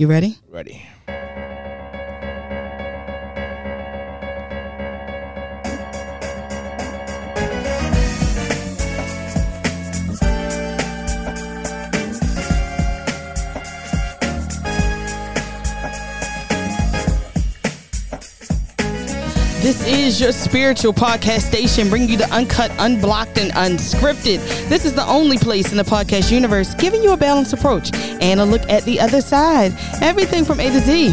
You ready? Ready. Is your spiritual podcast station, bringing you the uncut, unblocked, and unscripted. This is the only place in the podcast universe giving you a balanced approach and a look at the other side. Everything from A to Z.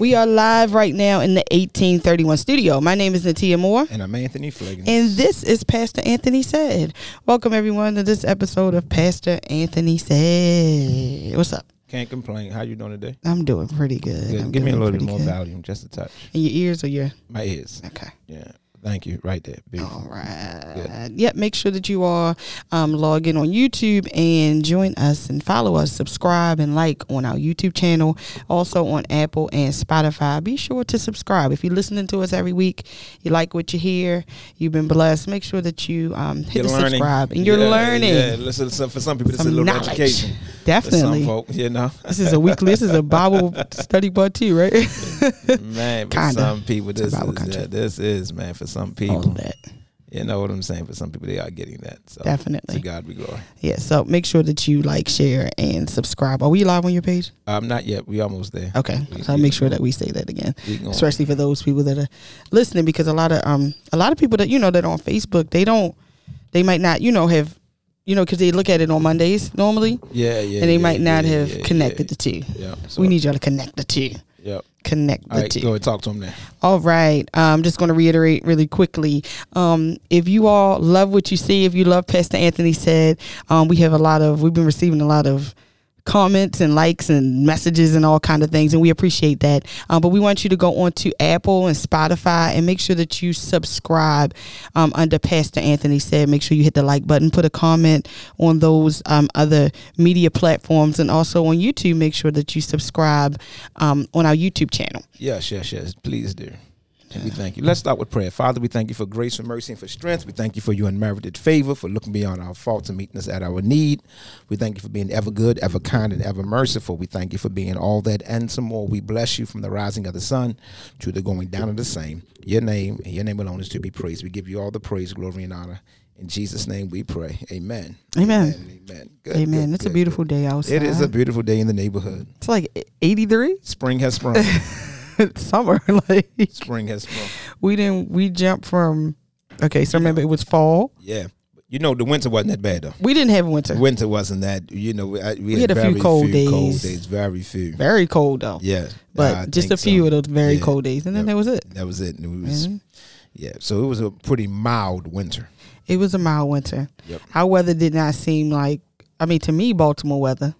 We are live right now in the 1831 studio. My name is Natia Moore. And I'm Anthony Fliggins. And this is Pastor Anthony Said. Welcome everyone to this episode of Pastor Anthony Said. What's up? Can't complain. How you doing today? I'm doing pretty good. Good. Give me a little bit more good. volume, just a touch. In your ears or your My ears. okay. Yeah. Thank you. Right there. Beautiful. All right. Yep. Make sure that you all um, log in on YouTube and join us and follow us, subscribe and like on our YouTube channel. Also on Apple and Spotify. Be sure to subscribe. If you're listening to us every week, you like what you hear, you've been blessed. Make sure that you um, hit You're the learning. subscribe and you're Yeah, learning. Yeah. Listen, some, for some people, this Some is a little knowledge. education. Definitely. folk, you know. This is a weekly. This is a Bible study part two, right? man, for Kinda. some people, this Bible is, yeah, this is, man, for some All people. of that. You know what I'm saying? For some people, they are getting that. So Definitely. To God be glory. Yeah. So make sure that you like, share, and subscribe. Are we live on your page? Um, not yet. We almost there. Okay. We- So I'll make sure that we say that again. especially for those people that are listening because a lot of um a lot of people that you know that are on Facebook they don't they might not you know have you know because they look at it on Mondays normally Yeah, yeah. and they yeah, might not yeah, have yeah, connected the two. Yeah. So, we need y'all to connect the two. Yep. Connect the right, two. go ahead. Talk to him there. All right. I'm just going to reiterate really quickly. Um, if you all love what you see, if you love Pastor Anthony said, um, we have a lot of, we've been receiving a lot of comments and likes and messages and all kind of things and we appreciate that um, but we want you to go on to apple and spotify and make sure that you subscribe um, under pastor anthony said make sure you hit the like button put a comment on those um, other media platforms and also on youtube make sure that you subscribe um, on our youtube channel Yes, yes, yes. Please do. And we thank you. Let's start with prayer. Father, we thank you for grace and mercy and for strength. We thank you for your unmerited favor, for looking beyond our faults and meeting us at our need. We thank you for being ever good, ever kind, and ever merciful. We thank you for being all that and some more. We bless you from the rising of the sun to the going down of the same. Your name and your name alone is to be praised. We give you all the praise, glory, and honor. In Jesus' name we pray. Amen. Amen. Amen. Amen. Good, Amen. good, it's a beautiful good. day outside. It is a beautiful day in the neighborhood. It's like 83 Spring has sprung. summer. like Spring has sprung. we didn't we jumped from okay, so remember it was fall. Yeah. You know, the winter wasn't that bad though. We didn't have winter. Winter wasn't that. You know, we, I- we, We had a few cold Cold days. days, very few. Very cold though. Yeah, But I just a few so. of those very Yeah. cold days. And then Yep. that was it. That was it. And it was, Mhm. yeah. So it was a pretty mild winter. It was a mild winter. Yep. Our weather did not seem like I mean to me Baltimore weather.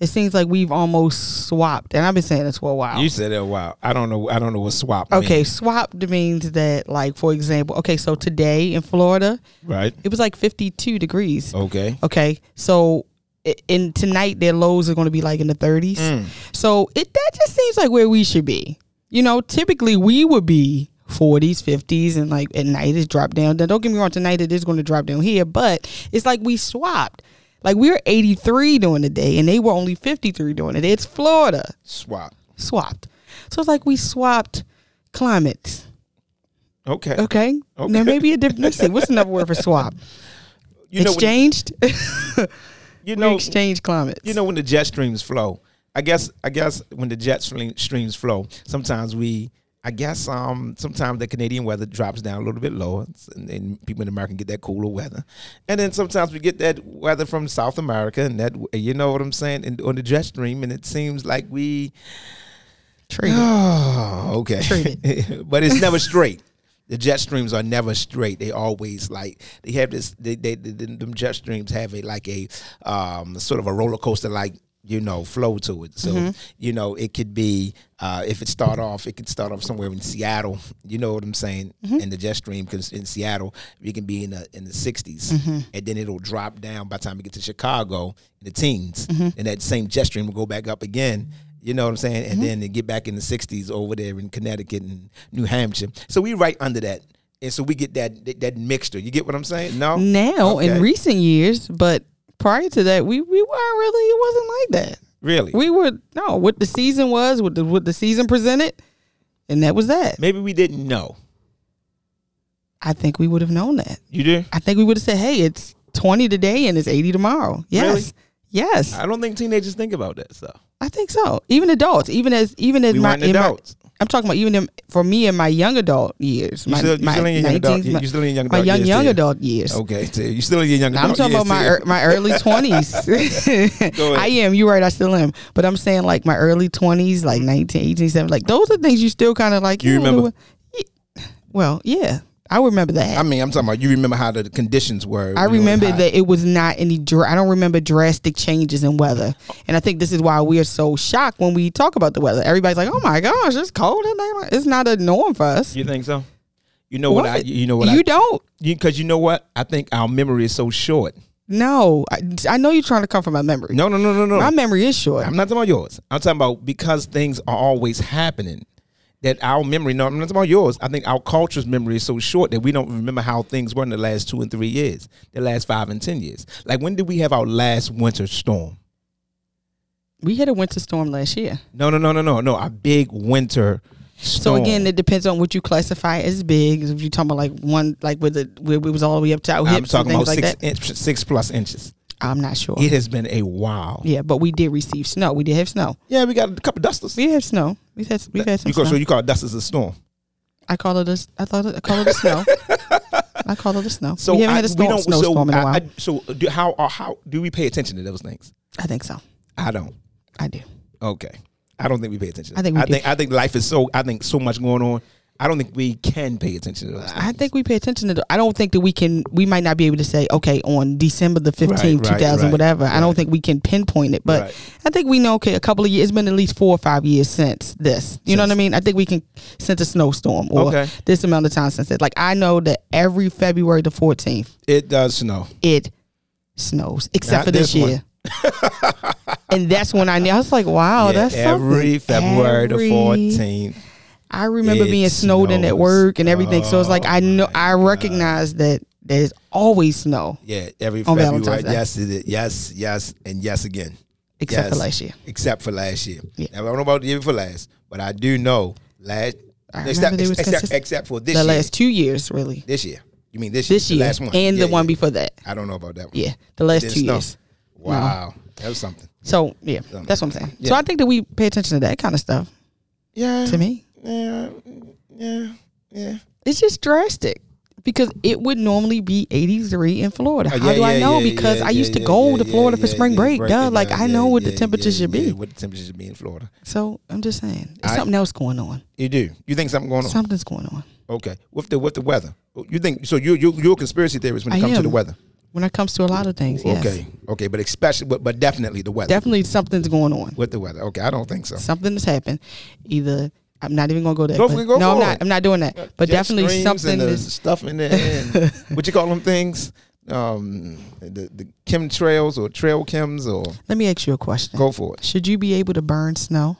It seems like we've almost swapped and I've been saying this for a while. You said that. Wow. I don't know. I don't know what swap. okay, means, swapped means that like for example, okay, so today in Florida, Right. it was like 52 degrees. Okay. Okay, so in tonight their lows are going to be like in the 30s. Mm. So it that just seems like where we should be. You know, typically we would be 40s, 50s, and like at night it's dropped down. Now, don't get me wrong, tonight it is going to drop down here, but it's like we swapped. Like we were 83 during the day, and they were only 53 during the day. It's Florida Swap. swapped. So it's like we swapped climates. Okay. Okay, Okay. now maybe a different. Let's see, what's another word for swap? You know. When, Exchanged. you we know. exchanged climates. You know when the jet streams flow. I guess. I guess when the jet stream, streams flow, sometimes we. I guess um sometimes the Canadian weather drops down a little bit lower, and, and people in America get that cooler weather, and then sometimes we get that weather from South America, and that you know what I'm saying, and on the jet stream, and it seems like we Treated. Oh, okay. Treated. but it's never straight. The jet streams are never straight. They always like they have this. They they, they them jet streams have a like a um sort of a roller coaster like you know flow to it. So Mm-hmm. you know it could be uh, if it start off, it could start off somewhere in Seattle. You know what I'm saying? Mm-hmm. In the jet stream, because in Seattle we can be in the in the 60s, Mm-hmm. and then it'll drop down by the time we get to Chicago in the teens, Mm-hmm. and that same jet stream will go back up again. You know what I'm saying? Mm-hmm. And then they get back in the 60s over there in Connecticut and New Hampshire. So we right under that. And so we get that that, that mixture. You get what I'm saying? No. now Okay. in recent years, but prior to that, we we weren't really. It wasn't like that. Really? We were no what the season was, what the what the season presented, and that was that. Maybe we didn't know. I think we would have known that. You did. I think we would have said, "Hey, it's twenty today and it's eighty tomorrow." Yes, Really? yes, I don't think teenagers think about that stuff. I think so. Even adults, even as even as We my, weren't in my- adults. I'm talking about even in, for me in my young adult years. You my, still, you my still in your young adult. You still in your young my young years, young Tia. adult years. Okay, you still in your young adult. I'm talking about my my early twenties. I am. You're right. I still am. But I'm saying like my early twenties, like 19, 18, 17. Like those are things you still kind of like. You know, remember? Well, yeah, I remember that. I mean, I'm talking about you remember how the conditions were. I remember how- that it was not any. Dr- I don't remember drastic changes in weather, and I think this is why we are so shocked when we talk about the weather. Everybody's like, "Oh my gosh, it's cold," and they- it's not a norm for us. You think so? You know what, I? You know what you I? don't. Because you, know what? I think our memory is so short. No, I, I know you're trying to come from my memory. No, no, no, no, no. My memory is short. I'm not talking about yours. I'm talking about because things are always happening. That our memory, no, I'm not talking about yours. I think our culture's memory is so short that we don't remember how things were in the last two and three years, the last five and ten years. Like when did we have our last winter storm? we had a winter storm last year. No, no, no, no, no, no. A big winter Storm. So again, it depends on what you classify as big. If you're talking about like one, like with it, where it was all the way up to our I'm hips and things about like six, that. inch, six plus inches. I'm not sure. It has been a while. Yeah, but we did receive snow. We did have snow. Yeah, we got a couple dusters. We had snow. We had we had some You call, snow. so you call it dusters a storm. I call it a. I thought it, I call it a snow. I call it a snow. So we haven't I, had a storm, don't. snowstorm so in a while. I, so do, how uh, how do we pay attention to those things? I think so. I don't. I do. Okay. I don't think we pay attention. I think we I do. think I think life is so I think so much going on. I don't think we can pay attention to those. I think we pay attention to. The, I don't think that we can. We might not be able to say, okay, on December the fifteenth, Right, right, two thousand, right, whatever. I don't think we can pinpoint it, but Right. I think we know. Okay, a couple of years. It's been at least four or five years since this. You know what I mean? I think we can since a snowstorm or Okay. this amount of time since it. Like I know that every February the fourteenth, It does snow. it snows, except Not for this, this year. and that's when I knew. I was like, wow, Yeah, that's every something. February the fourteenth. I remember It being snowed in at work and everything. so it's like Oh I know I recognize that there's always snow, Yeah, every On February. Valentine's Day. Yes, it is. yes, yes, and yes again. except for Yes. last year. Except for last year. Yeah. Now, I don't know about the year before last, but I do know last. I remember Except, except, except for this the year. last two years, really. this year. You mean this year? This year last one, and Yeah, the one yeah. before that. I don't know about that one. Yeah, the last two snow. years. Wow, that was something. So yeah, that's what I'm saying. So I think that we pay attention to that kind of stuff. Yeah. To me, Yeah. Yeah. Yeah. it's just drastic because it would normally be 83 in Florida. Oh, How yeah, do I know? yeah, because yeah, I used to go yeah, to yeah, Florida for spring yeah, break. Duh, it like down. I Yeah, know what the yeah, temperature yeah, should yeah, be. What the temperature should be in Florida. So I'm just saying, there's I- something else going on. You do. You think something going on? Something's going on. Okay. With the with the weather. You think so? You you you're a conspiracy theorist when it I comes to the weather. When it comes to a lot of things, yes. Okay. Okay. But especially, but, but definitely the weather. Definitely something's going on. with the weather. Okay. I don't think so. Something has happened. Either I'm not even gonna go there. Go for it, go no, I'm not. it. I'm not doing that. But Jet definitely something and stuff in there. What you call them things? Um, the the chemtrails or trail chems or Let me ask you a question. go for it. Should you be able to burn snow?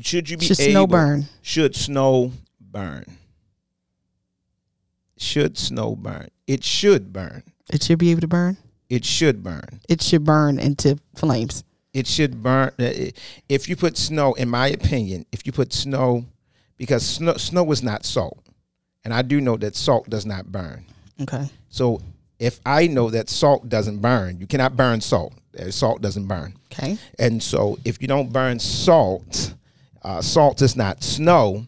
Should you be Should able, snow burn? Should snow burn? Should snow burn? It should burn. It should be able to burn. It should burn. It should burn into flames. It should burn. uh, If you put snow, in my opinion, if you put snow, because snow, snow is not salt, and I do know that salt does not burn. Okay. So if I know that salt doesn't burn, you cannot burn salt. Uh, Salt doesn't burn. Okay. And so if you don't burn salt, uh, salt is not snow.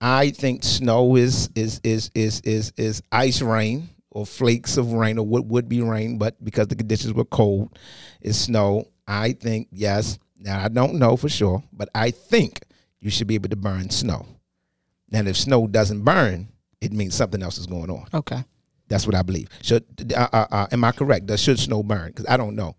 I think snow is is is is is is ice rain or flakes of rain or what would be rain, but because the conditions were cold, is snow. I think yes. Now I don't know for sure, but I think you should be able to burn snow. And if snow doesn't burn, it means something else is going on. Okay. That's what I believe. Should uh, uh, uh, am I correct? Does should snow burn? Because I don't know.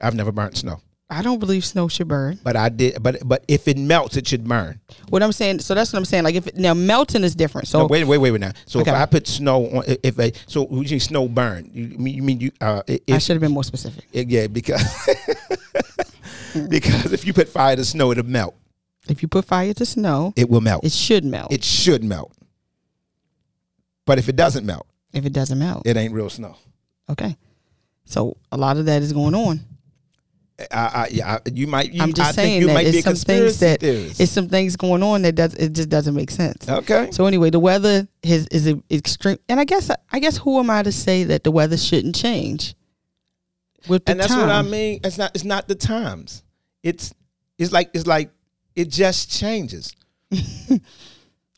I've never burnt snow, I don't believe snow should burn. but I did. But but if it melts, it should burn. What I'm saying, so that's what I'm saying. Like if it, now melting is different. So No, wait, wait, wait, wait. Now, so Okay. if I put snow on, if I so you say snow burn, you mean you mean you? Uh, I should have been more specific. yeah, because Mm-hmm. because if you put fire to snow, it'll melt. If you put fire to snow, It will melt. it should melt. It should melt. But if it doesn't melt, if it doesn't melt, it ain't real snow. okay. So a lot of that is going on. I, I, yeah, I, you might. You, I'm just I saying think you that might it's be some things that- theorist. It's some things going on that does it just doesn't make sense. okay. So anyway, the weather is is extreme, and I guess I guess who am I to say that the weather shouldn't change? With the and that's time. what I mean. It's not. It's not the times. It's. It's like. It's like. It just changes.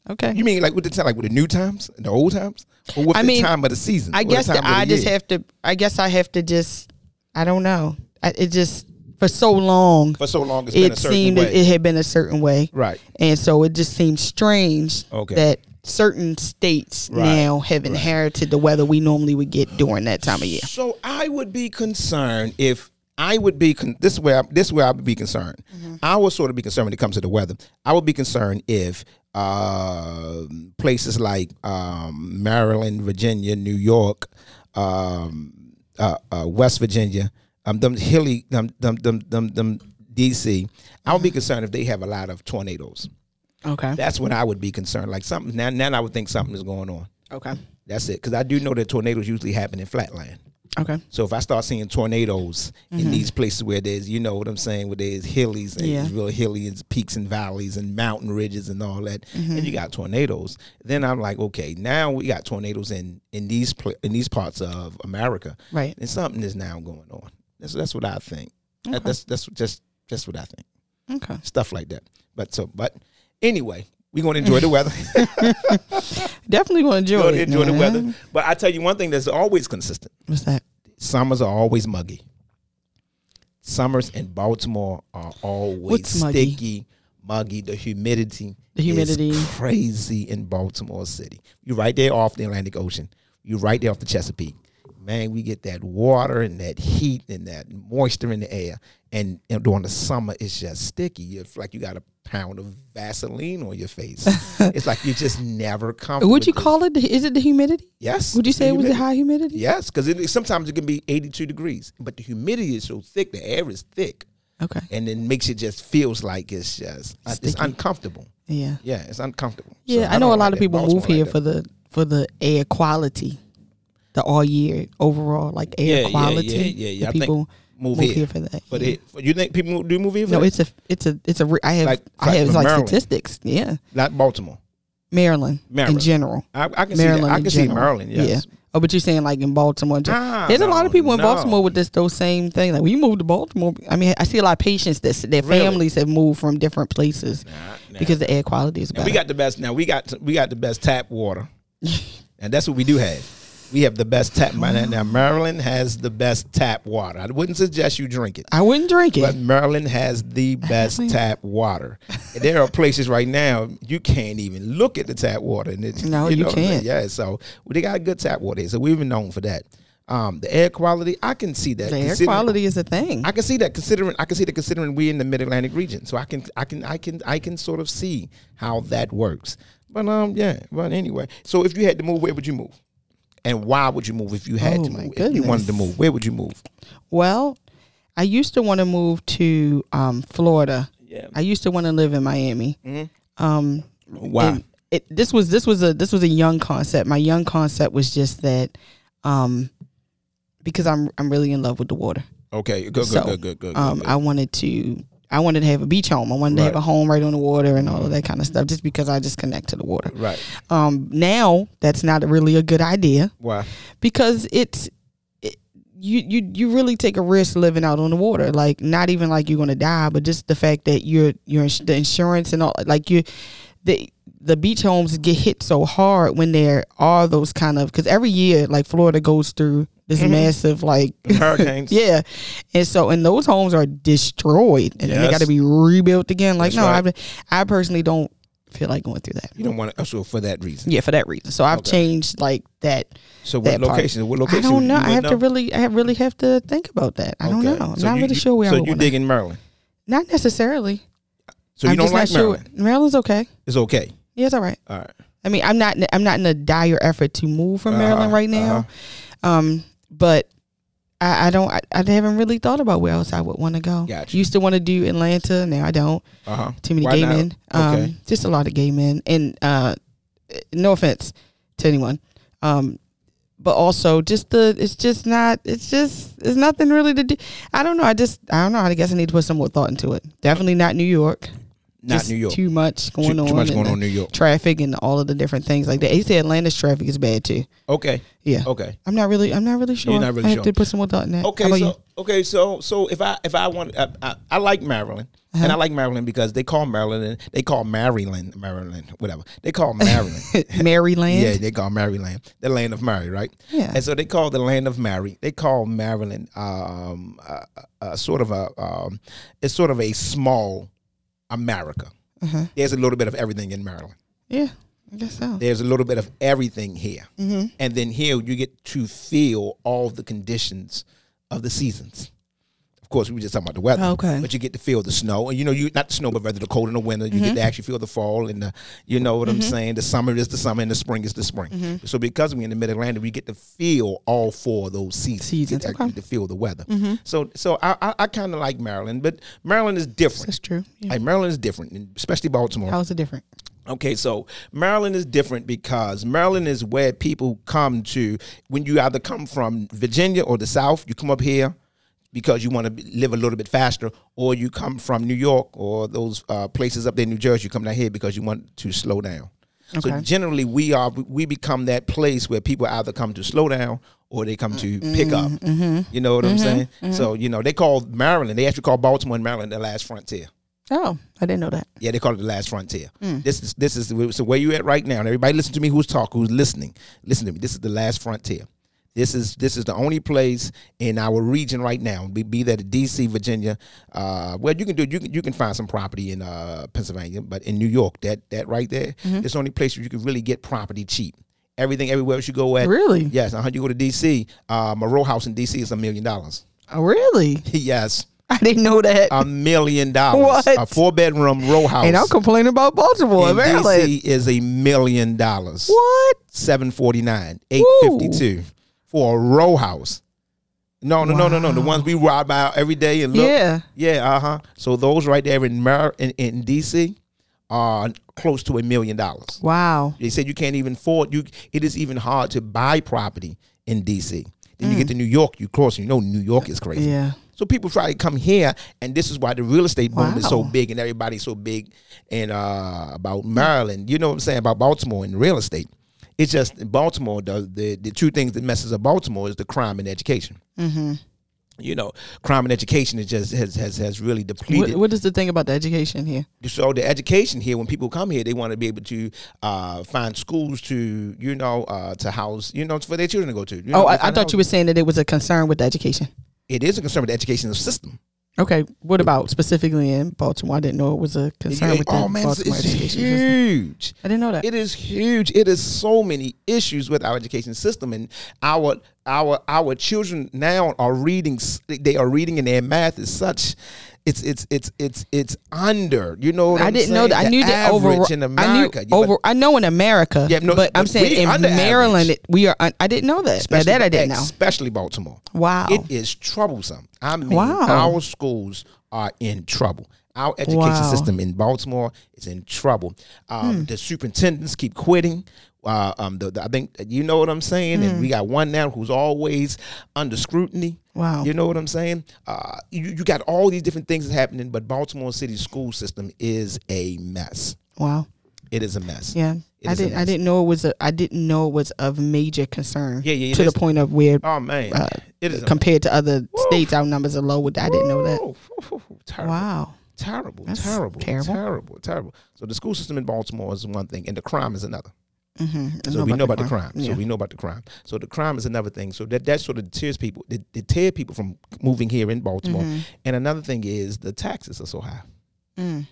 Okay. You mean like with the time, like with the new times, and the old times, or with I the mean, time of the season? I guess time that of the I just year? have to. I guess I have to just. I don't know. I, it just for so long for so long. It's been a seemed way. it, it had been a certain way, right. and so it just seemed strange Okay. that certain states Right. now have inherited the weather we normally would get during that time of year. So I would be concerned if I would be con- this I, this is where I would be concerned. Mm-hmm. I would sort of be concerned when it comes to the weather. I would be concerned if uh, places like um, Maryland, Virginia, New York, um, uh, uh, West Virginia, um, them hilly, them, them, them, them, them DC. I would be concerned if they have a lot of tornadoes. Okay. That's when I would be concerned. Like something now, now I would think something is going on. Okay. That's it, because I do know that tornadoes usually happen in flatland. Okay. So if I start seeing tornadoes in mm-hmm. these places where there's, you know what I'm saying, where there's hillies and Yeah. real hilly and peaks and valleys and mountain ridges and all that, mm-hmm. and you got tornadoes, then I'm like, okay, now we got tornadoes in in these pla- in these parts of America, Right. and something is now going on. That's that's what I think. That- That's that's just just what I think. Okay. Stuff like that. But so, but anyway, we're gonna enjoy the weather. Definitely going to enjoy Gonna it. enjoy the weather. But I tell you one thing that's always consistent. What's that? summers are always muggy. Summers in Baltimore are always What's muggy? sticky, muggy. The humidity, The humidity. is crazy in Baltimore City. You're right there off the Atlantic Ocean. You're right there off the Chesapeake. Man, we get that water and that heat and that moisture in the air. And, and during the summer, it's just sticky. It's like you got a pound of Vaseline on your face. it's like you just never comfortable. Would you call it? Is it the humidity? Yes. Would you say it was the high humidity? Yes, because it, sometimes it can be 82 degrees, but the humidity is so thick, the air is thick, Okay. and it makes it just feels like it's just uh, it's uncomfortable. Yeah. Yeah, it's uncomfortable. Yeah, So I know a lot like of people move here like for the for the air quality, the all year overall like air Yeah, yeah, quality. yeah, yeah, yeah. The I people move, move here. here for that. But yeah. it, you think people do move here? No, it's a it's a it's a I have Like- I have like Maryland. statistics. Yeah, not Baltimore. Maryland, Maryland. in general. I, I can Maryland see that. I can see general. Maryland. Yes. Yeah. Oh, but you're saying like in Baltimore. ju- Ah, There's a lot of people in no. Baltimore with this those same thing. Like when you move to Baltimore, I mean, I see a lot of patients that their Really? families have moved from different places Nah, nah. because the air quality is better. we got the best. Now we got we got the best tap water, and that's what we do have. We have the best tap. Now, now Maryland has the best tap water. I wouldn't suggest you drink it. I wouldn't drink it. But Maryland has the best tap water. And there are places right now you can't even look at the tap water. And it, No, you know what can't. Yeah, so well, they got good tap water. So we've been known for that. Um, the air quality, I can see that. the air quality is a thing. I can see that considering I can see that considering we're in the Mid Atlantic region, so I can I can I can I can sort of see how that works. But um yeah, but anyway, so if you had to move, where would you move, and why would you move if you had Oh, to move? If you wanted to move, where would you move? Well, I used to want to move to um, Florida. Yeah. I used to want to live in Miami. Mhm. Um, Why? It, this was this was a this was a young concept. My young concept was just that, um, because I'm I'm really in love with the water. Okay, good, good, So, good, good, good. Um, good. I wanted to I wanted to have a beach home. I wanted to have a home right on the water and all of that kind of stuff. Just because I just connect to the water. right. Um, now that's not really a good idea Why? because it's it, you you you really take a risk living out on the water like not even like you're gonna die but just the fact that you're you're ins- the insurance and all like you the the beach homes get hit so hard when there are those kind of because every year like Florida goes through this Mhm. massive like Hurricanes. yeah and so and those homes are destroyed and then they got to be rebuilt again like That's no right. I I personally don't feel like going through that You don't want to. So for that reason. yeah for that reason so I've Okay. changed like that So what that part. location? What location? I don't know. I have to really, I really have to think about that. I don't know. I'm So not you- really sure where So I would you dig in Maryland. Not necessarily. So you I'm don't like not sure. Maryland. Maryland's okay. It's okay. Yeah, it's all right. All right. I mean, I'm not. I'm not in a dire effort to move from Uh-huh, Maryland right now. Um, but I, I don't. I, I haven't really thought about where else I would want to go. Gotcha. Used to want to do Atlanta. Now I don't. Uh huh. Too many Why gay not? men. Um, Okay. just a lot of gay men. And uh, no offense to anyone. Um, but also just the it's just not it's just it's nothing really to do. I don't know. I just I don't know. I guess I need to put some more thought into it. Definitely not New York. Not Just New York. Too much going Too, on. too much going on in New York. Traffic and all of the different things like that. They say Atlanta's traffic is bad too. Okay. Yeah. Okay. I'm not really. I'm not really sure. You're not really I have sure. to put some more thought in that. Okay, so you? okay, so so if I if I want I, I, I like Maryland Uh-huh. and I like Maryland because they call Maryland they call Maryland Maryland whatever they call Maryland Maryland. yeah they call Maryland the land of Mary right Yeah. and so they call the land of Mary they call Maryland um uh, uh, sort of a um it's sort of a small America Uh-huh. there's a little bit of everything in Maryland Yeah. I guess so. there's a little bit of everything here Mm-hmm. and then here you get to feel all the conditions of the seasons. Of course, we were just talking about the weather. Okay. But you get to feel the snow, and you know, you not the snow, but rather the cold in the winter. You Mm-hmm. get to actually feel the fall, and the, you know what I'm saying. The summer is the summer, and the spring is the spring. Mm-hmm. So because we're in the Mid Atlantic, we get to feel all four of those seasons. Seasons, Get to, okay. to feel the weather. So so I I, I kind of like Maryland, but Maryland is different. That's true. Yeah. Like Maryland is different, especially Baltimore. How is it different? Okay, so Maryland is different because Maryland is where people come to when you either come from Virginia or the South, you come up here because you want to live a little bit faster, or you come from New York or those uh, places up there in New Jersey, you come down here because you want to slow down. So generally, we are we become that place where people either come to slow down or they come to mm, mm, pick up. Mm-hmm. You know what I'm mm-hmm, saying? Mm-hmm. So you know they call Maryland, they actually call Baltimore and Maryland the last frontier. Oh, I didn't know that. Yeah, they call it the last frontier. Mm. This is this is so where you at right now. And everybody listen to me who's talking, who's listening. Listen to me. This is the last frontier. This is this is the only place in our region right now. Be, be that D.C., Virginia. Uh, well, you can do you can you can find some property in uh, Pennsylvania, but in New York, that that right there, Mm-hmm. it's the only place where you can really get property cheap. Everything everywhere else you go at. Really? Yes. Uh, you go to D.C. Um, a row house in D.C. is a million dollars. Oh, really? yes, I didn't know that. a million dollars. What? A four bedroom row house. and I'm complaining about Baltimore, in Maryland. DC is a million dollars. What? Seven forty nine, eight fifty two for a row house. No, no, no, no, no. The ones we ride by every day and look. Yeah. yeah, uh huh. So those right there in Mar- in, in DC are close to a million dollars. Wow. They said you can't even afford you. It is even hard to buy property in DC. Then you get to New York, you cross. You know New York is crazy. Mm. Yeah. So people try to come here, and this is why the real estate boom is so big, and everybody's so big, and uh, about Maryland. You know what I'm saying about Baltimore and real estate. It's just Baltimore. The the, the two things that messes up Baltimore is the crime and education. Mm-hmm. You know, crime and education is just has has has really depleted. What, what is the thing about the education here? So the education here, when people come here, they want to be able to uh, find schools to you know uh, to house you know for their children to go to. You know, oh, I, I thought you were saying that it was a concern with the education. It is a concern with the educational system. Okay. What about specifically in Baltimore? I didn't know it was a concern with the oh man, it's, Baltimore it's education system. huge. I didn't know that. It is huge. It is so many issues with our education system, and our our our children now are reading. They are reading, and their math is such. It's it's it's it's it's under. You know what I I'm didn't know saying? that. I The knew that over. average in I knew America. Yeah, but over. I know in America. Yeah, no, but I'm but saying in under Maryland, average. it, we are. I didn't know that. Now especially, that I didn't know. Especially Baltimore. Wow. It is troublesome. I mean, Wow. our schools are in trouble. Our education Wow. Hmm. system in Baltimore is in trouble. Um, The superintendents keep quitting. Uh, um, the, the- I think you know what I'm saying, and we got one now who's always under scrutiny. Wow. You know what I'm saying? Uh, you, you got all these different things happening, but Baltimore City school system is a mess. Wow. It is a mess. Yeah. It I didn't. I didn't know it was a. I didn't know it was of major concern. Yeah, yeah, it To the point of where, Oh man, uh, it is compared to other states, our numbers are low. With I didn't know that. Terrible. Wow. Terrible, terrible, terrible. terrible, terrible. So the school system in Baltimore is one thing, and the crime is another. Mm-hmm. So we know about the crime. Yeah. So we know about the crime. So the crime is another thing. So that that sort of deters people. It deter people from moving here in Baltimore. Mhm. And another thing is the taxes are so high. Mm.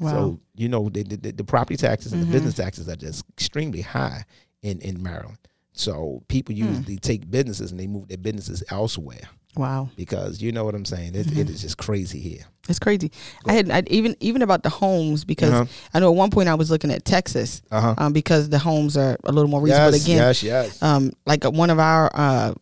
Wow. So you know the the, the property taxes and Mhm. the business taxes are just extremely high in in Maryland. So people Hmm. usually take businesses and they move their businesses elsewhere wow. because you know what I'm saying. It, Mm-hmm. it is just crazy here. It's crazy. I had I, even even about the homes because Uh-huh. I know at one point I was looking at Texas Uh huh. um, because the homes are a little more reasonable. Yes, Again, yes, yes. um, like uh, one of our, uh,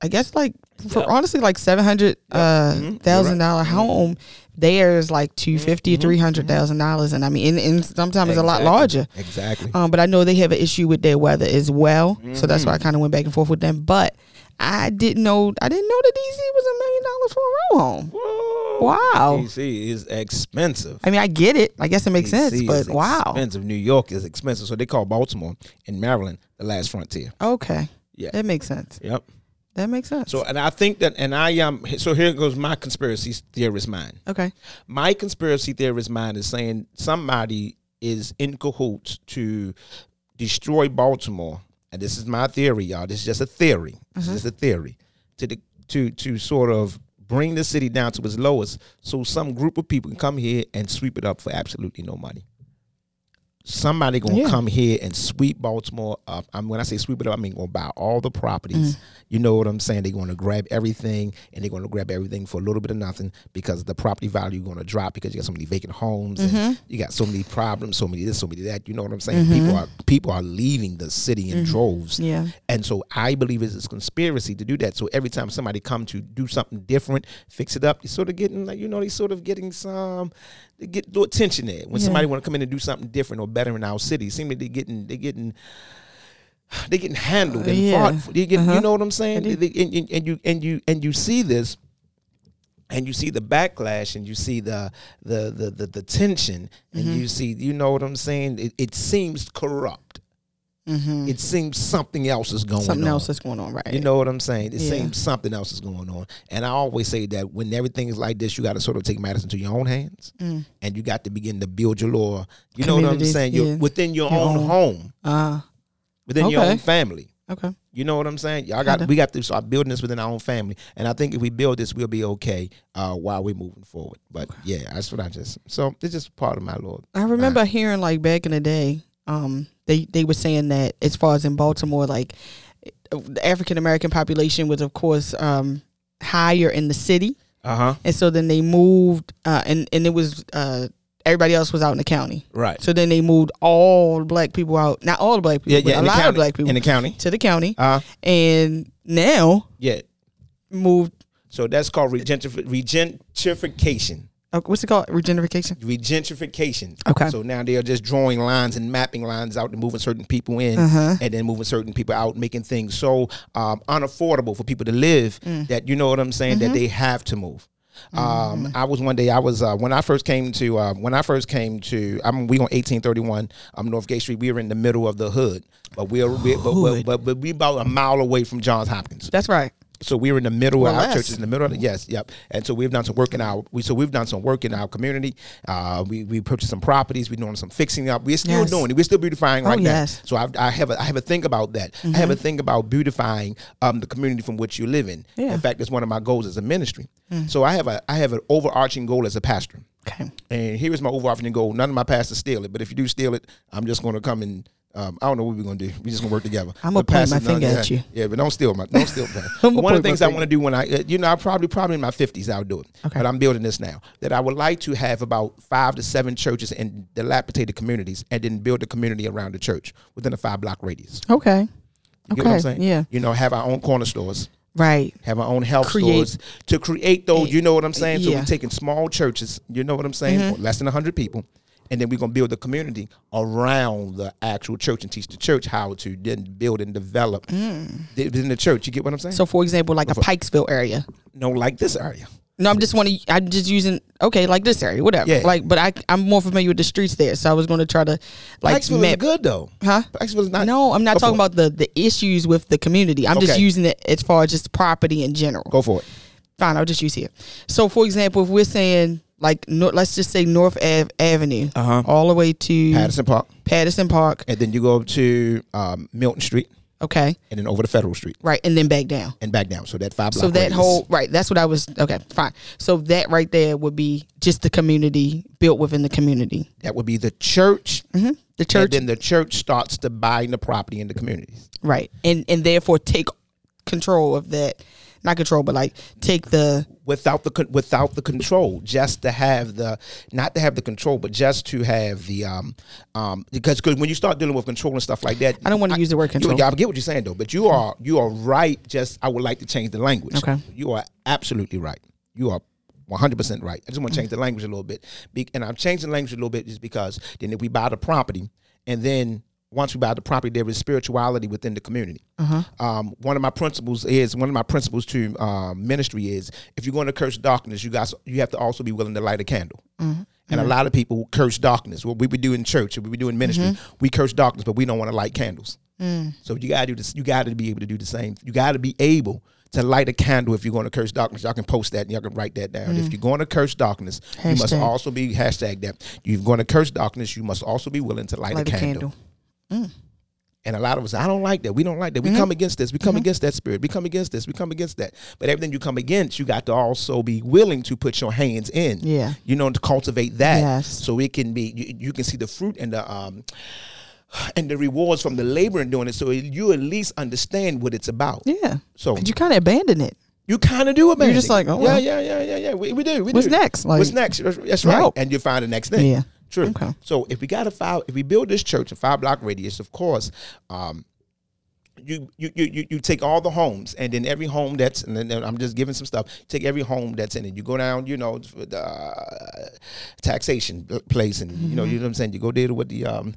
I guess like for Yep. honestly like seven hundred uh Mhm. You're thousand dollar. Mhm. home, Theirs like two fifty or three hundred thousand dollars, and I mean, and, and sometimes it's a lot larger. Exactly. Um, but I know they have an issue with their weather as well, so that's Mm-hmm. why I kind of went back and forth with them. But I didn't know I didn't know that DC was a million dollars for a row home. Whoa. Wow. DC is expensive. I mean, I get it. I guess it makes sense, but wow. expensive. New York is expensive, so they call Baltimore and Maryland the last frontier. Okay, Yeah. that makes sense. Yep. That makes sense. So, and I think that, and I um, so here goes my conspiracy theorist mind. okay, My conspiracy theorist mind is saying somebody is in cahoots to destroy Baltimore, and this is my theory, y'all. This is just a theory. This is mm-hmm. just a theory to the, to to sort of bring the city down to its lowest, so some group of people can come here and sweep it up for absolutely no money. Somebody gonna Yeah. come here and sweep Baltimore up. I'm when I say sweep it up, I mean gonna buy all the properties. Mm. You know what I'm saying? They're gonna grab everything, and they're gonna grab everything for a little bit of nothing because the property value gonna drop because you got so many vacant homes, and mm-hmm. you got so many problems, so many this, so many that. You know what I'm saying? People mm-hmm. are people are leaving the city in mm-hmm. droves. yeah, And so I believe it's a conspiracy to do that. So every time somebody come to do something different, fix it up, you're sort of getting like you know, they sort of getting some they get the attention there. When Yeah. somebody want to come in and do something different or better in our city, seem like they're getting they're getting they're getting handled and Yeah. fought. For. They Uh-huh. You know what I'm saying? And, and- and you and you and you see this and you see the backlash and you see the the the the, the tension and Mm-hmm. you see you know what I'm saying it, it seems corrupt mm-hmm. it seems something else is going on. something on else is going on, right? you know what I'm saying? It Yeah. seems something else is going on. And I always say that when everything is like this, you got to sort of take matters into your own hands Mm. and you got to begin to build your law. You know what I'm saying? Yeah. Within your, Your own, own. home, Uh, within your own family. okay. You know what I'm saying? Y'all got we got to start building this within our own family, and I think if we build this, we'll be okay uh, while we're moving forward. But yeah, that's what I just. So it's just part of my Lord. I remember hearing like back in the day, um, they they were saying that as far as in Baltimore, like the African American population was of course um higher in the city, Uh huh. and so then they moved, uh, and and it was uh everybody else was out in the county. Right. So then they moved all the black people out, not all the black people, Yeah, but yeah. a lot county. of black people in the county. to the county, Uh and now yeah. moved. So that's called regentrif- regentrification. What's it called? Regentrification. regentrification. Okay. So now they are just drawing lines and mapping lines out and moving certain people in Uh-huh. and then moving certain people out, making things so um, unaffordable for people to live Mm. that you know what I'm saying Mm-hmm. that they have to move. Um, I was one day. I was uh, when I first came to uh, when I first came to. I'm we on 1831 um, North Gate Street. We were in the middle of the hood, but we're, we but, but, but but we about a mile away from Johns Hopkins. That's right. So we were in the middle Or of our less. churches in the middle of the, yes, yep. And so we've done some work in our we so we've done some work in our community. Uh, we we purchased some properties. We're doing some fixing up. We're still Yes. doing it. We're still beautifying Oh, right yes. now. So I, I have a I have a think about that. I have a think about beautifying um, the community from which you live in. Yeah. In fact, it's one of my goals as a ministry. So I have a I have an overarching goal as a pastor. Okay. And here is my overarching goal. None of my pastors steal it, but if you do steal it, I'm just going to come and um, I don't know what we're going to do. We're just going to work together. I'm gonna point my finger at you. Yeah, but don't steal my don't steal my. I'm But one of the things I want to do when I, uh, you know, I probably probably in my 50s I'll do it. Okay. But I'm building this now. That I would like to have about five to seven churches in dilapidated communities, and then build a community around the church within a five block radius. Okay. You get Okay. what I'm saying? Yeah. You know, have our own corner stores Right. have our own health Create- stores to create those. You know what I'm saying? So Yeah. we're taking small churches. You know what I'm saying? Mm-hmm. Less than hundred people, and then we're gonna build a community around the actual church and teach the church how to then build and develop Mm. the- within the church. You get what I'm saying? So, for example, like a Pikesville area. no, like this area. No, I'm just want to. I'm just using okay, like this area, whatever. Yeah. Like, but I I'm more familiar with the streets there, so I was going to try to like Pikesville is map. good though. Huh? Pikesville is not. No, I'm not talking it. about the the issues with the community. I'm just using it as far as just property in general. Go for it. Fine, I'll just use here. So, for example, if we're saying like no, let's just say North Ave, Avenue, Uh-huh. all the way to Patterson Park, Patterson Park. and then you go up to um, Milton Street, Okay, and then over to Federal Street, right, and then back down. and back down. So that five block. So that radius. whole right, that's what I was. Okay, fine. So that right there would be just the community built within the community. that would be the church. hmm The church, And then the church starts to buying the property in the communities. right, and and therefore take control of that. Not control, but like take the without the without the control just to have the not to have the control but just to have the um um because cause when you start dealing with control and stuff like that I don't want to use the word control. yeah, I get what you're saying though but you are you are right just I would like to change the language Okay. you are absolutely right you are 100% right. I just want to change the language a little bit. Be- and I'm changing the language a little bit just because then if we buy the property and then once we buy the property, there is spirituality within the community. Uh-huh. Um, one of my principles is one of my principles to um, ministry is if you're going to curse darkness, you guys you have to also be willing to light a candle. Mm-hmm. And a mm-hmm. lot of people curse darkness. What we would do in church, what we would do in ministry, mm-hmm. we curse darkness, but we don't want to light candles. Mm. So you gotta do this. You gotta be able to do the same. You gotta be able to light a candle if you're going to curse darkness. Y'all can post that and y'all can write that down. If mm. you're going to curse darkness, you must also be hashtag that. You're going to curse darkness. You must also be willing to light, Light a a candle. Candle. And a lot of us, I don't like that. We don't like that. We mm-hmm. come against this. We come mm-hmm. against that spirit. We come against this. We come against that. But everything you come against, you got to also be willing to put your hands in. Yeah. You know, to cultivate that. Yes. So it can be, you, you can see the fruit and the, um, and the rewards from the labor in doing it. So you at least understand what it's about. Yeah. So you kind of abandon it. you kind of do abandon. You're just like, oh, yeah, well. yeah, yeah, yeah, yeah. We, we do. We What's do. next? Like, What's next? That's, that's right. help. And you find the next thing. Yeah. True. Okay. So if we got a five, if we build this church a five block radius, of course, um, you, you you you take all the homes, and then every home that's, and then I'm just giving some stuff. Take every home that's in it. You go down, you know, the uh, taxation place, and you know, you know what I'm saying. You go there with the um,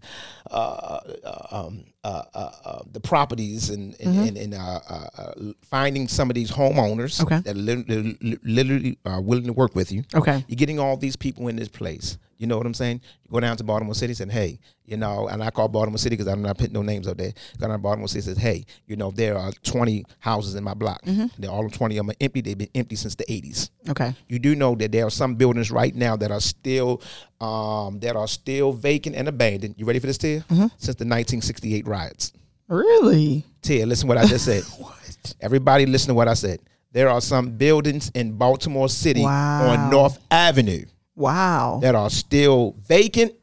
uh, uh, um, uh, uh, uh, the properties and and, and, and uh, uh, finding some of these homeowners Okay. that li- li- literally are willing to work with you. Okay. You're getting all these people in this place. You know what I'm saying? You go down to Baltimore City and say, hey, you know, and I call Baltimore City because I'm not putting no names up there. Go down to Baltimore City and says, hey, you know, there are 20 houses in my block. They're all 20 of them are empty. They've been empty since the 80s. Okay. You do know that there are some buildings right now that are still um, that are still vacant and abandoned. You ready for this, Tia? Since the 1968 riots. Really? Tia, listen what I just said. What? Everybody listen to what I said. There are some buildings in Baltimore City Wow. on North Avenue Wow. that are still vacant,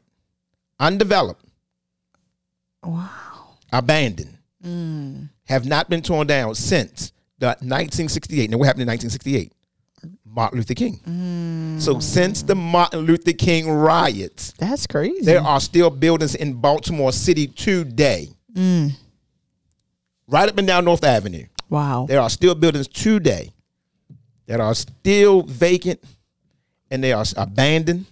undeveloped, Wow. abandoned, Mm. have not been torn down since the 1968. Now, what happened in 1968? Martin Luther King. Mm. So, since the Martin Luther King riots, That's crazy. there are still buildings in Baltimore City today, Mm. right up and down North Avenue. Wow. There are still buildings today that are still vacant and they are abandoned,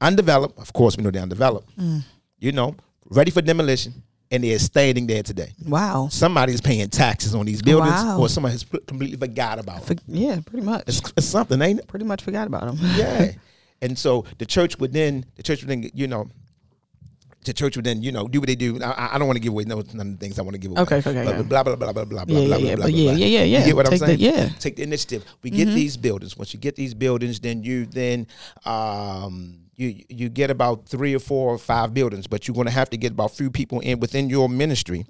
undeveloped. Of course, we know they're undeveloped. Mm. You know, ready for demolition, and they're standing there today. Wow. Somebody's paying taxes on these buildings, Wow. or somebody has completely forgot about For, them. yeah, pretty much. It's, it's something, ain't it? pretty much forgot about him. Yeah. and so the church would then, the church would then, you know, the church would then, you know, do what they do. I, I don't want to give away no, none of the things I want to give away. Okay, okay, But yeah. blah blah blah blah blah blah Yeah, blah yeah, blah yeah, blah. yeah, blah. yeah, yeah, yeah. You get what I'm Take the- saying? yeah. Mm-hmm. Take the initiative. We get these buildings. Once you get these buildings, then you then um you you get about three or four or five buildings, but you're going to have to get about few people in within your ministry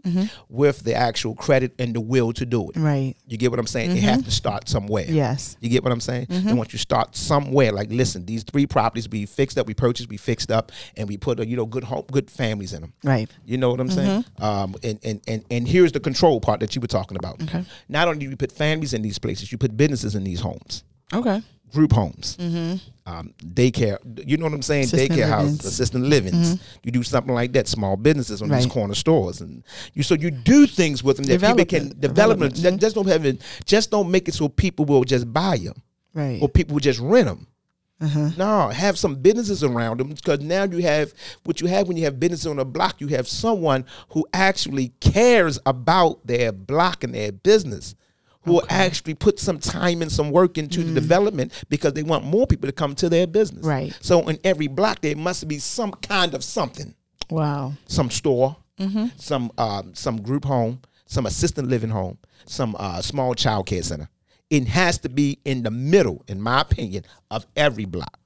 with the actual credit and the will to do it. Mm-hmm. Right. You get what I'm saying? It has to start somewhere. Yes. You get what I'm saying? And once you start somewhere, like listen, these three properties we fixed up, we purchased, we fixed up, and we put a, you know good home, good families in them. Right. You know what I'm saying? Um, and, and and and here's the control part that you were talking about. Okay. Not only do you put families in these places, you put businesses in these homes, Okay. Group homes, um, daycare. You know what I'm saying? Assisted daycare houses, livings. assistant livings. You do something like that. Small businesses on these corner stores, and you so you do things with them that people can Development. development. Development. Just don't have it. Just don't make it so people will just buy them Right. or people will just rent them. Uh-huh. No, have some businesses around them because now you have what you have when you have business on a block. You have someone who actually cares about their block and their business, who will actually put some time and some work into the development because they want more people to come to their business. Right. So in every block there must be some kind of something, Wow. some store, Hmm. some um, some group home, some assistant living home, some uh, small child care center. It has to be in the middle, in my opinion, of every block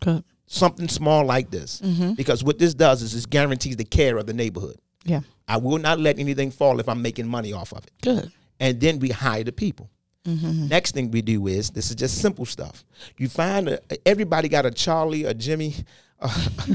Good. something small like this Hmm. because what this does is it guarantees the care of the neighborhood Yeah. i will not let anything fall if i'm making money off of it Good. And then we hire the people mm-hmm. next thing we do is this is just simple stuff you find a, everybody got a charlie a jimmy a,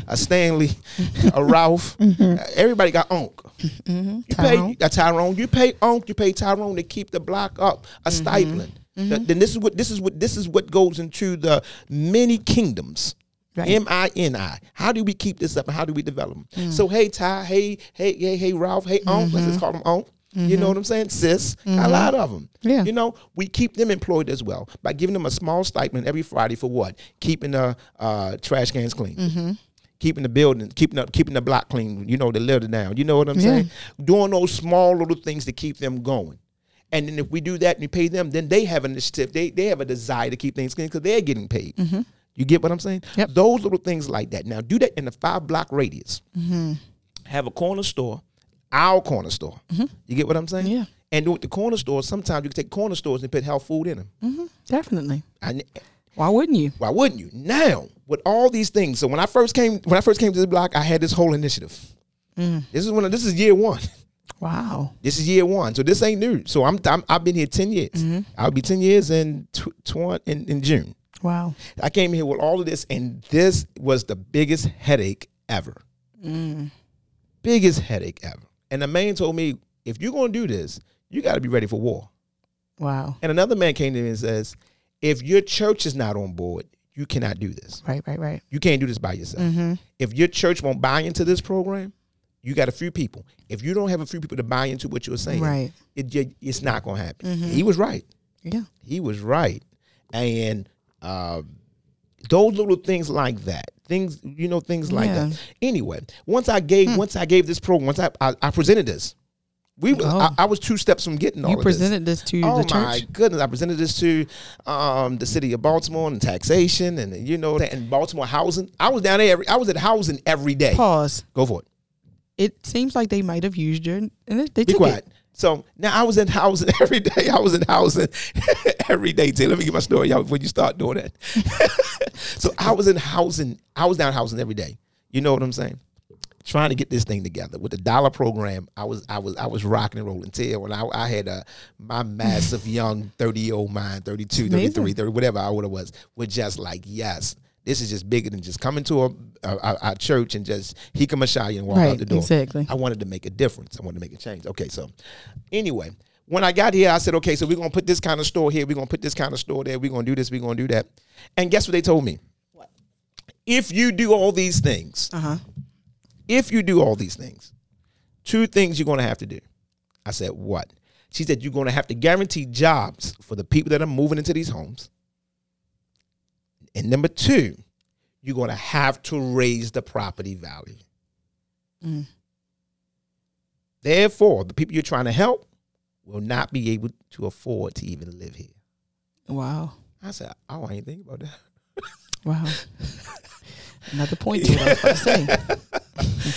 a stanley a mm-hmm. ralph mm-hmm. everybody got onk you Tyrone. pay a Tyrone. You pay Onk. You pay Tyrone to keep the block up. A stipend. Th- Then this is what this is what this is what goes into the many kingdoms. M I N I. How do we keep this up and how do we develop them? Mm. So hey Ty, hey hey hey hey Ralph, hey Onk. Let's just call them Onk. You know mm-hmm. what I'm saying? Sis, a mm-hmm. lot of them. Yeah. You know, we keep them employed as well by giving them a small stipend every Friday for what? Keeping the uh, trash cans clean. Mm-hmm. Keeping the building, keeping up, keeping the block clean. You know, the litter down. You know what I'm Yeah. saying? Doing those small little things to keep them going. And then if we do that and we pay them, then they have an initiative. They they have a desire to keep things clean because they're getting paid. You get what I'm saying? Yep. Those little things like that. Now do that in a five block radius. Have a corner store, our corner store. Mm-hmm. You get what I'm saying? Yeah. And with the corner stores, sometimes you can take corner stores and put health food in them. Mm-hmm. Definitely. And Why wouldn't you? why wouldn't you? Now, with all these things, so when I first came, when I first came to this block, I had this whole initiative. Mm. This is when this is year one. Wow. This is year one, so this ain't new. So I'm, I'm I've been here ten years. Mm-hmm. I'll be ten years in tw- tw- in, in June. Wow. I came here with all of this, and this was the biggest headache ever. Mm. Biggest headache ever. And the man told me, if you're going to do this, you got to be ready for war. Wow. And another man came to me and says, if your church is not on board, you cannot do this. Right, right, right. You can't do this by yourself. Mm-hmm. If your church won't buy into this program, you got a few people. If you don't have a few people to buy into what you're saying, Right. it, it's not going to happen. He was right. Yeah. He was right. And um, those little things like that, things you know, things like Yeah. Hmm. that. Anyway, once I gave, once I gave this program, once I I, I presented this, we Oh. I, I was two steps from getting all You presented this, to Oh the my church. goodness! I presented this to um, the city of Baltimore and taxation, and you know, and Baltimore housing. I was down there. Every, I was at housing every day. Pause. Go for it. It seems like they might have used your and they, they Be took quiet. it. So now I was in housing every day. I was in housing every day. Tay, let me get my story out before you start doing that. so I was in housing. I was down housing every day. You know what I'm saying? Trying to get this thing together with the dollar program. I was I was I was rocking and rolling till when I, I had a my massive young 30 year old mind, 32, 33, 30, whatever I would have was, was just like, yes, this is just bigger than just coming to a, a, a, a church and just hikam and walk out the door. exactly. I wanted to make a difference. I wanted to make a change. Okay, so anyway, when I got here, I said, okay, so we're gonna put this kind of store here, we're gonna put this kind of store there, we're gonna do this, we're gonna do that. And guess what they told me? What? If you do all these things, Uh huh. if you do all these things, two things you're gonna have to do. I said, what? She said, you're gonna have to guarantee jobs for the people that are moving into these homes. And number two, you're gonna have to raise the property value. Mm. Therefore, the people you're trying to help will not be able to afford to even live here. Wow. I said, oh, I ain't think about that. Wow. Another point to what I was about to say.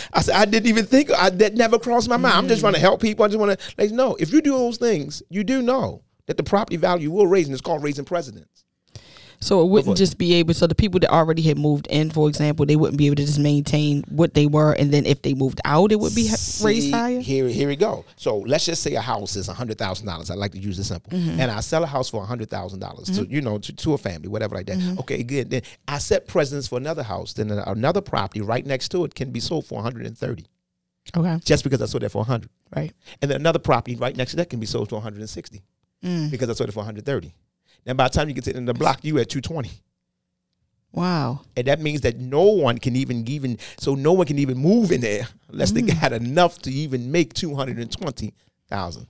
I said, I didn't even think I, that never crossed my mind. I'm just trying to help people. I just want to you know if you do those things, you do know that the property value will raise, and it's called raising precedents. So it wouldn't just be able. So the people that already had moved in, for example, they wouldn't be able to just maintain what they were, and then if they moved out, it would be ha- raised higher. Here, here we go. So let's just say a house is hundred thousand dollars. I like to use the simple, Mm-hmm. and I sell a house for hundred thousand dollars to you know to, to a family, whatever like that. Mm-hmm. Okay, good. Then I set precedents for another house. Then another property right next to it can be sold for one hundred and thirty, Okay. just because I sold that for hundred. Right. And then another property right next to that can be sold for one hundred and sixty Mm. because I sold it for one hundred thirty. Then by the time you get to the end of the block, you at two twenty. Wow. And that means that no one can even even so no one can even move in there unless they got enough to even make two hundred and twenty thousand.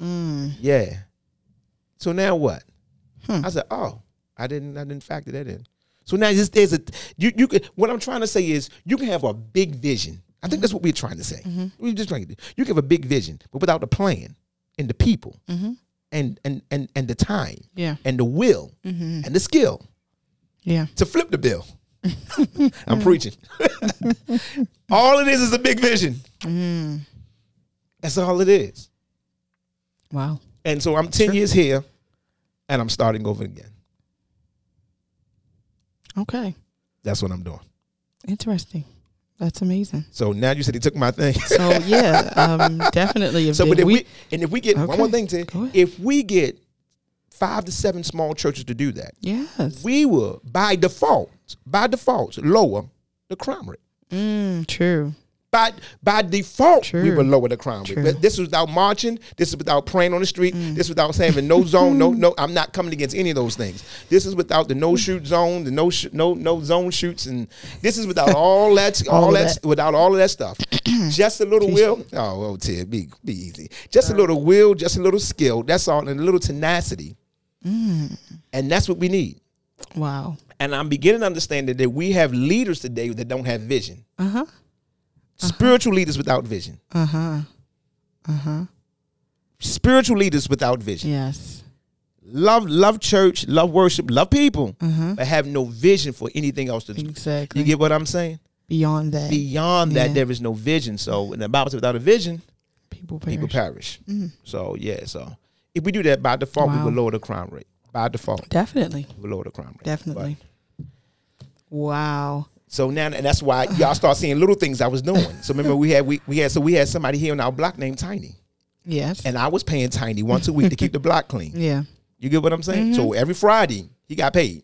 Mm. Yeah. So now what? Hmm. I said, oh, I didn't I didn't factor that in. So now just there's a you you could what I'm trying to say is you can have a big vision. I think that's what we're trying to say. We're just trying to do. You can have a big vision, but without the plan and the people Mm-hmm. And and and and the time Yeah. and the will Mm-hmm. and the skill Yeah. to flip the bill. I'm preaching. all it is is a big vision. Mm. That's all it is. Wow. And so I'm 10 Sure. years here and I'm starting over again. Okay. That's what I'm doing. Interesting. That's amazing. So now you said he took my thing. So yeah, um, definitely. If, so, but if if we, and if we get one more thing, to if we get five to seven small churches to do that, yes. we will by default, by default, lower the crime rate. Mm, true. By by default, we True. would lower the crime rate. True. But this is without marching. This is without praying on the street. This is without saying no zone. No, no. I'm not coming against any of those things. This is without the no shoot zone, the no sh- no no zone shoots, and this is without all that all, All that, that. without all of that stuff. just a little will. Oh, well, Ted, be be easy. Just a little will, just a little skill. That's all, and a little tenacity. Mm. And that's what we need. Wow. And I'm beginning to understand that, that we have leaders today that don't have vision. Uh huh. Spiritual leaders without vision. Uh huh. Uh huh. Spiritual leaders without vision. Yes. Love, love church, love worship, love people, Uh-huh. but have no vision for anything else to do. Exactly. You get what I'm saying? Beyond that, Beyond that, there is no vision. So when the Bible says without a vision, people perish. people perish. Mm. So yeah, so if we do that by default, we will lower the crime rate. By default, Definitely. we will lower the crime rate. Definitely. Wow. So now, and that's why y'all start seeing little things I was doing. So remember, we had we, we had so we had somebody here on our block named Tiny, Yes. and I was paying Tiny once a week to keep the block clean. yeah. You get what I'm saying? Mm-hmm. So every Friday he got paid.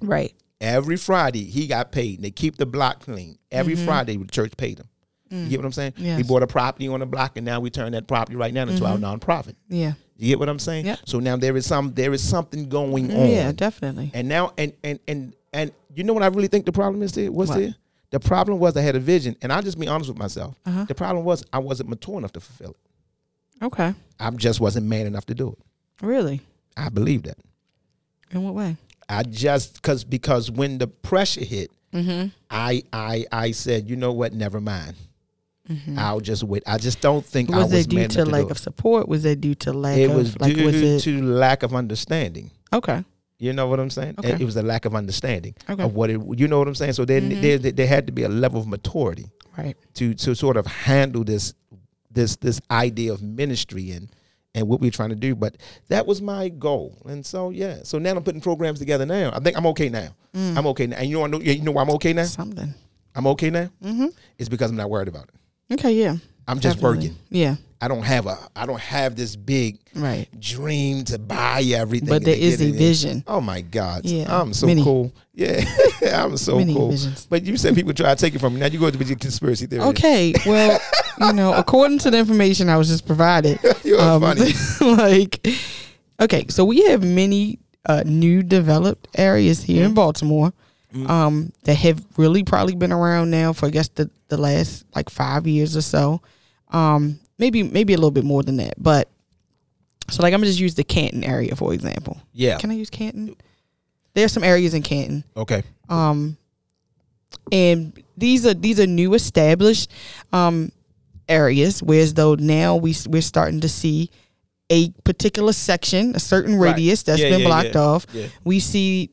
Right. Every Friday he got paid. And they keep the block clean. Every Friday the church paid him. You get what I'm saying? We Mm-hmm. Bought a property on the block, and now we turn that property right now into our nonprofit. Yeah. You get what I'm saying? Yep. So now there is some there is something going on. Yeah. Definitely. And now and and and and you know what I really think the problem is there? What's What? there? The problem was I had a vision, and I'll just be honest with myself. Uh-huh. The problem was I wasn't mature enough to fulfill it. Okay. I just wasn't man enough to do it. Really? I believe that. In what way? I just cause because when the pressure hit, Mm-hmm. I I I said, you know what, never mind. I'll just wait. I just don't think I Was was it due to enough lack of support? Was it due to lack. It of was like due was it to lack of understanding. okay? You know what I'm saying? Okay. It, it was a lack of understanding Okay. of what it. You know what I'm saying? So then Mhm. there, there had to be a level of maturity Right. to to sort of handle this this this idea of ministry and and what we're trying to do. But that was my goal, and so yeah. So now I'm putting programs together. Now I think I'm okay now. Mm. I'm okay now. And you know I know you know why I'm okay now. Something. I'm okay now. Mm-hmm. It's because I'm not worried about it. Okay. Yeah. I'm just Definitely. working. Yeah. I don't have a I don't have this big Right. dream to buy everything. But there is a vision. Oh my God. Yeah, I'm so many. cool. Yeah. I'm so Many cool. visions. But you said people try to take it from me. Now you go to the conspiracy theory. Okay. Well, you know, according to the information I was just provided, You're um, funny. like, okay, so we have many uh, new developed areas here Mm-hmm. in Baltimore um, that have really probably been around now for I guess the, the last like five years or so, um, maybe maybe a little bit more than that. But so like I'm gonna just use the Canton area for example. Yeah. Can I use Canton? There's some areas in Canton Okay. um and these are these are new established um areas whereas though now we we're starting to see a particular section a certain Right. radius that's Yeah, been yeah, blocked yeah. off we see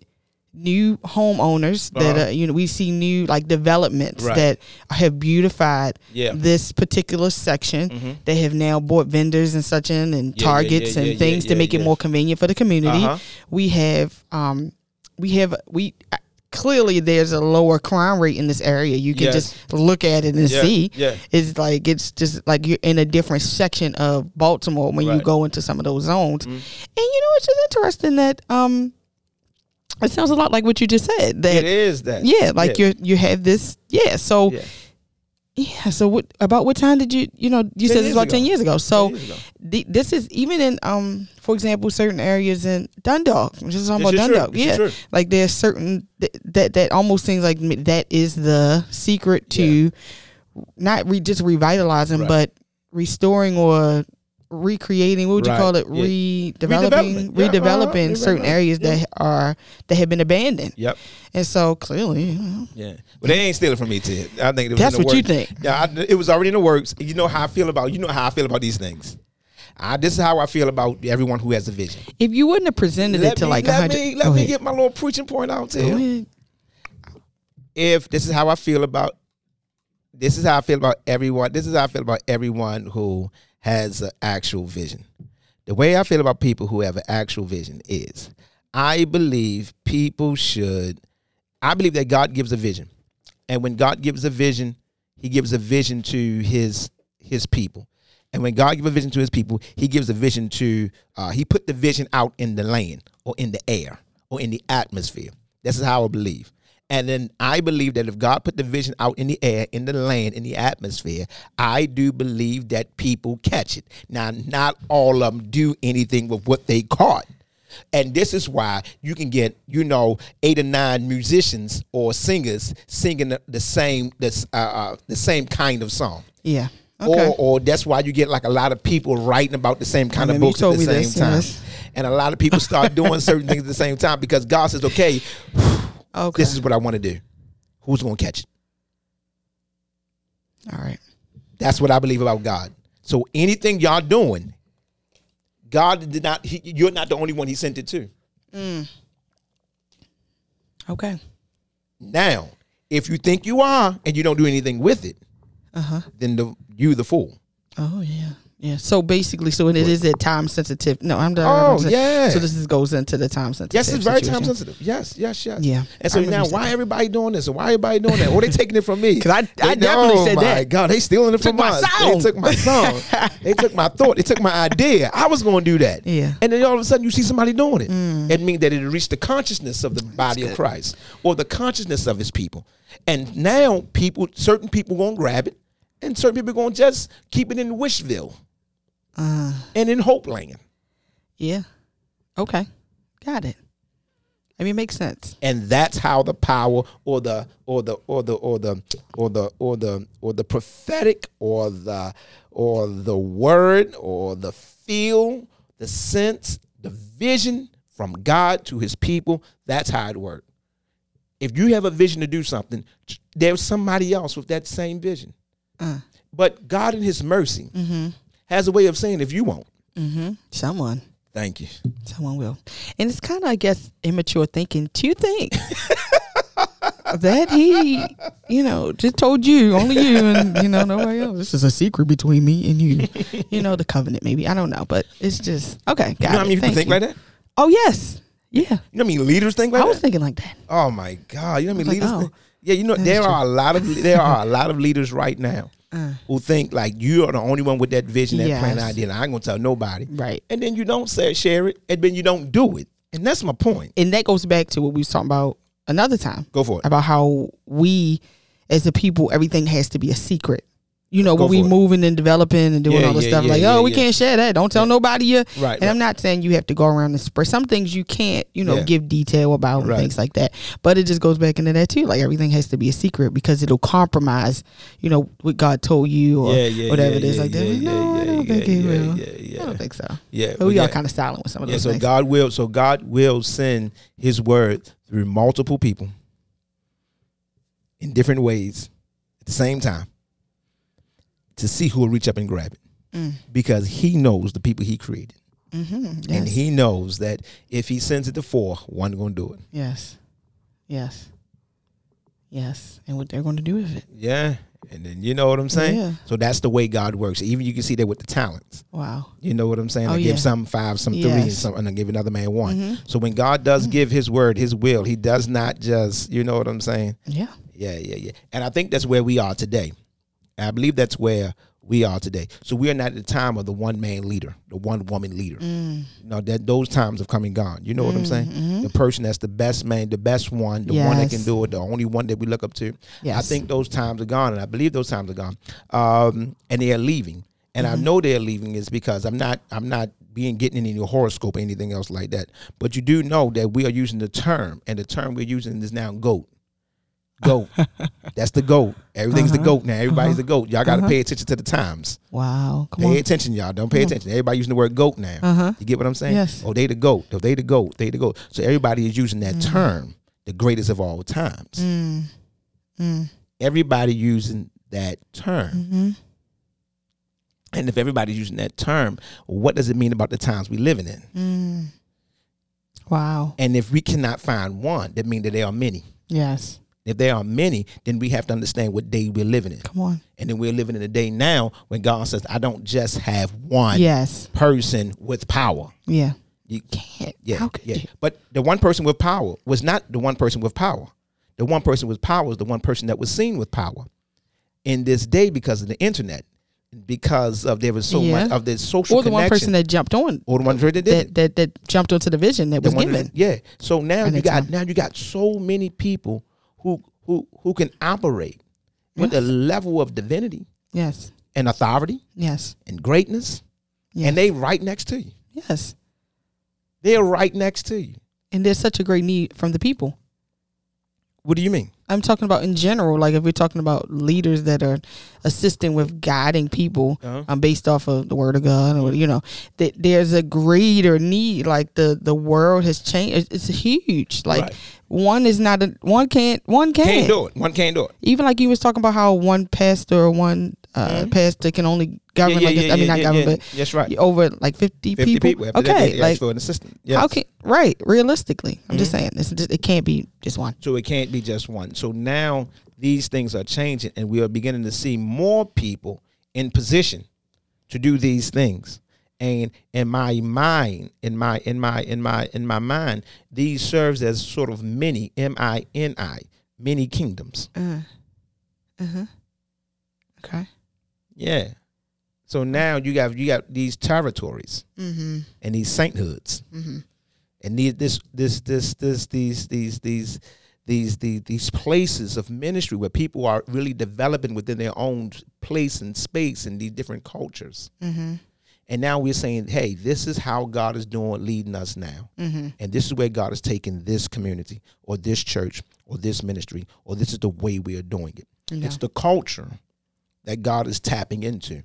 new homeowners that Uh-huh. are, you know we see new like developments Right. that have beautified Yeah. this particular section Mhm. they have now bought vendors and such in and Yeah, targets yeah, and things to make it more convenient for the community Uh-huh. we have um we have we uh, clearly there's a lower crime rate in this area you can Yes. just look at it and see yeah. it's like it's just like you're in a different section of baltimore when you go into some of those zones Mhm. and you know it's just interesting that um it sounds a lot like what you just said that It is that. yeah like Yeah. you you have this yeah so Yeah. yeah so what about what time did you you know you said it's years about ago. 10 years ago so years ago. the, this is even in um for example certain areas in Dundalk which is talking This about. Dundalk yeah like there's certain th- that that almost seems like that is the secret to not re- just revitalizing Right. but restoring or recreating what would you call it Yeah. redeveloping Redevelopment. Yeah, redeveloping uh-huh. certain areas Yeah. that are that have been abandoned Yep. and so clearly you know, Yeah. But they ain't stealing from me, Ted. I think it was That's in the what you think. Yeah, I, it was already in the works. You know how I feel about you know how I feel about these things. I, this is how I feel about everyone who has a vision. if you wouldn't have presented it to me, like a let hundred me let me ahead. get my little preaching point out, Ted. if this is how I feel about this is how I feel about everyone. This is how I feel about everyone who has an actual vision. The way I feel about people who have an actual vision is I believe people should I believe that God gives a vision. And when God gives a vision, he gives a vision to his his people. And when God gives a vision to his people, he gives a vision to uh, he put the vision out in the land or in the air or in the atmosphere. This is how I believe. And then I believe that if God put the vision out in the air, in the land, in the atmosphere, I do believe that people catch it. Now, not all of them do anything with what they caught. And this is why you can get, you know, eight or nine musicians or singers singing the, same the, uh, uh, the same kind of song. Yeah. Okay. Or, or that's why you get like a lot of people writing about the same kind of books at the same this, time. yes. And a lot of people start doing certain things at the same time because God says, okay, okay. this is what I want to do. Who's going to catch it? All right. That's what I believe about God. So anything y'all doing, God did not, he, you're not the only one he sent it to. Okay. Now, if you think you are and you don't do anything with it, Uh huh. then the, you the fool. Oh yeah. Yeah. So basically, so it is a time sensitive. No, I'm done. Oh, I'm yeah. So this is, goes into the time sensitive. Yes, it's very time sensitive. Yes, yes, yes. Yeah. And so now, why everybody doing this? And why everybody doing that? Or they taking it from me? 'Cause I- They- I definitely oh said my that. God, they stealing it Took from my us. song. They took my song. they took my thought. They took my idea. I was going to do that. Yeah. And then all of a sudden, you see somebody doing it. Mm. It means that it reached the consciousness of the body of Christ or the consciousness of His people. And now, people, certain people, going to grab it, and certain people going to just keep it in Wishville Uh, and in Hope Land. yeah. Okay. Got it. I mean, it makes sense. and that's how the power or the or the or the or the or the or the or the prophetic or the or the word or the feel the sense the vision from god to his people that's how it works if you have a vision to do something there's somebody else with that same vision Uh. but god in his mercy Mm-hmm. Has a way of saying if you won't Mm-hmm. Someone. thank you Someone will. And it's kind of, I guess, immature thinking to think that he, you know, just told you, only you, and, you know, nobody else. This is a secret between me and you. You know, the covenant, maybe. I don't know. But it's just, okay. Got you know how it. many people Thank think you. like that Oh, yes. Yeah. you know how many leaders think like I that I was thinking like that. Oh my God! You know what I mean? Leaders. like, think- yeah, you know there true. are a lot of there are a lot of leaders right now Uh, who think like you are the only one with that vision, that plan, Yes. idea. And I ain't gonna tell nobody. right. And then you don't say share it, and then you don't do it. And that's my point. And that goes back to what we was talking about another time Go for it. about how we, as a people, everything has to be a secret. You know, Go when we for it. moving and developing and doing Yeah, all this yeah, stuff, yeah, like, oh, we can't share that. Don't tell nobody you. Right. And I'm not saying you have to go around and spread some things you can't, you know, give detail about and things like that. But it just goes back into that too. Like everything has to be a secret because it'll compromise, you know, what God told you or yeah, yeah, whatever yeah, it is yeah, like that. yeah, no, I don't yeah, think he yeah, will. Yeah, I yeah, don't think so. yeah. But we yeah. are kind of silent with some of Yeah, those so things. God will, so God will send His word through multiple people in different ways at the same time to see who will reach up and grab it, Mm. because He knows the people He created, Mm-hmm. Yes. and He knows that if He sends it to four, one gonna do it. yes. Yes. Yes. And what they're going to do with it. Yeah, and then you know what I'm saying. Yeah. So that's the way God works. Even you can see that with the talents. Wow. You know what I'm saying? Oh, I yeah. give some five, some three, and some, and I give another man one. Mhm. So when God does give His word, His will, He does not just, you know what I'm saying? Yeah. Yeah, yeah, yeah. And I think that's where we are today. I believe that's where we are today. So we are not at the time of the one man leader, the one woman leader. Mm. You know, that those times have come and gone. You know what I'm saying? Mhm. The person that's the best man, the best one, the one that can do it, the only one that we look up to. Yes. I think those times are gone, and I believe those times are gone. Um, and they are leaving, and Mm-hmm. I know they're leaving is because I'm not, I'm not being getting in any horoscope or anything else like that. But you do know that we are using the term, and the term we're using is now goat. Goat. That's the goat. Everything's the Uh-huh. goat now. Everybody's Uh-huh. the goat. Y'all got to Uh-huh. pay attention to the times. Wow. Come Pay on. attention, y'all. Don't pay attention. Everybody using the word goat now. Uh huh. You get what I'm saying? Yes. Oh, they the goat. Oh, they the goat. They the goat. So everybody is using that Mm. term, the greatest of all times. Mm. Mm. Everybody using that term. Mm-hmm. And if everybody's using that term, what does it mean about the times we living in? Mm. Wow. And if we cannot find one, that means that there are many. Yes. If there are many, then we have to understand what day we're living in. Come on. And then we're living in a day now when God says, I don't just have one Yes. person with power. Yeah. You Can't. Yeah, How could yeah. you? But the one person with power was not the one person with power. The one person with power is the one person that was seen with power in this day because of the internet, because of there was so Yeah. much of the social Or the one person that jumped on or the one that did that, that that jumped onto the vision that The was given. that- yeah. So now you got time. now you got so many people who who who can operate with a level of divinity Yes. and authority Yes. and greatness, Yes. and they right next to you. yes. They're right next to you. And there's such a great need from the people. What do you mean? I'm talking about in general, like if we're talking about leaders that are assisting with guiding people Uh-huh. um, based off of the word of God, or you know, that there's a greater need. Like the the world has changed. It's, it's huge. Like Right. one is not a one can't one can't. Can't do it. One can't do it. Even like you was talking about how one pastor or one uh, pastor can only govern. Yeah, like yeah, I mean, yeah, not yeah, govern, yeah. but That's right. over like 50, 50 people. people. Okay, like for an assistant. Yes. how can right realistically? I'm just Mm-hmm. saying it's just, it can't be just one. So it can't be just one. So now these things are changing, and we are beginning to see more people in position to do these things. And in my mind, in my in my in my in my mind, these serves as sort of many M I N I many kingdoms. Uh, uh-huh. Okay. Yeah. So now you got you got these territories Mm-hmm. and these sainthoods. Mm-hmm. and these this this this this these these these these these these places of ministry where people are really developing within their own place and space and these different cultures. Mm-hmm. And now we're saying, hey, this is how God is doing leading us now. Mm-hmm. And this is where God is taking this community or this church or this ministry or this is the way we are doing it. Yeah. It's the culture that God is tapping into.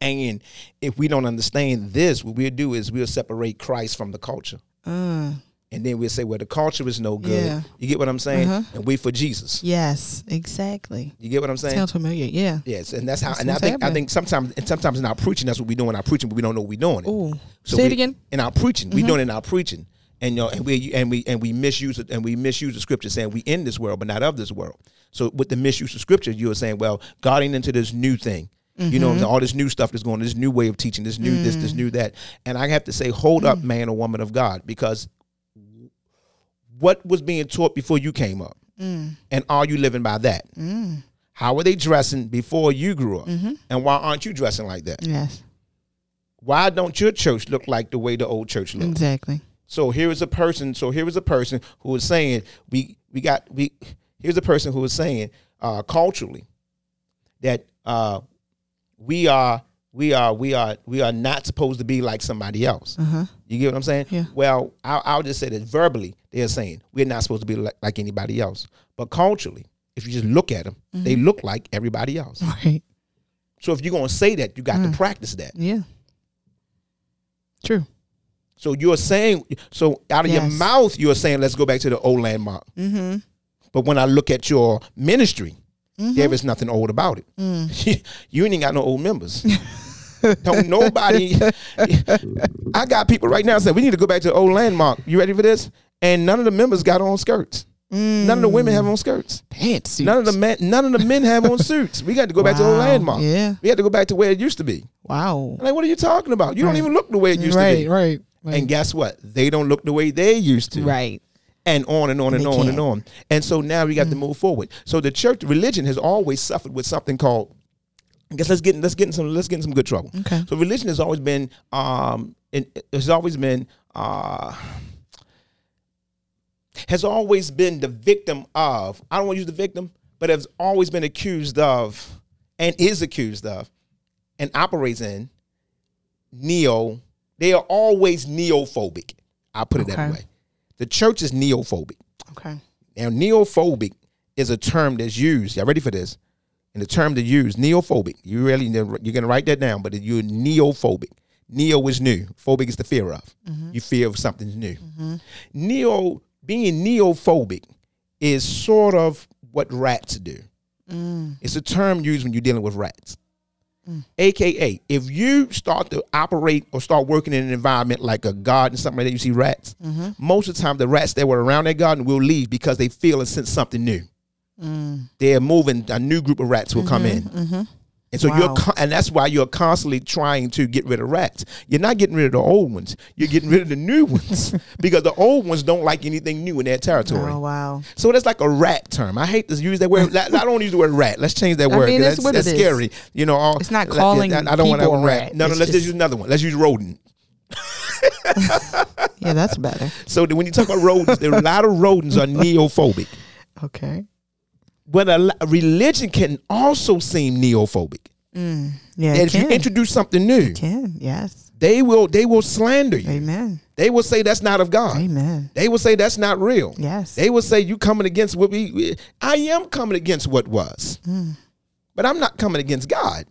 And if we don't understand this, what we'll do is we'll separate Christ from the culture. Uh, And then we'll say, well, the culture is no good. Yeah. You get what I'm saying? Uh-huh. And wait for Jesus. yes, exactly. You get what I'm saying? Sounds familiar. Yeah. yes, and that's how. That's and I think I think sometimes and sometimes in our preaching, that's what we do in our preaching, but we don't know what we're doing. It. So say it again. In our preaching, we Mhm. doing it in our preaching, and you know, and we and we and we misuse it, and we misuse the scripture saying we in this world, but not of this world. So with the misuse of scripture, you were saying, well, God ain't into this new thing. You know, Mm-hmm. all this new stuff that's going, this new way of teaching, this new this, this Mm. new that, and I have to say, hold up, man or woman of God, because what was being taught before you came up, Mm. and are you living by that? Mm. How were they dressing before you grew up, Mm-hmm. and why aren't you dressing like that? Yes. Why don't your church look like the way the old church looked? Exactly. So here is a person. So here is a person who was saying we we got we. Here's a person who is saying uh, culturally that uh, we are we are we are we are not supposed to be like somebody else. Uh huh. You get what I'm saying? Yeah. Well, I'll, I'll just say that verbally they're saying we're not supposed to be like, like anybody else, but culturally, if you just look at them, they look like everybody else. Right. So if you're gonna say that, you got to practice that. Yeah. True. So you're saying, so out of your mouth, you're saying, let's go back to the old landmark. Mm-hmm. But when I look at your ministry, there is nothing old about it. Mm. you ain't got no old members. Don't nobody. I got people right now saying we need to go back to the old landmark. You ready for this? And none of the members got on skirts. None of the women have on skirts. Pants. None of the men. None of the men have on suits. We got to go back to old landmark. Yeah. We had to go back to where it used to be. Wow. Like, what are you talking about? You don't even look the way it used right, to be. right. Right. And guess what? They don't look the way they used to. right. And on and on and They on and can't. on. And so now we got Mm. to move forward. So the church religion has always suffered with something called I guess let's get let's get in some let's get in some good trouble. Okay. So religion has always been um it, has always been uh has always been the victim of I don't want to use the victim, but has always been accused of and is accused of and operates in neo they are always neophobic. I'll put it that way. The church is neophobic. Okay. Now, neophobic is a term that's used. Y'all ready for this? And the term to use, neophobic. You really you're gonna write that down, but you're neophobic. Neo is new. Phobic is the fear of. You fear of something's new. Neo being neophobic is sort of what rats do. Mm. It's a term used when you're dealing with rats. AKA, if you start to operate or start working in an environment like a garden, something like that, you see rats, Mm-hmm. most of the time the rats that were around that garden will leave because they feel and sense something new. Mm. They're moving, a new group of rats will come in. Mm-hmm. And so you're, con- and that's why you're constantly trying to get rid of rats. You're not getting rid of the old ones. You're getting rid of the new ones because the old ones don't like anything new in their territory. Oh wow. So that's like a rat term. I hate to use that word. I don't want use the word rat. Let's change that I word. mean, that's what that's it is. scary. You know, all, It's not I- calling I, don't want to have people rat. rat. No, no. It's Let's just just- use another one. Let's use rodent. Yeah, that's better. So when you talk about rodents, there are a lot of rodents are neophobic. Okay. But a, a religion can also seem neophobic. Mm. Yeah. And It if you introduce something new, can. Yes. they will they will slander you. Amen. They will say that's not of God. Amen. They will say that's not real. Yes. They will say you coming against what we, we- I am coming against what was. Mm. But I'm not coming against God.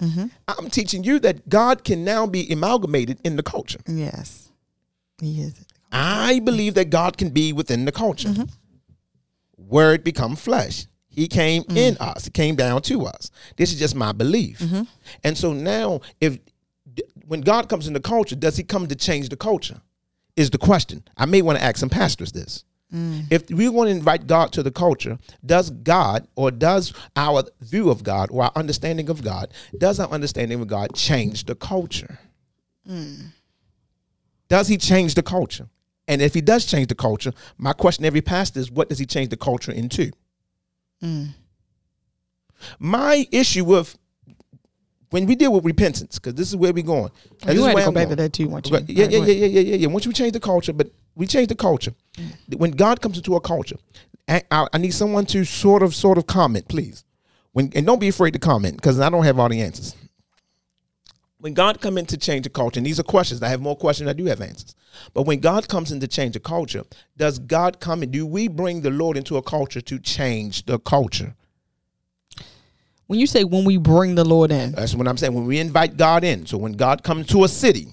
Mm-hmm. I'm teaching you that God can now be amalgamated in the culture. Yes. He is. I believe that God can be within the culture. Mm-hmm. Word become flesh. He came Mm. in us. He came down to us. This is just my belief. Mm-hmm. And so now, if when God comes in the culture, does He come to change the culture? Is the question. I may want to ask some pastors this. Mm. If we want to invite God to the culture, does God or does our view of God or our understanding of God, does our understanding of God change the culture? Mm. Does he change the culture? And if he does change the culture, my question every pastor is what does he change the culture into? Mm. My issue with when we deal with repentance, because this is where we're going. and you had to go I'm back going. to that too, once you? Yeah, yeah, right, yeah, yeah, yeah, yeah, yeah. Once we change the culture, but we change the culture. When God comes into a culture, I, I I need someone to sort of, sort of comment, please. When and don't be afraid to comment because I don't have all the answers. When God comes in to change a culture, and these are questions. I have more questions. I do have answers. But when God comes in to change a culture, does God come and do we bring the Lord into a culture to change the culture? When you say when we bring the Lord in, That's what I'm saying. When we invite God in, so when God comes to a city,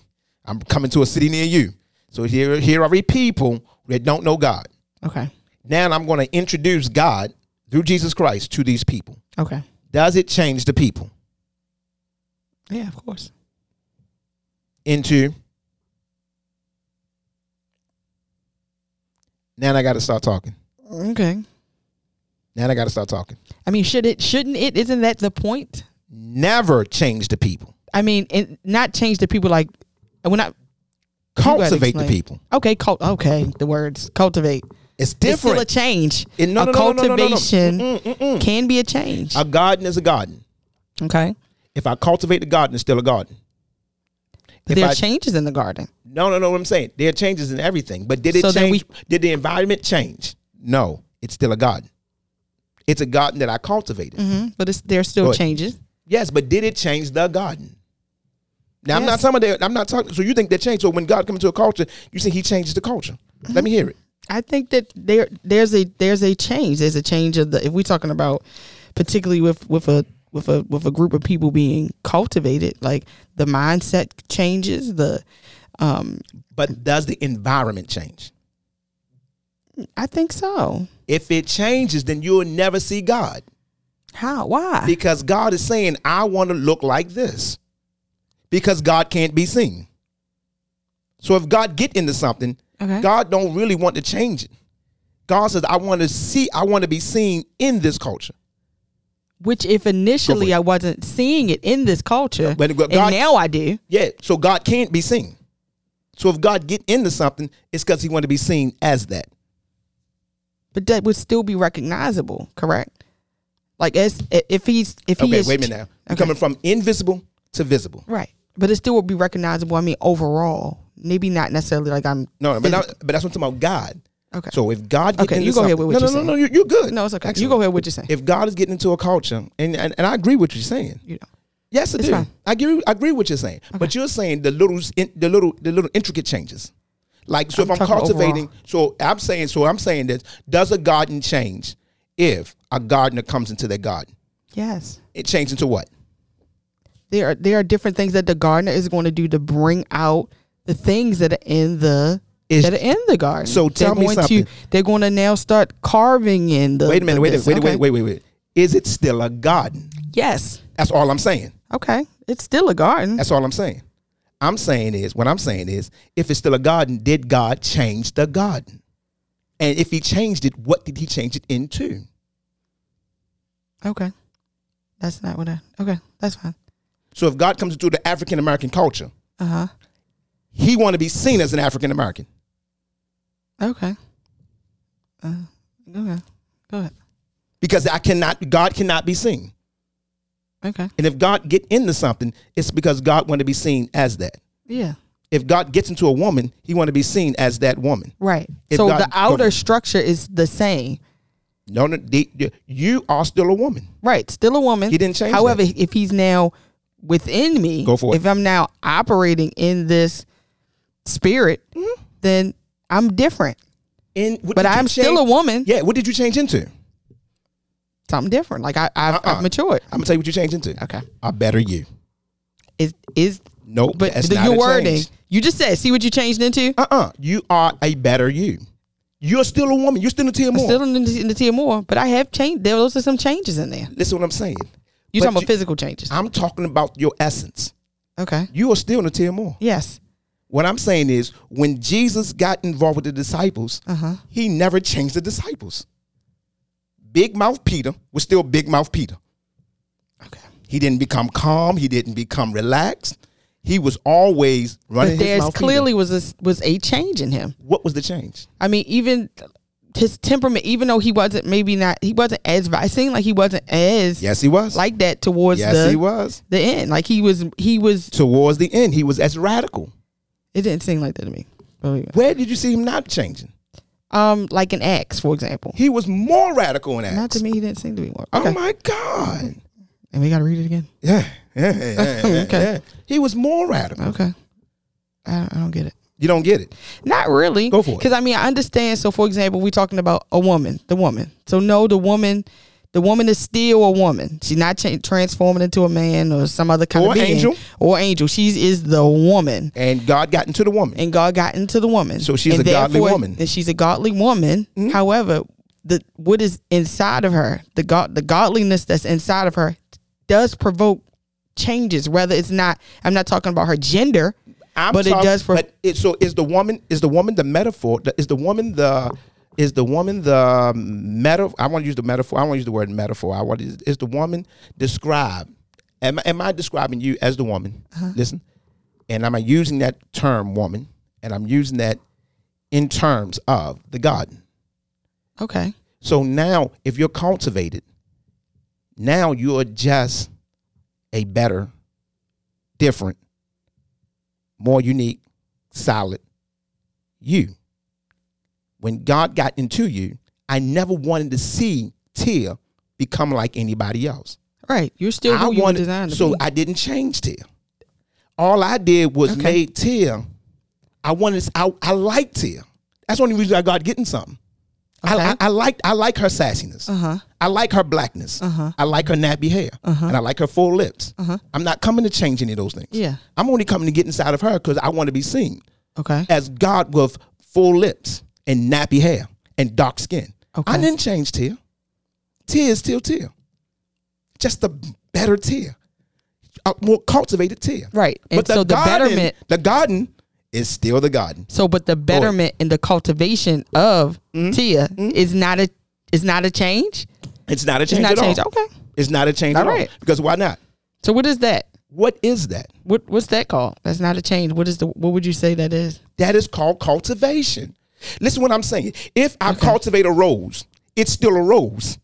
I'm coming to a city near you. So here, here are people that don't know God. okay, Now I'm going to introduce God through Jesus Christ to these people. okay, Does it change the people yeah, of course. Into? Now I got to start talking. Okay. Now I got to start talking. I mean, should it? Shouldn't it? Isn't that the point? Never change the people. I mean, and not change the people like we're not. Cultivate the people. Okay, cult. Okay, the words cultivate. It's It's still a change. It- no, a no, no, no, cultivation Mm-mm, mm-mm. can be a change. A garden is a garden. Okay, If I cultivate the garden, it's still a garden. But there are changes in the garden. No, no, no. What I'm saying, there are changes in everything, but did it So change? did the environment change? No, it's still a garden. It's a garden that I cultivated. hmm But it's there are still ahead. changes. Yes, but did it change the garden? Now I'm not talking about that. I'm not talking. So you think that changed? So when God comes into a culture, you think He changes the culture? Let me hear it. I think that there there's a there's a change. There's a change of the if we're talking about particularly with with a with a with a group of people being cultivated, like the mindset changes, the um But does the environment change? I think so. If it changes, then you'll never see God How? Why? because God is saying, "I want to look like this," because God can't be seen. So if God get into something, okay. God don't really want to change it. God says, I want to see, I want to be seen in this culture. Which if initially I wasn't seeing it in this culture, But God- and now I do. Yeah. So God can't be seen. So if God get into something, it's because he want to be seen as that. But that would still be recognizable, correct? Like as if he's if he Okay, is wait a minute now. You're Okay. coming from invisible to visible. right, but it still would be recognizable. I mean, overall, maybe not necessarily like I'm. No, but, not, but that's what I'm talking about God. Okay. So if God Okay, into you go ahead with what no, you're no, no, saying. no, you're, good. No, it's okay. Excellent. You go ahead. with What you're saying? If God is getting into a culture, and, and, and I agree with what you're saying. you know. Yes, I It's do. fine. I agree. I agree with what you're saying. But you're saying the little, the little, the little intricate changes. Like so, I'm if I'm cultivating, so I'm saying, so I'm saying this: Does a garden change if a gardener comes into their garden? Yes. It changes into what? There are there are different things that the gardener is going to do to bring out the things that are in the Is- that are in the garden. So tell they're me going something. To, they're going to now start carving in the. Wait a minute. the Wait. this. Wait. Wait. Okay. Wait. Wait. Wait. Wait. Is it still a garden? Yes. That's all I'm saying. Okay. It's still a garden. That's all I'm saying. I'm saying is what I'm saying is if it's still a garden, did God change the garden? And if He changed it, what did He change it into? okay. That's not what I. Okay. That's fine. So if God comes into the African American culture, Uh huh. He want to be seen as an African American. Okay. Uh, okay. Go ahead. because I cannot, God cannot be seen. Okay. And if God get into something, it's because God want to be seen as that. Yeah. If God gets into a woman, He want to be seen as that woman. Right. If so God- the outer structure is the same. No, no, the, the- you are still a woman. Right, still a woman. He didn't change However, if he's now within me, Go for it. if I'm now operating in this spirit, Mm-hmm. then I'm different. In, But I'm still a woman. Yeah, what did you change into? Something different. Like I, I've, Uh-uh. I've matured. I'm gonna tell you what you changed into. Okay. A better you. Is is Nope. but the, not your a wording? change. You just said. See what you changed into. Uh-uh. You are a better you. You're still a woman. You're still Tia I'm Moore. still in the, in the but I have changed. There, those are some changes in there. Listen what I'm saying. You But talking about you- physical changes? I'm talking about your essence. Okay. You are still in the Tia Moore. Yes. What I'm saying is, when Jesus got involved with the disciples, Uh huh. he never changed the disciples. Big mouth Peter was still big mouth Peter. Okay. He didn't become calm. He didn't become relaxed. He was always running But there's mouth. clearly was a, was a change in him. what was the change? I mean, even his temperament, even though he wasn't maybe not, he wasn't as. It seemed like he wasn't as Yes, he was. like that towards yes, the he was. the end. Like he was, he was. Towards the end, he was as radical. It didn't seem like that to me. Where did you see him not changing? Um, like an Acts, for example. He was more radical in Acts. Not to me, he didn't seem to be more. Okay, Oh my God. and we got to read it again. Yeah, yeah, yeah, yeah, yeah, Okay. yeah. He was more radical. Okay, I don't, I don't get it. You don't get it. Not really. Go for it. Because I mean, I understand. So, for example, we're talking about a woman, the woman. So, no, the woman, the woman is still a woman. She's not cha- transforming into a man or some other kind Or of being. angel. or angel. She is the woman, And God got into the woman. and God got into the woman. So she's And a godly woman. Mm-hmm. and she's a godly woman. However, the what is inside of her, the god, the godliness that's inside of her, does provoke changes. Whether it's not, I'm not talking about her gender. I'm But it does pro- but it, so is the woman is the woman the metaphor? Is the woman the is the woman the metaphor? I want to use the metaphor. I want to use the word metaphor. I want is, is the woman described? Am, I- am I describing you as the woman? Uh-huh. Listen, and I'm using that term woman, and I'm using that in terms of the garden. Okay. So now, if you're cultivated, now you're just a better, different, more unique, solid you. When God got into you, I never wanted to see Tia become like anybody else. Right. You're still who I you were wanted, designed to so be. I didn't change Tia. All I did was Okay. made Tia. I wanted. I, I liked Tia. That's the only reason I got getting something. I, Okay. I, I like I like her sassiness. Uh-huh. I like her blackness. Uh-huh. I like her nappy hair. Uh-huh. And I like her full lips. Uh-huh. I'm not coming to change any of those things. Yeah. I'm only coming to get inside of her because I want to be seen Okay. as God with full lips and nappy hair and dark skin. Okay. I didn't change Tia. Tia is still Tia. Just a better Tia. A more cultivated Tia. Right. And But the so the garden, betterment the garden is still the garden. so but the betterment and the cultivation of Mm-hmm. Tia is not a is not a change? It's not a change It's not at change. all. Okay. It's not a change All at all. right. Because why not? So what is that? What is that? What what's that called? That's not a change. What is the what would you say that is? That is called cultivation. Listen what I'm saying. If I cultivate a rose, it's still a rose.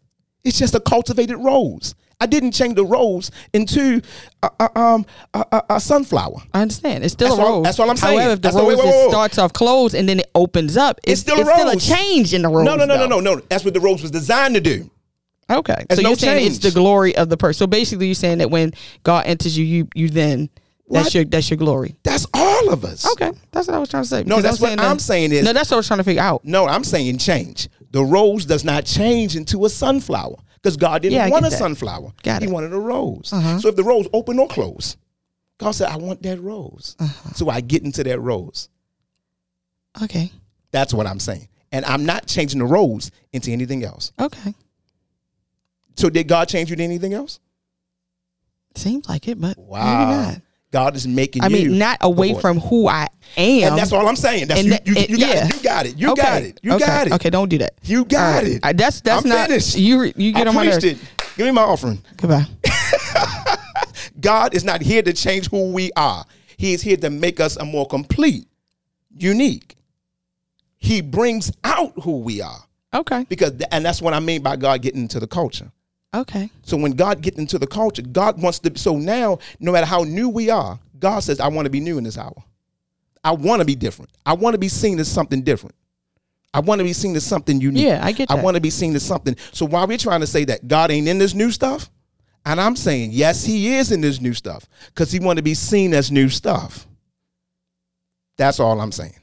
It's just a cultivated rose. I didn't change the rose into a, a, um, a, a, sunflower. I understand. It's still That's a all- rose. that's all I'm saying. However, if the That's rose wait, wait, wait, wait. starts off closed and then it opens up, it's, It's still a it's still a rose. change in the rose. No, no, no, no, though. no, no. That's what the rose was designed to do. Okay. There's so no you're saying it's the glory of the person. So basically you're saying that when God enters you, you you then that's your that's your glory. That's all of us. Okay. That's what I was trying to say. No, that's what I'm saying is No, that's what I was trying to figure out. no. I'm saying change. The rose does not change into a sunflower because God didn't Yeah, want a that. sunflower. Got he it. wanted a rose. Uh-huh. So if the rose open or close, God said, "I want that rose." Uh-huh. So I get into that rose. Okay. That's what I'm saying. And I'm not changing the rose into anything else. Okay. So did God change you to anything else? Seems like it, but Wow. maybe not. God is making you I mean, not away from who I am. And that's all I'm saying. That's And you, that- you, you got yeah. it. You got it. You okay. got it. You okay. got it. Okay, don't do that. You got right. it. I- that's that's I'm not finished. you. You get I on my nerves. it. Give me my offering. Goodbye. God is not here to change who we are. He is here to make us a more complete, unique. He brings out who we are Okay. because, and that's what I mean by God getting into the culture. Okay. So when God gets into the culture, God wants to. So now, no matter how new we are, God says, "I want to be new in this hour. I want to be different. I want to be seen as something different. I want to be seen as something unique. Yeah, I get I want to be seen as something. So while we're trying to say that God ain't in this new stuff, and I'm saying yes, He is in this new stuff because He want to be seen as new stuff. That's all I'm saying.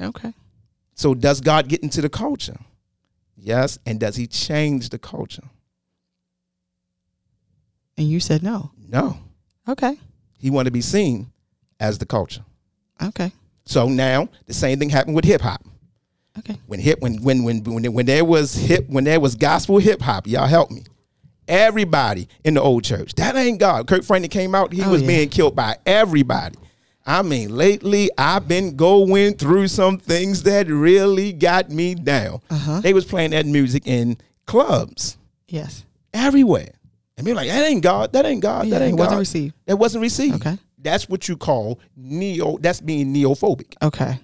Okay. So does God get into the culture? Yes, and does He change the culture? And you said no. No, Okay. He wanted to be seen as the culture. Okay. So now the same thing happened with hip hop. Okay. when hip when when when when when there was hip when there was gospel hip hop, y'all help me. Everybody in the old church, that ain't God. Kirk Franklin came out, he Oh, was yeah. being killed by everybody. I mean, lately I've been going through some things that really got me down. Uh-huh. They was playing that music in clubs Yes. everywhere. And be like, that ain't God. That ain't God. Yeah, that ain't it wasn't God. received. That wasn't received. Okay. That's what you call neo. That's being neophobic. Okay.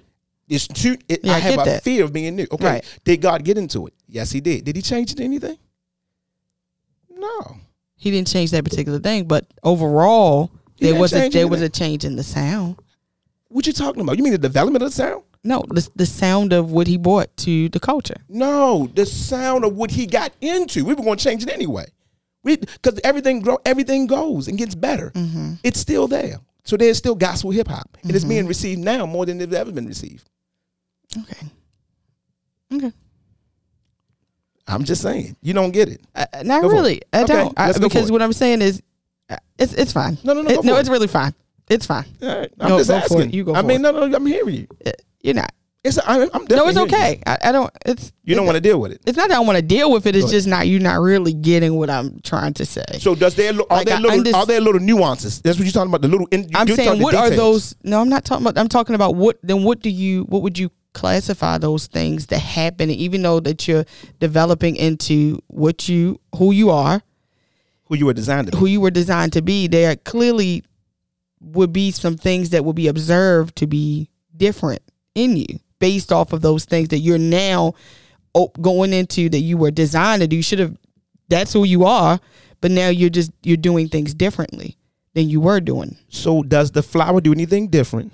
It's too. It, Yeah, I I have a that. fear of being new. Okay, Right. did God get into it? Yes, He did. Did He change it anything? No. He didn't change that particular thing, but overall, He there was a change there was a change in the sound. What you talking about? You mean the development of the sound? No, the the sound of what he brought to the culture. No, the sound of what He got into. We were going to change it anyway. We because everything grow, everything goes and gets better. Mm-hmm. It's still there. So there's still gospel hip hop, and it's being received now more than it's ever been received. Okay. Okay. I'm just saying, you don't get it. Uh, not Go really. I Okay, don't. I, let's go for because what I'm saying is, uh, it's it's fine. No, no, no, It- no, for it's really fine. It's fine. All right, I'm Go- just go for it. asking. You go I mean, it. no, no, I'm hearing you. Uh, You're not. It's I, definitely No, it's okay. I, I don't. It's You don't want to deal with it. It's not that I want to deal with it. It's just not you're not really getting what I'm trying to say. So does there are Like, there little underst- are there little nuances? That's what you're talking about. The little. In, I'm you're saying what are those? No, I'm not talking about. I'm talking about what. Then what do you? What would you classify those things that happen? Even though that you're developing into what you who you are, who you were designed to be? who you were designed to be, there clearly would be some things that would be observed to be different in you based off of those things that you're now going into that you were designed to do. You should have. That's who you are, but now you're just you're doing things differently than you were doing. So does the flower do anything different?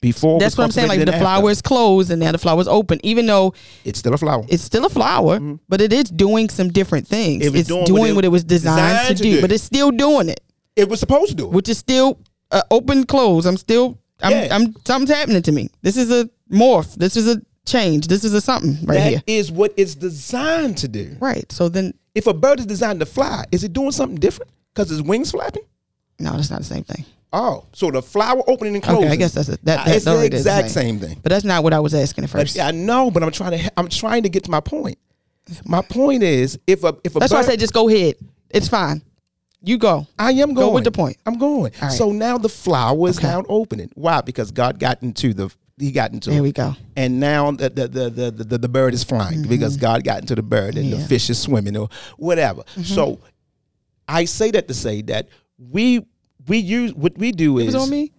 Before That's what I'm saying. Like the after? flower is closed and now the flower is open, even though It's still a flower. it's still a flower, but it is doing some different things. It it's doing doing, what it what it was designed, designed to, to do, do. but it's still doing it, It was supposed to do it. which is still uh, open, close. I'm still, I'm, Yeah. I'm, something's happening to me. This is a morph. This is a change. This is a something right That here. is what it's designed to do. Right. So then, If a bird is designed to fly, is it doing something different because its wings flapping? no, that's not the same thing. Oh, so the flower opening and closing. Okay, I guess that's a, that. Uh, that it's the already is exact same thing. But that's not what I was asking at first. I know, but I'm trying to. I'm trying to get to my point. My point is, if a if a that's why I bird, said just go ahead. It's fine. You go. I am going. Go with the point. I'm going. Right. So now the flower is Okay. now opening. Why? Because God got into the. He got into There it. we go. And now the the, the, the, the, the bird is flying because God got into the bird and the Mm-hmm. Yeah. Mm-hmm. fish is swimming or whatever. So I say that to say that we we use what we do is it was on me.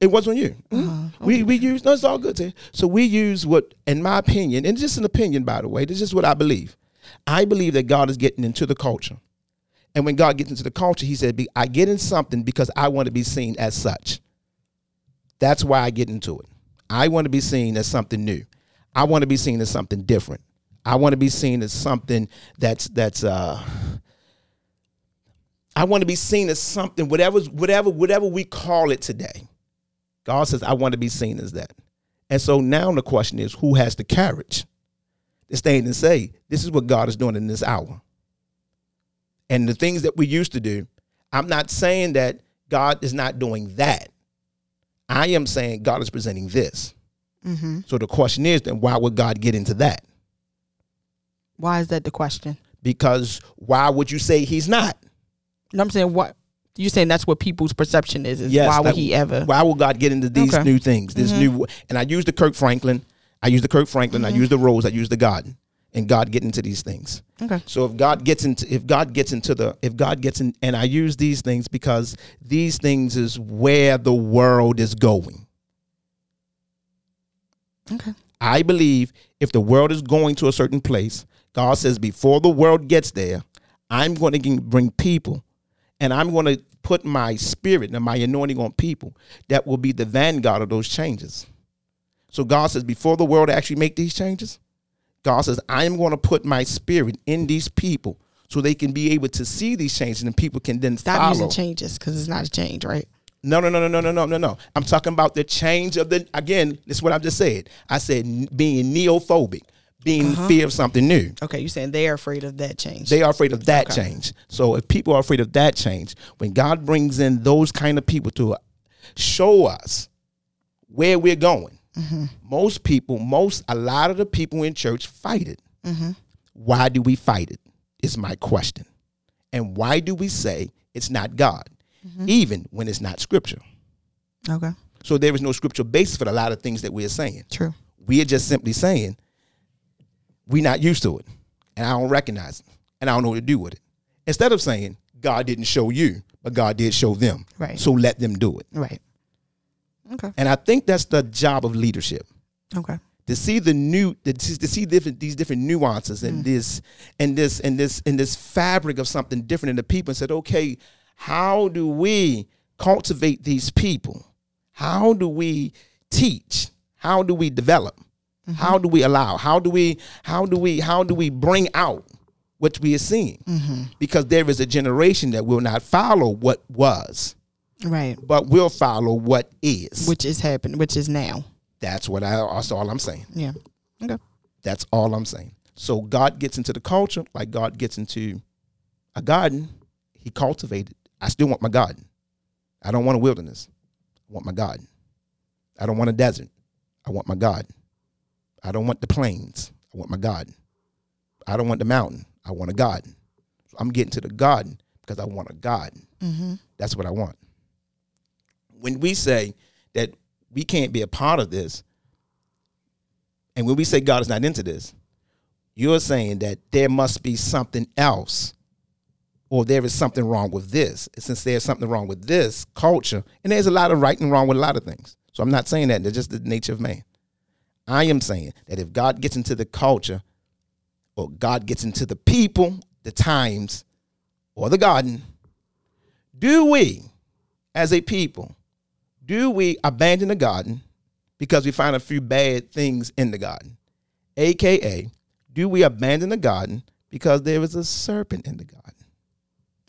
it was on you. Uh-huh. We we use no, it's all good. Ted. So we use what, in my opinion, and just an opinion, by the way, this is what I believe. I believe that God is getting into the culture, and when God gets into the culture, He said, "I get in something because I want to be seen as such." That's why I get into it. I want to be seen as something new. I want to be seen as something different. I want to be seen as something that's that's uh I want to be seen as something, whatever, whatever, whatever we call it today. God says, I want to be seen as that. And so now the question is, who has the courage to stand and say, this is what God is doing in this hour? And the things that we used to do, I'm not saying that God is not doing that. I am saying God is presenting this. Mm-hmm. So the question is, then why would God get into that? Why is that the question? Because why would you say he's not? No, I'm saying what you're saying. That's what people's perception is. Is Yes, why would that- he ever? Why would God get into these Okay. new things? This Mhm. new and I use the Kirk Franklin, I use the Kirk Franklin, I Mhm. use the Rose, I use the garden, and God get into these things. Okay. So if God gets into if God gets into the if God gets in and I use these things because these things is where the world is going. Okay. I believe if the world is going to a certain place, God says before the world gets there, I'm going to bring people and I'm going to put my spirit and my anointing on people that will be the vanguard of those changes. So God says, before the world actually make these changes, God says, I am going to put my spirit in these people so they can be able to see these changes and people can then Stop follow. using changes because it's not a change, right? No, no, no, no, no, no, no, no, no. I'm talking about the change of the. Again, this is what I just said. I said being neophobic, being Uh-huh. fear of something new. Okay, you're saying they are afraid of that change. They are afraid of that Okay. change. So if people are afraid of that change, when God brings in those kind of people to show us where we're going, Mm-hmm. most people, most a lot of the people in church fight it. Mm-hmm. Why do we fight it? Is my question. And why do we say it's not God, Mm-hmm. even when it's not scripture? okay, So there is no scriptural basis for a lot of things that we're saying. true. We are just simply saying we're not used to it, and I don't recognize it, and I don't know what to do with it. Instead of saying God didn't show you, but God did show them, Right. so let them do it. Right. Okay. And I think that's the job of leadership. Okay. to see the new to, to see different these different nuances and mm. this and this and this and this fabric of something different in the people and said okay how do we cultivate these people? How do we teach? How do we develop? Mm-hmm. How do we allow? How do we how do we how do we bring out what we are seeing? Mm-hmm. Because there is a generation that will not follow what was Right. but we'll follow what is Which is happening, which is now. that's what i that's all i'm saying Yeah. Okay. That's all I'm saying. So God gets into the culture like God gets into a garden. He cultivated. I still want my garden. I don't want a wilderness. I want my garden. I don't want a desert. I want my garden. I don't want the plains. I want my garden. I don't want the mountain. I want a garden. I'm getting to the garden because I want a garden. Mm-hmm. That's what I want. When we say that we can't be a part of this, and when we say God is not into this, you're saying that there must be something else, or there is something wrong with this. Since there's something wrong with this culture, and there's a lot of right and wrong with a lot of things. So I'm not saying that. That's just the nature of man. I am saying that if God gets into the culture, or God gets into the people, the times, or the garden, do we, as a people, do we abandon the garden because we find a few bad things in the garden? AKA, do we abandon the garden because there is a serpent in the garden?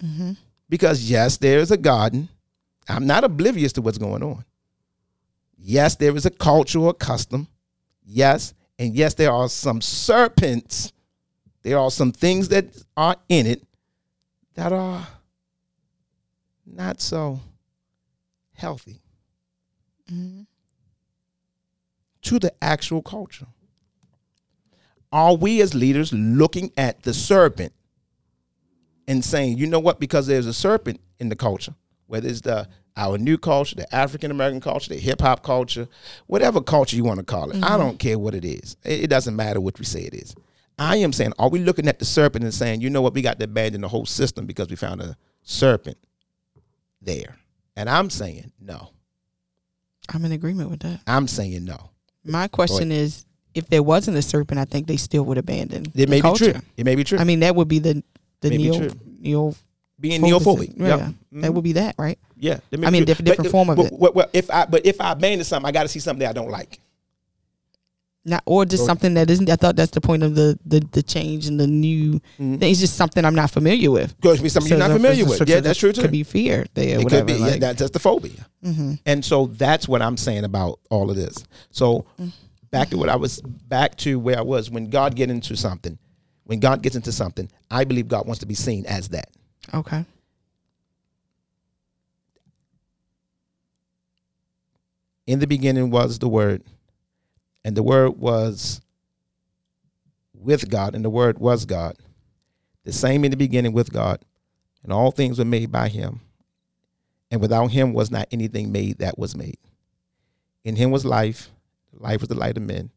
Mm-hmm. Because, yes, there is a garden. I'm not oblivious to what's going on. Yes, there is a culture or custom. Yes. And yes, there are some serpents. There are some things that are in it that are not so healthy Mm-hmm. to the actual culture. Are we as leaders looking at the serpent and saying, you know what, because there's a serpent in the culture, whether it's the our new culture, the African American culture, the hip hop culture, whatever culture you want to call it. I don't care what it is. It, it doesn't matter what we say it is. I am saying, are we looking at the serpent and saying, you know what, we got to abandon the whole system because we found a serpent there? And I'm saying no. I'm in agreement with that. I'm saying no. My question is, if there wasn't a serpent, I think they still would abandon. It may be culture. true. It may be true. I mean, that would be the the May neo neo. Being neophobic. Yeah, Yep. that Mhm. would be that, right? Yeah, that I mean, true. different But- form of but, it. Well, well, if I but if I abandon something, I got to see something that I don't like. Not or just something that isn't. I thought that's the point of the the, the change and the new. Mhm. thing. It's just something I'm not familiar with. Could be something So you're not familiar with. Yeah, that's true too. Could be fear there. it whatever, could be. yeah, like- that, that's the phobia. Mhm. And so that's what I'm saying about all of this. So back to what I was back to where I was when God get into something. When God gets into something, I believe God wants to be seen as that. Okay. In the beginning was the Word, and the Word was with God, and the Word was God. The same in the beginning with God, and all things were made by Him, and without Him was not anything made that was made. In Him was life, life was the light of men.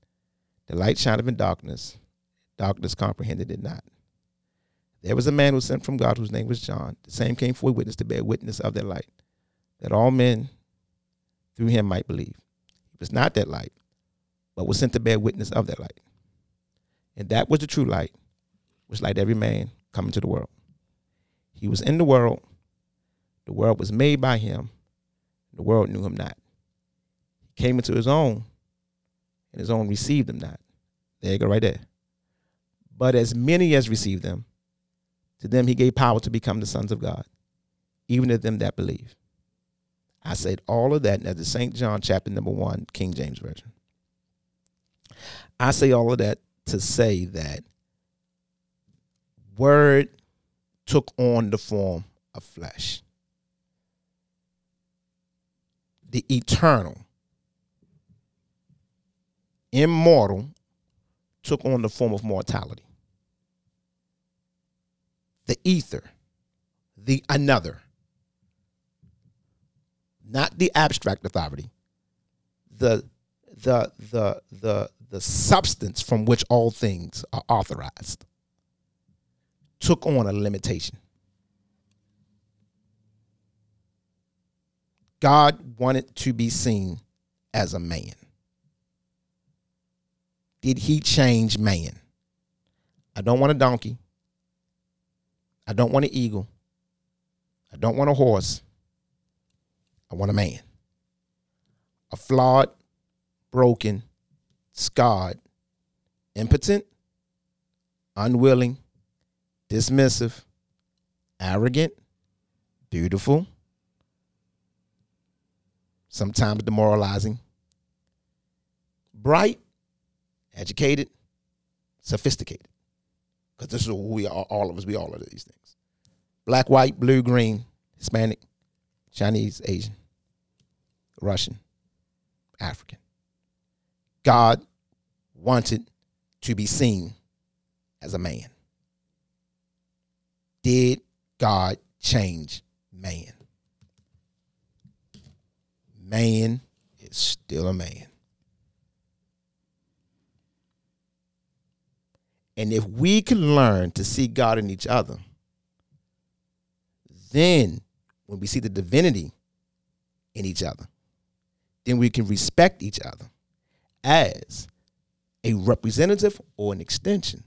The light shined in darkness, darkness comprehended it not. There was a man who was sent from God whose name was John. The same came for a witness to bear witness of that light, that all men through him might believe. He was not that light, but was sent to bear witness of that light. And that was the true light, which light every man coming to the world. He was in the world, the world was made by him, the world knew him not. He came into his own, and his own received him not. There you go, right there. But as many as received them, to them he gave power to become the sons of God, even to them that believe. I said all of that at the St. John chapter number one, King James Version. I say all of that to say that word took on the form of flesh. The eternal, immortal, took on the form of mortality. The ether, the another, not the abstract authority, the the the the the substance from which all things are authorized took on a limitation. God wanted to be seen as a man. Did he change man? I don't want a donkey. I don't want an eagle. I don't want a horse. I want a man. A flawed, broken, scarred, impotent, unwilling, dismissive, arrogant, beautiful, sometimes demoralizing, bright, educated, sophisticated. Because this is who we are, all of us, we all are these things. Black, white, blue, green, Hispanic, Chinese, Asian, Russian, African. God wanted to be seen as a man. Did God change man? Man is still a man. And if we can learn to see God in each other, then when we see the divinity in each other, then we can respect each other as a representative or an extension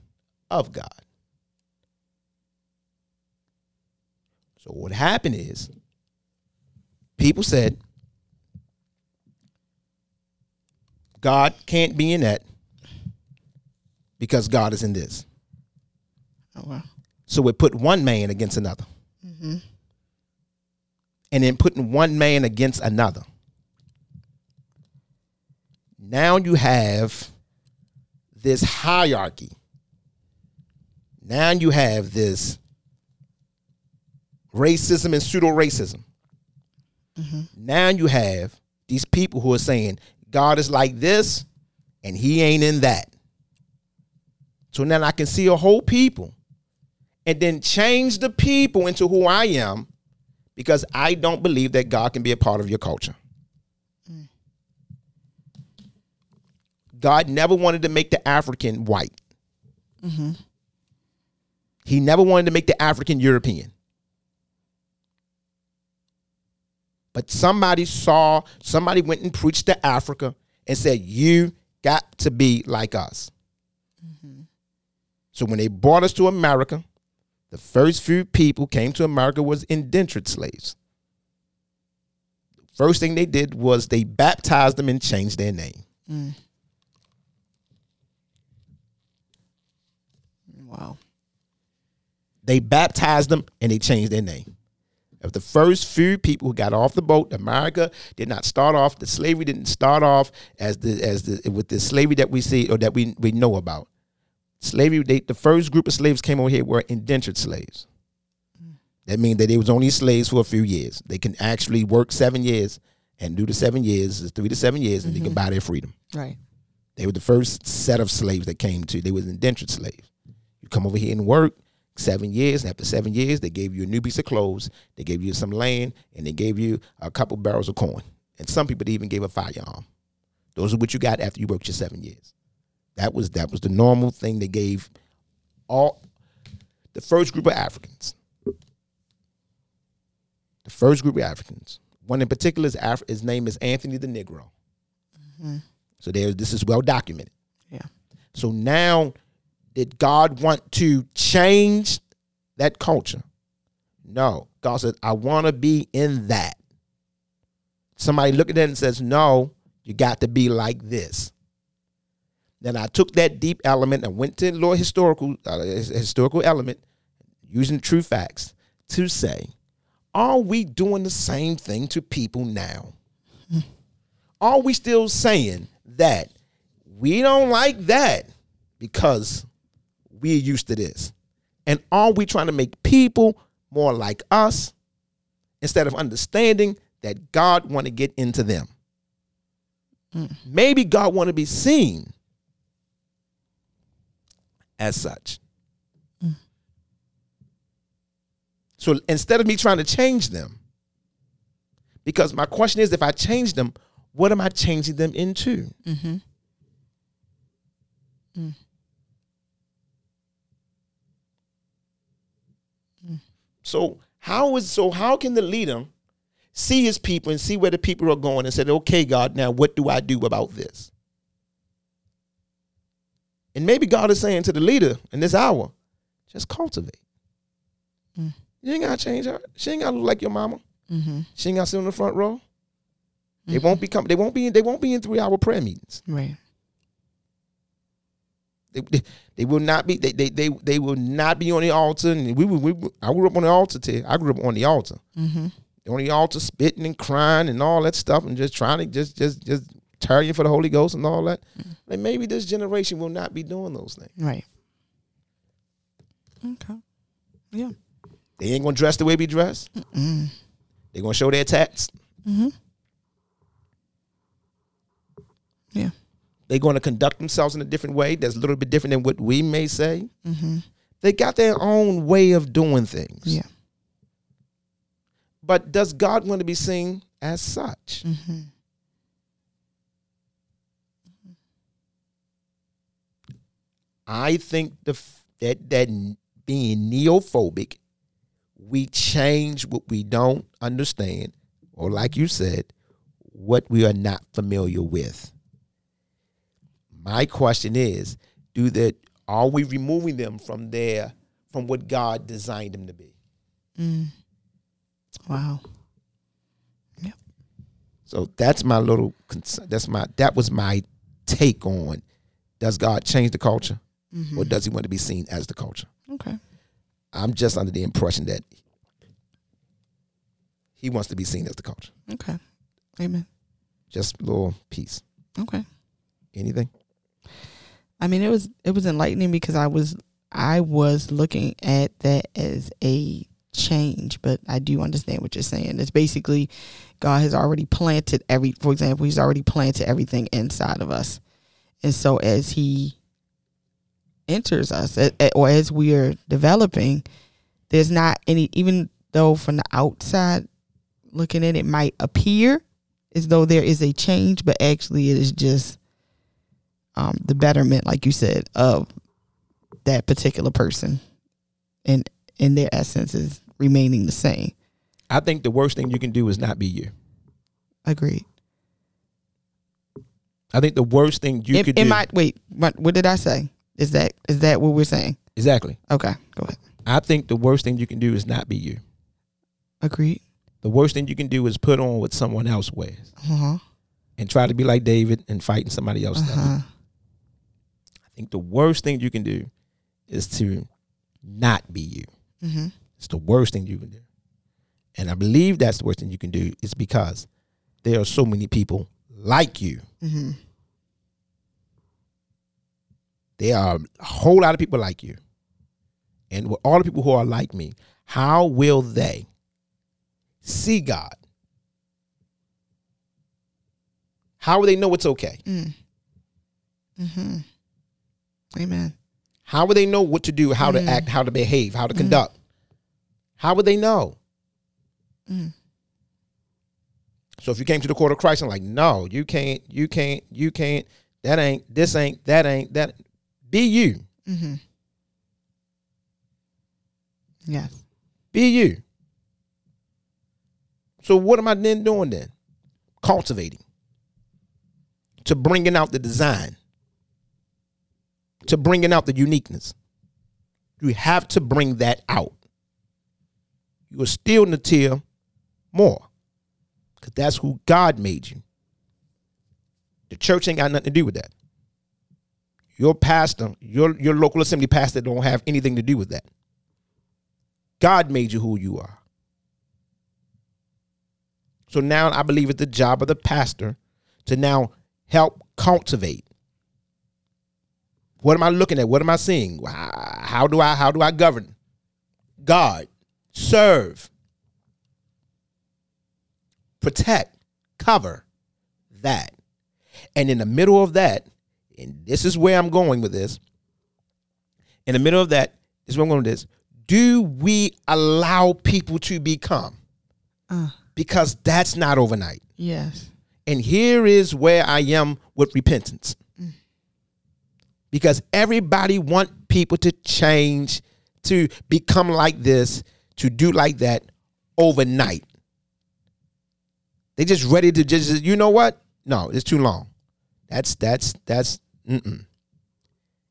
of God. So what happened is people said God can't be in that because God is in this. Oh wow. So we put one man against another. Mm-hmm. And then putting one man against another. Now you have this hierarchy. Now you have this racism and pseudo racism. Mm-hmm. Now you have these people who are saying God is like this and he ain't in that. So now I can see a whole people and then change the people into who I am because I don't believe that God can be a part of your culture. God never wanted to make the African white. Mm-hmm. He never wanted to make the African European. But somebody saw, somebody went and preached to Africa and said, You got to be like us. Mm-hmm. So when they brought us to America, the first few people came to America was indentured slaves. First thing they did was they baptized them and changed their name. Mm. Wow. They baptized them and they changed their name. Of the first few people who got off the boat, America did not start off. The slavery didn't start off as the as the with the slavery that we see or that we we know about. Slavery, they, the first group of slaves came over here were indentured slaves. That means that they was only slaves for a few years. They can actually work seven years and do the seven years, is three to seven years, and they can mm-hmm. buy their freedom. Right. They were the first set of slaves that came to. They was indentured slaves. You come over here and work seven years. And after seven years, they gave you a new piece of clothes. They gave you some land, and they gave you a couple barrels of corn. And some people they even gave a firearm. Those are what you got after you worked your seven years. That was that was the normal thing they gave all the first group of Africans. The first group of Africans. One in particular is Af- his name is Anthony the Negro. Mm-hmm. So there, this is well documented. Yeah. So now, did God want to change that culture? No. God said, I want to be in that. Somebody look at that and says, No, you got to be like this. Then I took that deep element and went to the Lord historical uh, historical element, using true facts to say, are we doing the same thing to people now? Are we still saying that we don't like that because we're used to this? And are we trying to make people more like us instead of understanding that God want to get into them? Mm. Maybe God want to be seen as such. Mm. So instead of me trying to change them, because my question is if I change them, what am I changing them into? Mm-hmm. Mm. So how is so how can the leader see his people and see where the people are going and say, okay, God, now what do I do about this? And maybe God is saying to the leader in this hour, just cultivate. You ain't gotta change her. She ain't gotta look like your mama. Mm-hmm. She ain't gotta sit in the front row. They won't be come, they won't be in, they won't be in three hour prayer meetings. Right. They, they, they will not be they, they they they will not be on the altar. And we, were- we I grew up on the altar. Too. I grew up on the altar. Mm-hmm. On the altar, spitting and crying and all that stuff, and just trying to just just just tarrying for the Holy Ghost and all that. Like maybe this generation will not be doing those things. Right. Okay. Yeah. They ain't gonna dress the way we dress. They're gonna show their tats. Mm-hmm. Yeah. They're gonna conduct themselves in a different way that's a little bit different than what we may say. Mm-hmm. They got their own way of doing things. Yeah. But does God want to be seen as such? Mm-hmm. I think the f- that that being neophobic, we change what we don't understand, or like you said, what we are not familiar with. My question is, do that are we removing them from their from what God designed them to be? Mm. Wow. So that's my little concern. That's my that was my take on does God change the culture Mm-hmm. or does he want to be seen as the culture? Okay. I'm just under the impression that he wants to be seen as the culture. Okay. Amen. Just a little piece. Okay. Anything? I mean, it was it was enlightening because I was I was looking at that as a change, but I do understand what you're saying. It's basically God has already planted every. For example, He's already planted everything inside of us, and so as He enters us, or as we are developing, there's not any. Even though from the outside looking in, it might appear as though there is a change, but actually it is just um, the betterment, like you said, of that particular person, and in their essence is remaining the same. I think the worst thing you can do is not be you. Agreed. I think the worst thing you in, could in do my wait, what, what did I say? Is that is that what we're saying? exactly. Okay, go ahead. I think the worst thing you can do is not be you. Agreed. The worst thing you can do is put on what someone else wears Uh huh. and try to be like David and fighting somebody else. huh. I think the worst thing you can do is to not be you. Mm-hmm. It's the worst thing you can do. And I believe that's the worst thing you can do is because there are so many people like you. Mm-hmm. There are a whole lot of people like you. And with all the people who are like me, how will they see God? How will they know it's okay? Mm. Mm-hmm. Amen. How would they know what to do, how to Mm. act, how to behave, how to conduct? How would they know? Mm. So if you came to the court of Christ and like, no, you can't, you can't, you can't, that ain't, this ain't, that ain't, that be you. Mm-hmm. Yes. Be you. So what am I then doing then? Cultivating. To bringing out the design. To bringing out the uniqueness. You have to bring that out. You are still Natia Moore. Because that's who God made you. The church ain't got nothing to do with that. Your pastor, your your local assembly pastor don't have anything to do with that. God made you who you are. So now I believe it's the job of the pastor to now help cultivate. What am I looking at? What am I seeing? How do I how do I govern? God, serve, protect, cover that. And in the middle of that, and this is where I'm going with this. In the middle of that, this is where I'm going with this. Do we allow people to become? Uh, Because that's not overnight. yes. And here is where I am with repentance. Because everybody want people to change, to become like this, to do like that overnight. They just ready to just you know what? No, it's too long. That's that's that's mm-mm.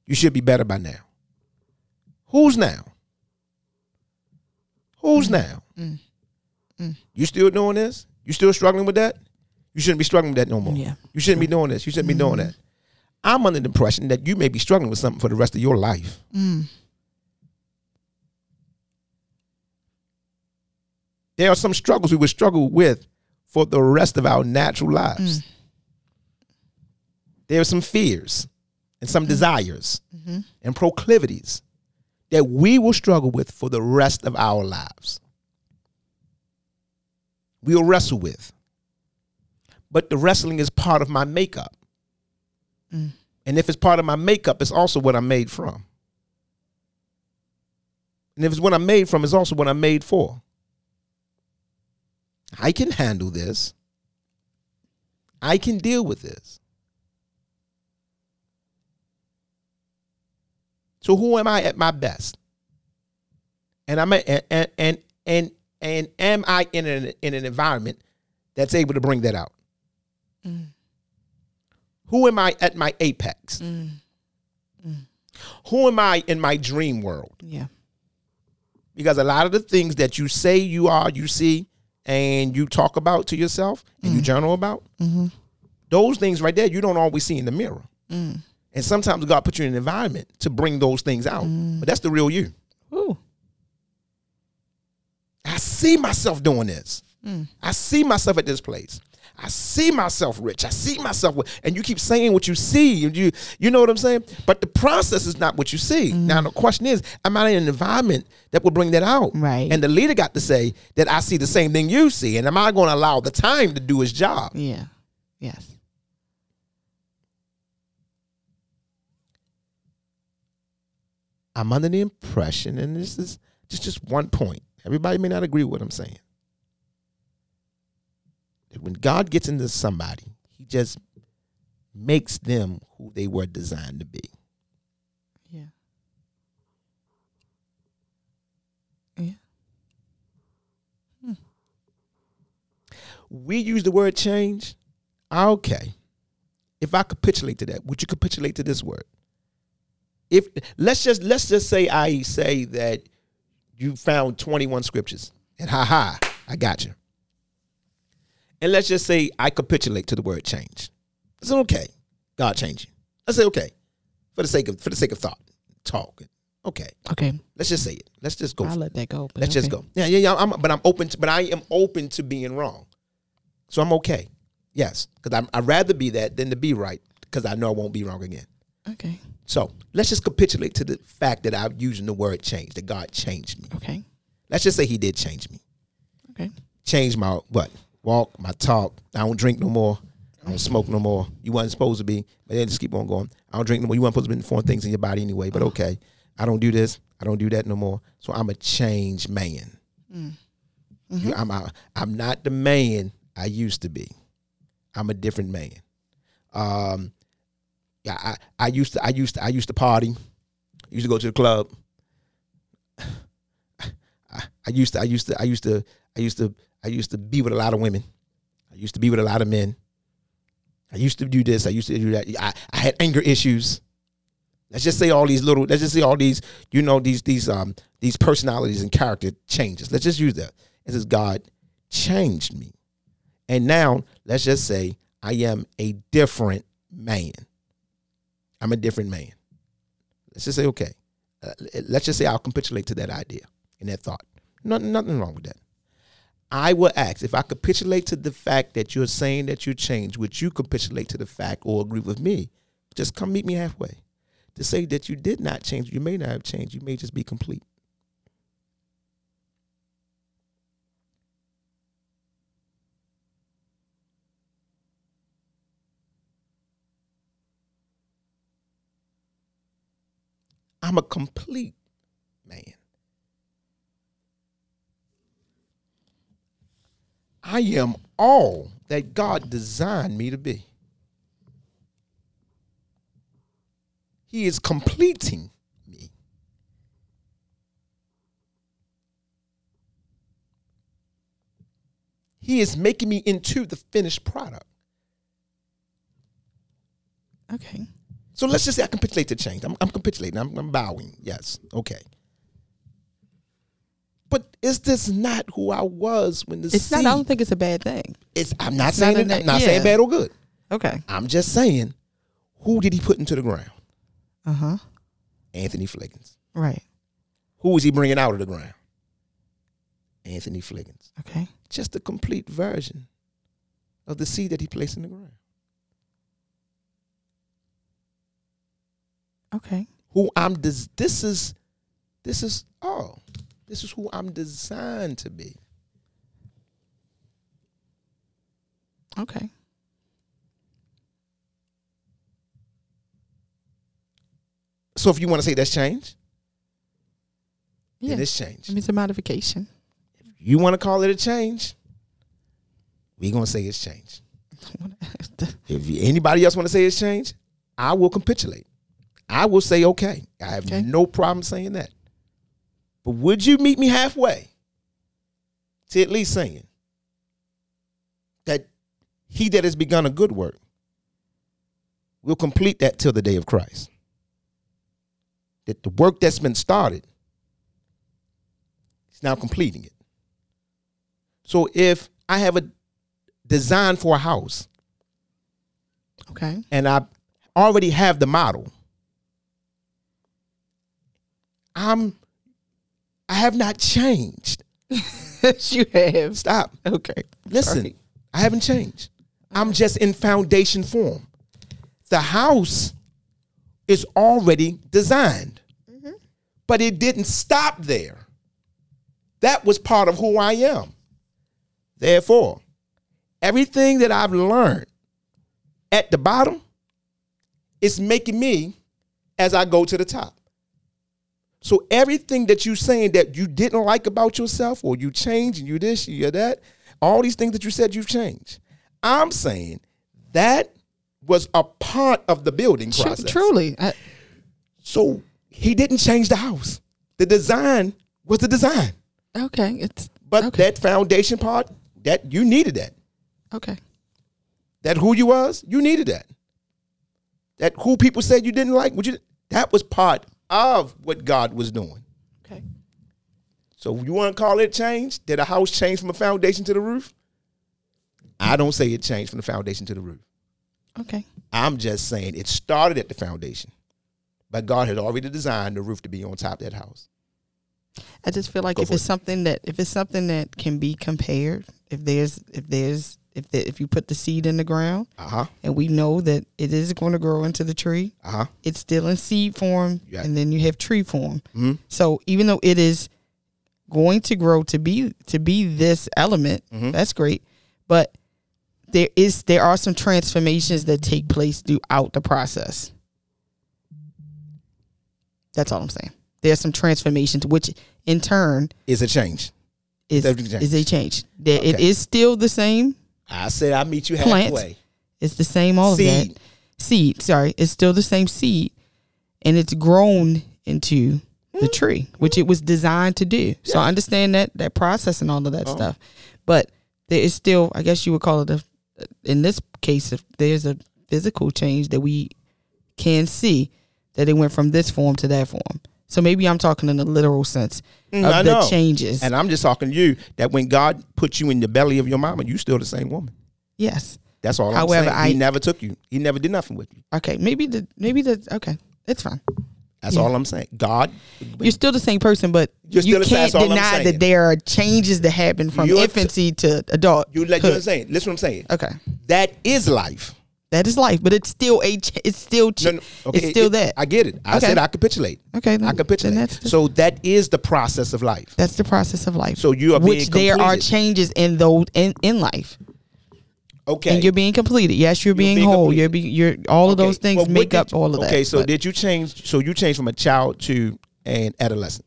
You should be better by now. Who's now? Who's mm. now? Mm. Mm. You still doing this? You still struggling with that? You shouldn't be struggling with that no more. Yeah. You shouldn't be doing this. You shouldn't be doing that. I'm under the impression that you may be struggling with something for the rest of your life. Mm. There are some struggles we would struggle with for the rest of our natural lives. Mm. There are some fears and some mm. desires mm-hmm. and proclivities that we will struggle with for the rest of our lives. We'll wrestle with. But the wrestling is part of my makeup. Mm. And if it's part of my makeup, it's also what I'm made from. And if it's what I'm made from, it's also what I'm made for. I can handle this. I can deal with this. So who am I at my best? And I'm a, and and and and am I in an in an environment that's able to bring that out? Mm. Who am I at my apex? Mm, mm. Who am I in my dream world? Yeah. Because a lot of the things that you say you are, you see, and you talk about to yourself and you mm. journal about, mm-hmm. those things right there, you don't always see in the mirror. And sometimes God puts you in an environment to bring those things out. But that's the real you. Ooh. I see myself doing this. I see myself at this place. I see myself rich. I see myself, and you keep saying what you see, and you, you know what I'm saying. But the process is not what you see. Mm-hmm. Now the question is, am I in an environment that will bring that out? Right. And the leader got to say that I see the same thing you see, and am I going to allow the time to do his job? Yeah. Yes. I'm under the impression, and this is just just one point. Everybody may not agree with what I'm saying. When God gets into somebody, He just makes them who they were designed to be. Yeah. Yeah. Hmm. We use the word change. Okay. If I capitulate to that, would you capitulate to this word? If let's just let's just say I say that you found 21 scriptures and ha ha, I got you. And let's just say I capitulate to the word change. It's okay. God changed you. I say okay. For the sake of for the sake of thought, talk. Okay. Okay. Let's just say it. Let's just go. I'll let that go. Let's just go. Yeah, yeah, yeah. I'm, but I'm open. To, but I am open to being wrong. So I'm okay. Yes, because I'd rather be that than to be right. Because I know I won't be wrong again. Okay. So let's just capitulate to the fact that I'm using the word change. That God changed me. Okay. Let's just say He did change me. Okay. Change my what? Walk, my talk. I don't drink no more. I don't smoke no more. You wasn't supposed to be, but then just keep on going. I don't drink no more. You weren't supposed to be foreign things in your body anyway. But mm. okay, I don't do this. I don't do that no more. So I'm a changed man. Mm. You- mm-hmm. I'm a, I'm not the man I used to be. I'm a different man. Um, yeah, I, I used to I used to I used to party. I used to go to the club. I, I used to I used to I used to I used to I used to be with a lot of women. I used to be with a lot of men. I used to do this. I used to do that. I, I had anger issues. Let's just say all these little. Let's just say all these. You know these these um these personalities and character changes. Let's just use that. It says God changed me, and now let's just say I am a different man. I'm a different man. Let's just say, okay. Uh, let's just say I'll capitulate to that idea and that thought. Nothing, nothing wrong with that. I will ask if I capitulate to the fact that you're saying that you changed, would you capitulate to the fact or agree with me? Just come meet me halfway. To say that you did not change, you may not have changed, you may just be complete. I'm a complete man. I am all that God designed me to be. He is completing me. He is making me into the finished product. Okay. So let's just say I capitulate to change. I'm, I'm capitulating. I'm, I'm bowing. Yes. Okay. But is this not who I was when the It's seed? not. I don't think it's a bad thing. It's. I'm not It's saying not it. I'm not yeah. saying bad or good. Okay. I'm just saying, who did he put into the ground? Uh huh. Anthony Fliggins. Right. Who was he bringing out of the ground? Anthony Fliggins. Okay. Just a complete version of the seed that he placed in the ground. Okay. Who I'm. This. this is. This is. Oh. This is who I'm designed to be. Okay. So if you want to say that's change, Yeah. it's change. It's a modification. If you want to call it a change, we're gonna say it's change. If anybody else want to say it's change, I will capitulate. I will say okay. I have Okay. no problem saying that. But would you meet me halfway to at least saying that he that has begun a good work will complete that till the day of Christ? That the work that's been started, he's now completing it. So if I have a design for a house okay. and I already have the model, I'm I have not changed. you have. Stop. Okay. Listen, Sorry. I haven't changed. I'm just in foundation form. The house is already designed, but it didn't stop there. That was part of who I am. Therefore, everything that I've learned at the bottom is making me as I go to the top. So everything that you're saying that you didn't like about yourself, or you changed and you this, you that, all these things that you said you've changed. I'm saying that was a part of the building process. truly. I, So he didn't change the house. The design was the design. okay. It's But Okay. that foundation part, that you needed that. okay. That who you was, you needed that. That who people said you didn't like, would you that was part of what God was doing. Okay. So you want to call it change? Did a house change from a foundation to the roof? I don't say it changed from the foundation to the roof. Okay. I'm just saying it started at the foundation. But God had already designed the roof to be on top of that house. I just feel like Go if it's it. something that if it's something that can be compared, if there's if there's if the, if you put the seed in the ground Uh-huh. and we know that it is going to grow into the tree, Uh-huh. it's still in seed form Yeah. and then you have tree form. Mhm. So even though it is going to grow to be to be this element, Mhm. that's great. But there is there are some transformations that take place throughout the process. That's all I'm saying. There's some transformations which in turn is a change. is is a change. There, It Okay. is still the same. I said I meet you Plant. halfway. It's the same all of that. Seed, sorry. It's still the same seed and it's grown into the mm-hmm. tree, which it was designed to do. So I understand that that process and all of that Oh. stuff. But there is still, I guess you would call it a in this case if there's a physical change that we can see that it went from this form to that form. So maybe I'm talking in a literal sense Mm, of I the know. changes. And I'm just talking to you that when God put you in the belly of your mama, you still the same woman. yes. That's all I'm However, saying. I- he never took you. He never did nothing with you. Okay. Maybe the maybe the okay. It's fine. That's Yeah. all I'm saying. God, You're still the same person, but You're you can't deny that there are changes that happen from You're- infancy to adult. you let you know what I'm saying. Listen, what I'm saying. Okay, That is life. That is life, but it's still a. ch- It's still. ch- No, no, okay, it's still it- that. I get it. I Okay. said I capitulate. Okay, then- I capitulate. that's- so that is the process of life. That's the process of life. So you are which there are changes in those in, in life, Okay. and you're being completed. Yes, you're, being, being whole. completed. You're being. You're all of Okay, those things well, make up you- all of that. Okay, so but did you change? So you changed from a child to an adolescent,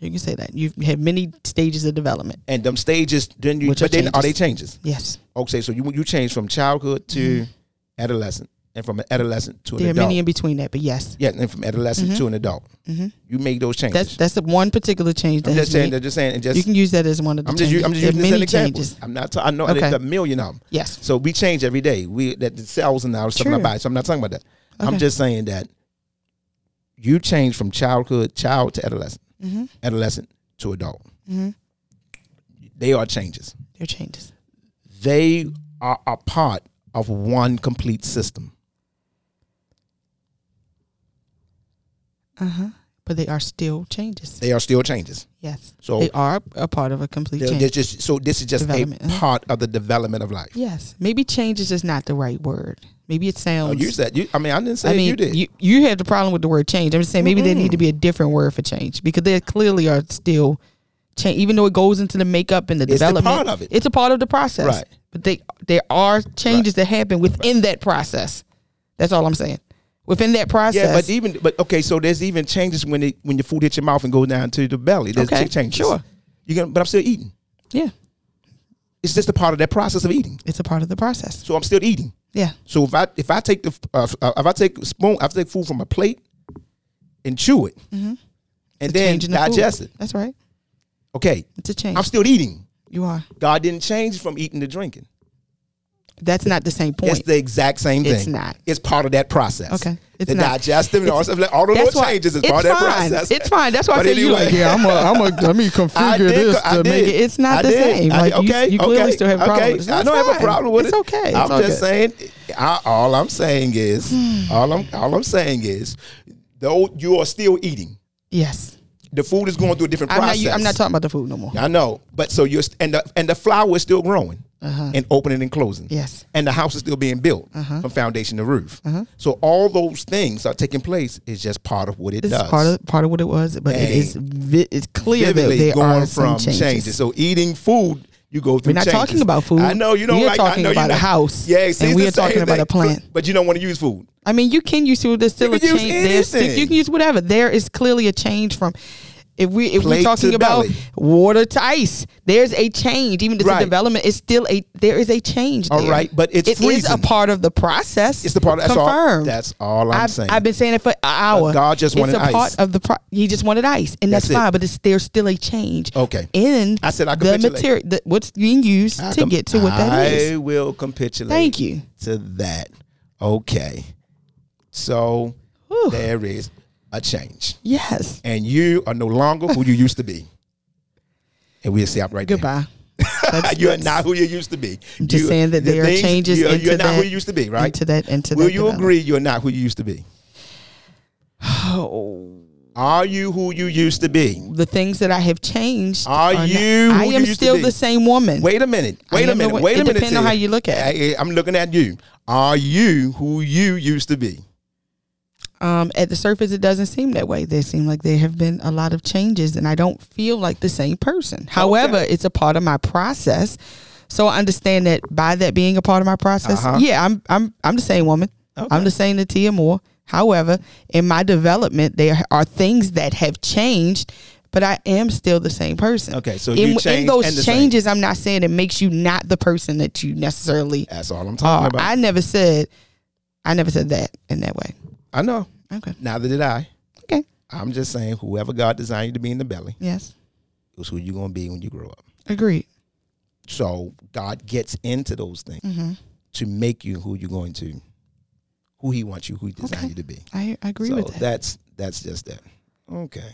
you can say that you've had many stages of development. and them stages. Then you, Which are but then are they changes. changes? Yes, Okay, so you you changed from childhood to mm-hmm. Adolescent, and from an adolescent to an Mm-hmm. there are adult. many in between that, but yes, yeah, and from adolescent to an adult. Mhm. You make those changes. that's that's the one particular change that I'm just saying. made. Just saying. And just you can use that as one of the I'm just changes. I'm just using this as an many example. changes. I'm not. I know Okay. there's a million of them. Yes. So we change every day. We that the cells and our stuff in our body. So I'm not talking about that. I'm just saying that you change from childhood, child to adolescent, Mm-hmm. adolescent to adult. Mm-hmm. They are changes. They're changes. They are a part of one complete system. Uh huh. But they are still changes. They are still changes. yes. So they are a part of a complete change. just so this is just a uh-huh. part of the development of life. yes. Maybe change is just not the right word. Maybe it Oh, sounds. you said you. I mean, I didn't say I mean, you did. you you have the problem with the word change. I'm just saying maybe there need to be a different word for change because there clearly are still change, even though it goes into the makeup and the It's a development. part of it. It's a part of the process, Right. But they there are changes that happen within that process. That's all I'm saying. Within that process, yeah, but even but okay, so there's even changes when it when your food hits your mouth and goes down to the belly. There's Okay, changes. sure. You can, but I'm still eating. yeah, It's just a part of that process of eating. it's a part of the process. So I'm still eating. Yeah, So if I if I take the uh, uh, if I take a spoon, I take food from a plate and chew it, and then change in the food. digest it. That's right. Okay, It's a change. I'm still eating. you are. God didn't change from eating to drinking. That's not the same point. It's the exact same thing. It's not. It's part of that process. Okay. It's the not. digestive and all, all those little changes is it's part of that fine. process. It's fine. That's why I said you like, yeah, I'm a, I'm a, let me configure did this to make it. It's not I the did. same. Like did. you, okay, you clearly okay, still have problems. okay. I It's don't have a problem with it's it. okay. I'm It's just saying. I, all I'm saying is, all I'm all I'm saying is, though you are still eating, Yes. The food is going through a different I'm not, process. I'm not talking about the food no more. I know, but so you're and the and the flower is still growing and opening and closing. Uh-huh. Yes. Uh-huh. and the house is still being built from foundation to roof. So all those things are taking place. Is just part of what it This does. is part of part of what it was, but it And is vi- it's clear that there going are some from changes. changes. So eating food, you go through. We're not changes. talking about food. I know you don't We are like. talking I know about you a house, Yeah, see, and we are talking about a plant. But, you don't want to use food. I mean, you can use food. There's still a can use change. There's you can use whatever. There is clearly a change from. If we if Plate we're talking about belly. water to ice, there's a change. Even if Right. a development, it's still a there is a change. All there. right, but it's It is a part of the process. It's the part. That's all. That's all I'm I've, saying. I've been saying it for an hour. Uh, God just wanted it's a part ice. of the. Pro- he just wanted ice, and that's, That's it. fine. But it's there's still a change. Okay. In I said I the material, the, what's being used I to com- get to what that I is. will capitulate. Thank you. to that. Okay, so Whew. there is a change, Yes. and you are no longer who you used to be. And we'll stop right Goodbye. there. you are not who you used to be. I'm just You- saying that the there are changes You're, into you're not that- who you used to be, right? Into that. Into Will that you agree you're not who you used to be? Oh, Are you who you used to be? the things that I have changed. Are not- you I who you am used to still the same woman. Wait a minute. Wait a the minute. one- Wait a it minute. depends on how you look at I, I'm looking at you. Are you who you used to be? Um, at the surface, it doesn't seem that way. They seem like there have been a lot of changes, and I don't feel like the same person. However, it's a part of my process. So I understand that by that being a part of my process, Uh-huh. yeah, I'm I'm I'm the same woman. Okay. I'm the same Natia Moore. However, in my development, there are things that have changed, but I am still the same person. Okay, so in, you in those the same. changes, I'm not saying it makes you not the person that you necessarily That's all I'm talking are. about. I never said, I never said that in that way. I know. Okay. Neither did I. Okay. I'm just saying, whoever God designed you to be in the belly Yes. is who you're going to be when you grow up. Agreed. So God gets into those things Mm-hmm. to make you who you're going to, who He wants you, who He designed Okay. you to be. I, I agree so with that. that's that's just that. Okay.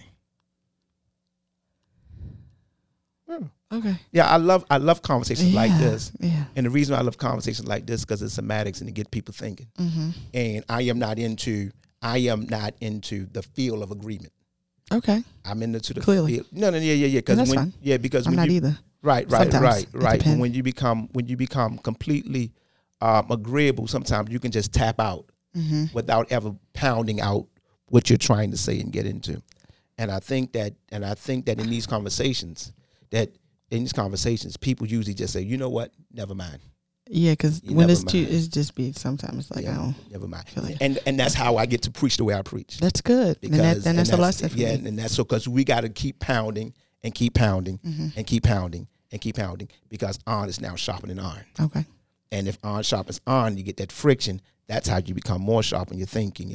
Yeah. Okay. Yeah, I love I love conversations like this, Yeah. and the reason I love conversations like this because it's semantics and it get people thinking. Mm-hmm. And I am not into I am not into the feel of agreement. Okay. I'm into the Clearly. feel. No, no, yeah, yeah, yeah. Because when fine. yeah, because I'm when not you, either. Right, right, Sometimes right, right. When you become when you become completely um, agreeable, sometimes you can just tap out Mm-hmm. without ever pounding out what you're trying to say and get into. And I think that, and I think that in these conversations, that in these conversations, people usually just say, you know what, never mind, Yeah, because when it's too, it's just be sometimes like Yeah. I don't. never mind. feel like- And and that's how I get to preach the way I preach. That's good. and, that, and that's a lesson. For yeah, me. and that's so because we got to keep pounding and keep pounding Mm-hmm. and keep pounding and keep pounding because iron is now sharpening iron. Okay. And if on sharp is on, you get that friction. That's how you become more sharp in your thinking.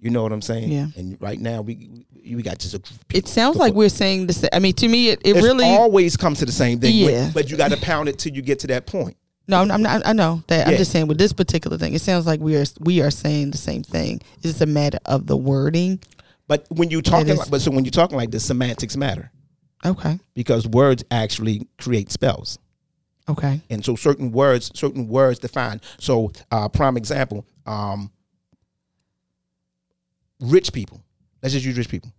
You know what I'm saying? Mm-hmm. Yeah. And right now we we got just a It sounds like we're saying the same. I mean, to me, it, it really. always comes to the same thing. but- Yeah. But, you got to pound it till you get to that point. no, I'm, I'm not. I know that. I'm just saying with this particular thing, it sounds like we are we are saying the same thing. It's just a matter of the wording. But when you talking, like, but so when you're talking like this, semantics matter Okay. because words actually create spells. Okay. and so certain words certain words define so uh prime example um rich people let's just use rich people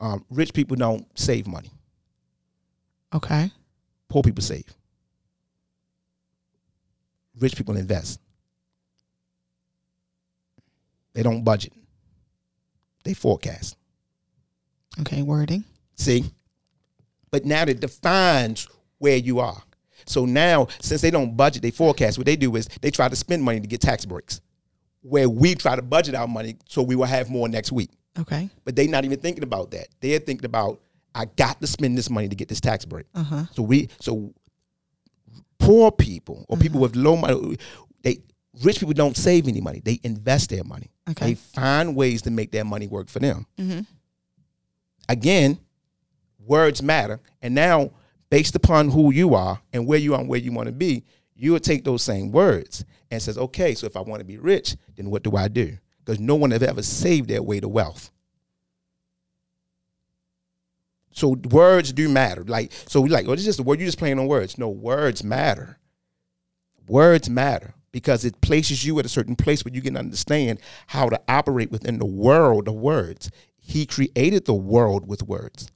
um rich people don't save money Okay. poor people save rich people invest they don't budget they forecast Okay. Wording. See? But now it defines where you are. So now, since they don't budget, they forecast, what they do is they try to spend money to get tax breaks. Where we try to budget our money so we will have more next week. Okay. But they're not even thinking about that. They're thinking about, I got to spend this money to get this tax break. Uh huh. So we so poor people or people with low money, they rich people don't save any money. They invest their money. Okay. They find ways to make their money work for them. Mm-hmm. Again, words matter. And now, based upon who you are and where you are and where you want to be, you will take those same words and says, okay, so if I want to be rich, then what do I do? Because no one has ever saved their way to wealth. So words do matter. Like, so we like, oh, it's just a word, you're just playing on words. No, words matter. Words matter because it places you at a certain place where you can understand how to operate within the world of words. He created the world with words.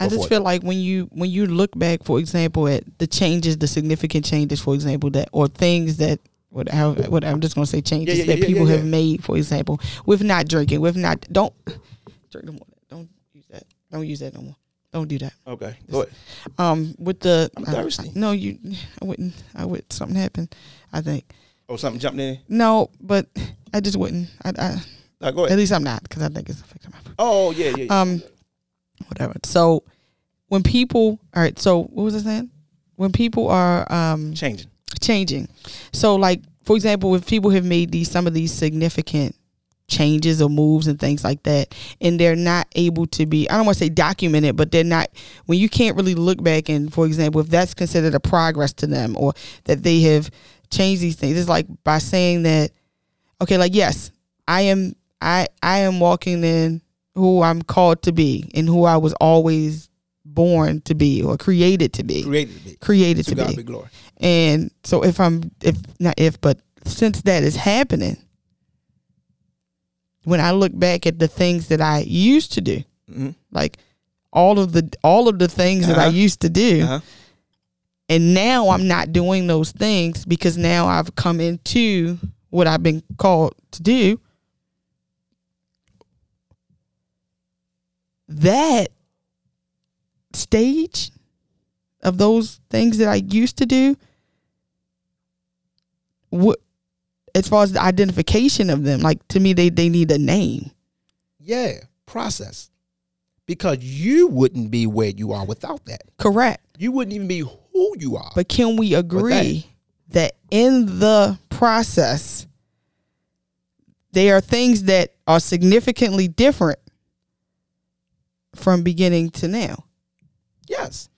I just feel like when you when you look back, for example, at the changes, the significant changes, for example, that or things that what, how, what I'm just gonna say changes yeah, that yeah, people yeah, have made, for example, with not drinking, with not don't drink no more. Don't use that. Don't use that no more. Don't do that. Okay, go ahead. Um, with the I'm thirsty. I- no, you. I wouldn't. I would. Something happened. I think. Oh, something jumped in. No, but I just wouldn't. I, I go at least I'm not because I think it's affecting my. Oh, yeah, yeah. yeah. um whatever. So when people all right so what was i saying? When people are um Changing. changing. So like for example if people have made these some of these significant changes or moves and things like that and they're not able to be i don't want to say documented but they're not when you can't really look back and for example if that's considered a progress to them or that they have changed these things it's like by saying that okay like yes i am i i am walking in who i'm called to be and who i was always born to be or created to be Created to be. created To to God be be glory. and so if I'm if not if but since that is happening, when I look back at the things that I used to do, hmm like all of the all of the things that I Uh-huh. used to do, Uh-huh. and now I'm not doing those things because now I've come into what I've been called to do. That stage of those things that I used to do, what as far as the identification of them, like to me they they need a name. Yeah, process. Because you wouldn't be where you are without that. Correct. You wouldn't even be who you are. But can we agree that in the process, there are things that are significantly different from beginning to now? yes.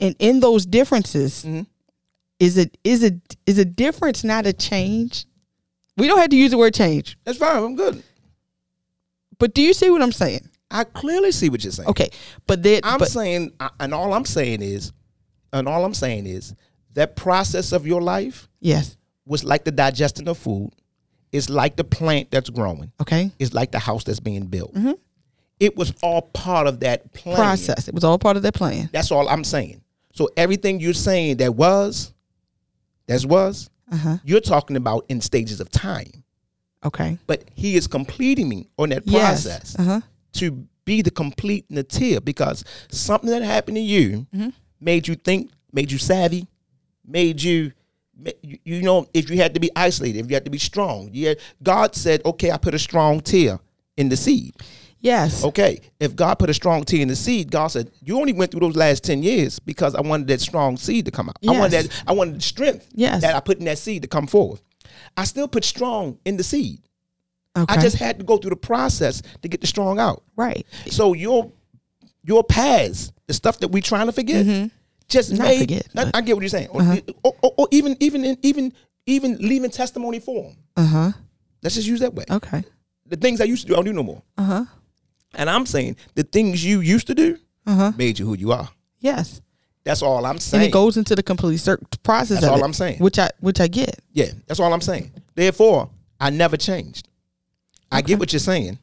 And in those differences, Mhm. is it is it is a difference not a change? We don't have to use the word change, That's fine. I'm good. but do you see what I'm saying? I clearly see what you're saying. Okay, but there, I'm but saying, and all I'm saying is, and all I'm saying is, that process of your life yes, was like the digesting of food. It's like the plant that's growing. Okay. It's like the house that's being built. It was all part of that plan. Process. It was all part of that plan. That's all I'm saying. So everything you're saying that was, that was, Uh-huh. you're talking about in stages of time. Okay. But he is completing me on that Yes. process Uh-huh. to be the complete Natia because something that happened to you Mm-hmm. made you think, made you savvy, made you, you you know, if you had to be isolated, if you had to be strong. Yeah, God said, okay, I put a strong tear in the seed. Yes. Okay, if God put a strong tear in the seed, God said, you only went through those last 10 years because I wanted that strong seed to come out. I wanted that, I wanted the strength Yes. that I put in that seed to come forward. I still put strong in the seed. Okay. I just had to go through the process to get the strong out. right. So your your past, the stuff that we're trying to forget, just Not made. forget, I, I get what you're saying. Or, or, or- or even even in, even even leaving testimony form. Uh-huh. Let's just use that way. Okay. The things I used to do, I don't do no more. Uh-huh. And I'm saying the things you used to do Uh-huh. made you who you are. Yes. That's all I'm saying. And it goes into the complete cir- process That's all it, I'm saying. Which I which I get. Yeah, that's all I'm saying. Therefore, I never changed. I get what you're saying,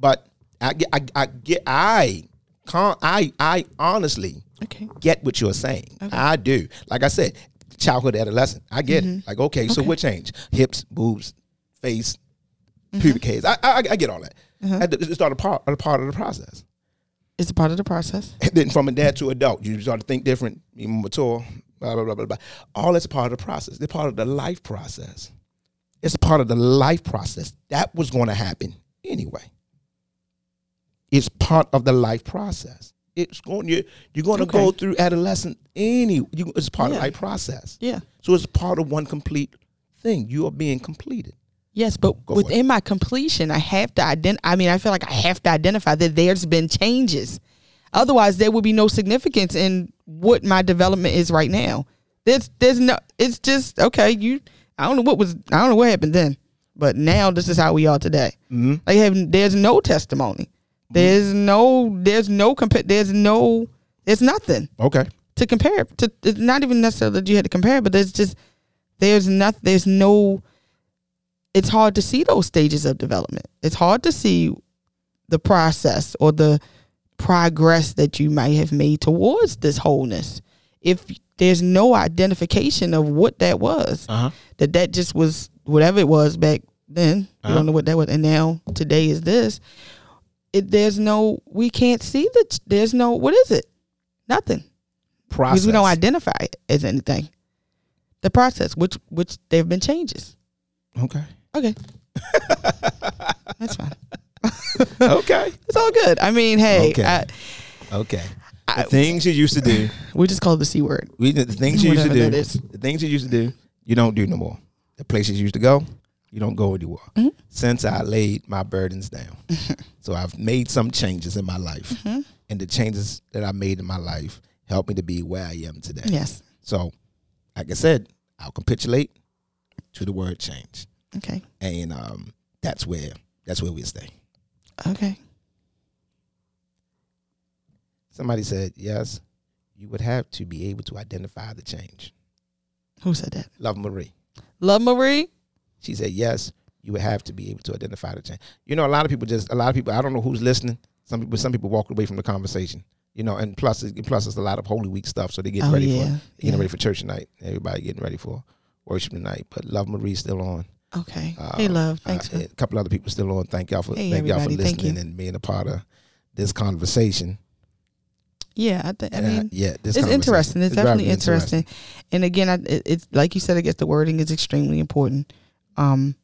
but I get, I, I get, I can't, I, I honestly Okay. get what you're saying. I do. Like I said, childhood, adolescent. I get Mm-hmm. it. Like, okay, so what changed? Hips, boobs, face, pubic hairs. I, I, I get all that. Uh-huh. It's not a part, a part of the process. It's a part of the process. And then from a dad to adult, you start to think different, you mature, blah, blah, blah, blah, blah. All that's part of the process. They're part of the life process. It's part of the life process. That was going to happen anyway. It's part of the life process. It's going you're, you're going to Okay. go through adolescent any you, it's part of Yeah. the life process. Yeah. So it's part of one complete thing. You are being completed. Yes, but Go within my completion, I have to ident- I mean, I feel like I have to identify that there's been changes. Otherwise, there would be no significance in what my development is right now. There's, there's no. It's just okay. You, I don't know what was. I don't know what happened then, but now this is how we are today. Mm-hmm. Like, have there's no testimony. There's no. There's no compare. There's no. There's nothing Okay. to compare to it's not even necessarily that you had to compare but there's just there's not there's no it's hard to see those stages of development it's hard to see the process or the progress that you might have made towards this wholeness if there's no identification of what that was Uh-huh. that that just was whatever it was back then you Uh-huh. don't know what that was and now today is this it there's no we can't see the there's no what is it nothing Process. because we don't identify it as anything. The process, which which there have been changes. okay. Okay, that's fine. Okay. It's all good. I mean, hey, Okay. I, Okay. I- the things you used to do. we just call it the c word. We the things you used to Whatever do. that is. The things you used to do, you don't do no more. The places you used to go, you don't go anymore. Mm-hmm. Since I laid my burdens down, so I've made some changes in my life, Mm-hmm. and the changes that I made in my life helped me to be where I am today. Yes. So, like I said, I'll capitulate to the word change, Okay. and um, that's where that's where we stay. Okay. Somebody said yes, you would have to be able to identify the change. Who said that? Love Marie. Love Marie. She said, yes, you would have to be able to identify the change. You know, a lot of people just, a lot of people, I don't know who's listening. Some people, some people walk away from the conversation, you know, and plus, it- plus it's a lot of Holy Week stuff. So they get Oh, ready yeah, for, getting yeah. ready for church tonight. Everybody getting ready for worship tonight. But Love Marie's still on. Okay. Uh, hey, love. Thanks. Uh, for, a couple other people still on. Thank y'all for, Hey, thank y'all for listening and being a part of this conversation. yeah, I, th- I uh, mean, yeah, this it's interesting. It's, very definitely interesting. And again, I, it, it's like you said. I guess the wording is extremely important. Um,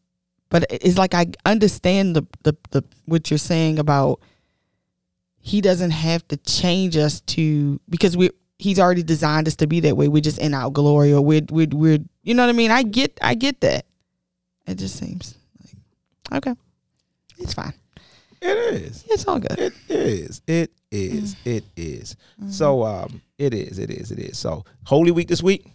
but it's like I understand the the, the what you're saying about he doesn't have to change us to because we he's already designed us to be that way. We're just in our glory, or we're we're, we're you know what I mean. I get I get that. It just seems like okay, it's fine. It is. It's all good. It is. It is. Mm. It is. So um, it is. It is. It is. So Holy Week this week.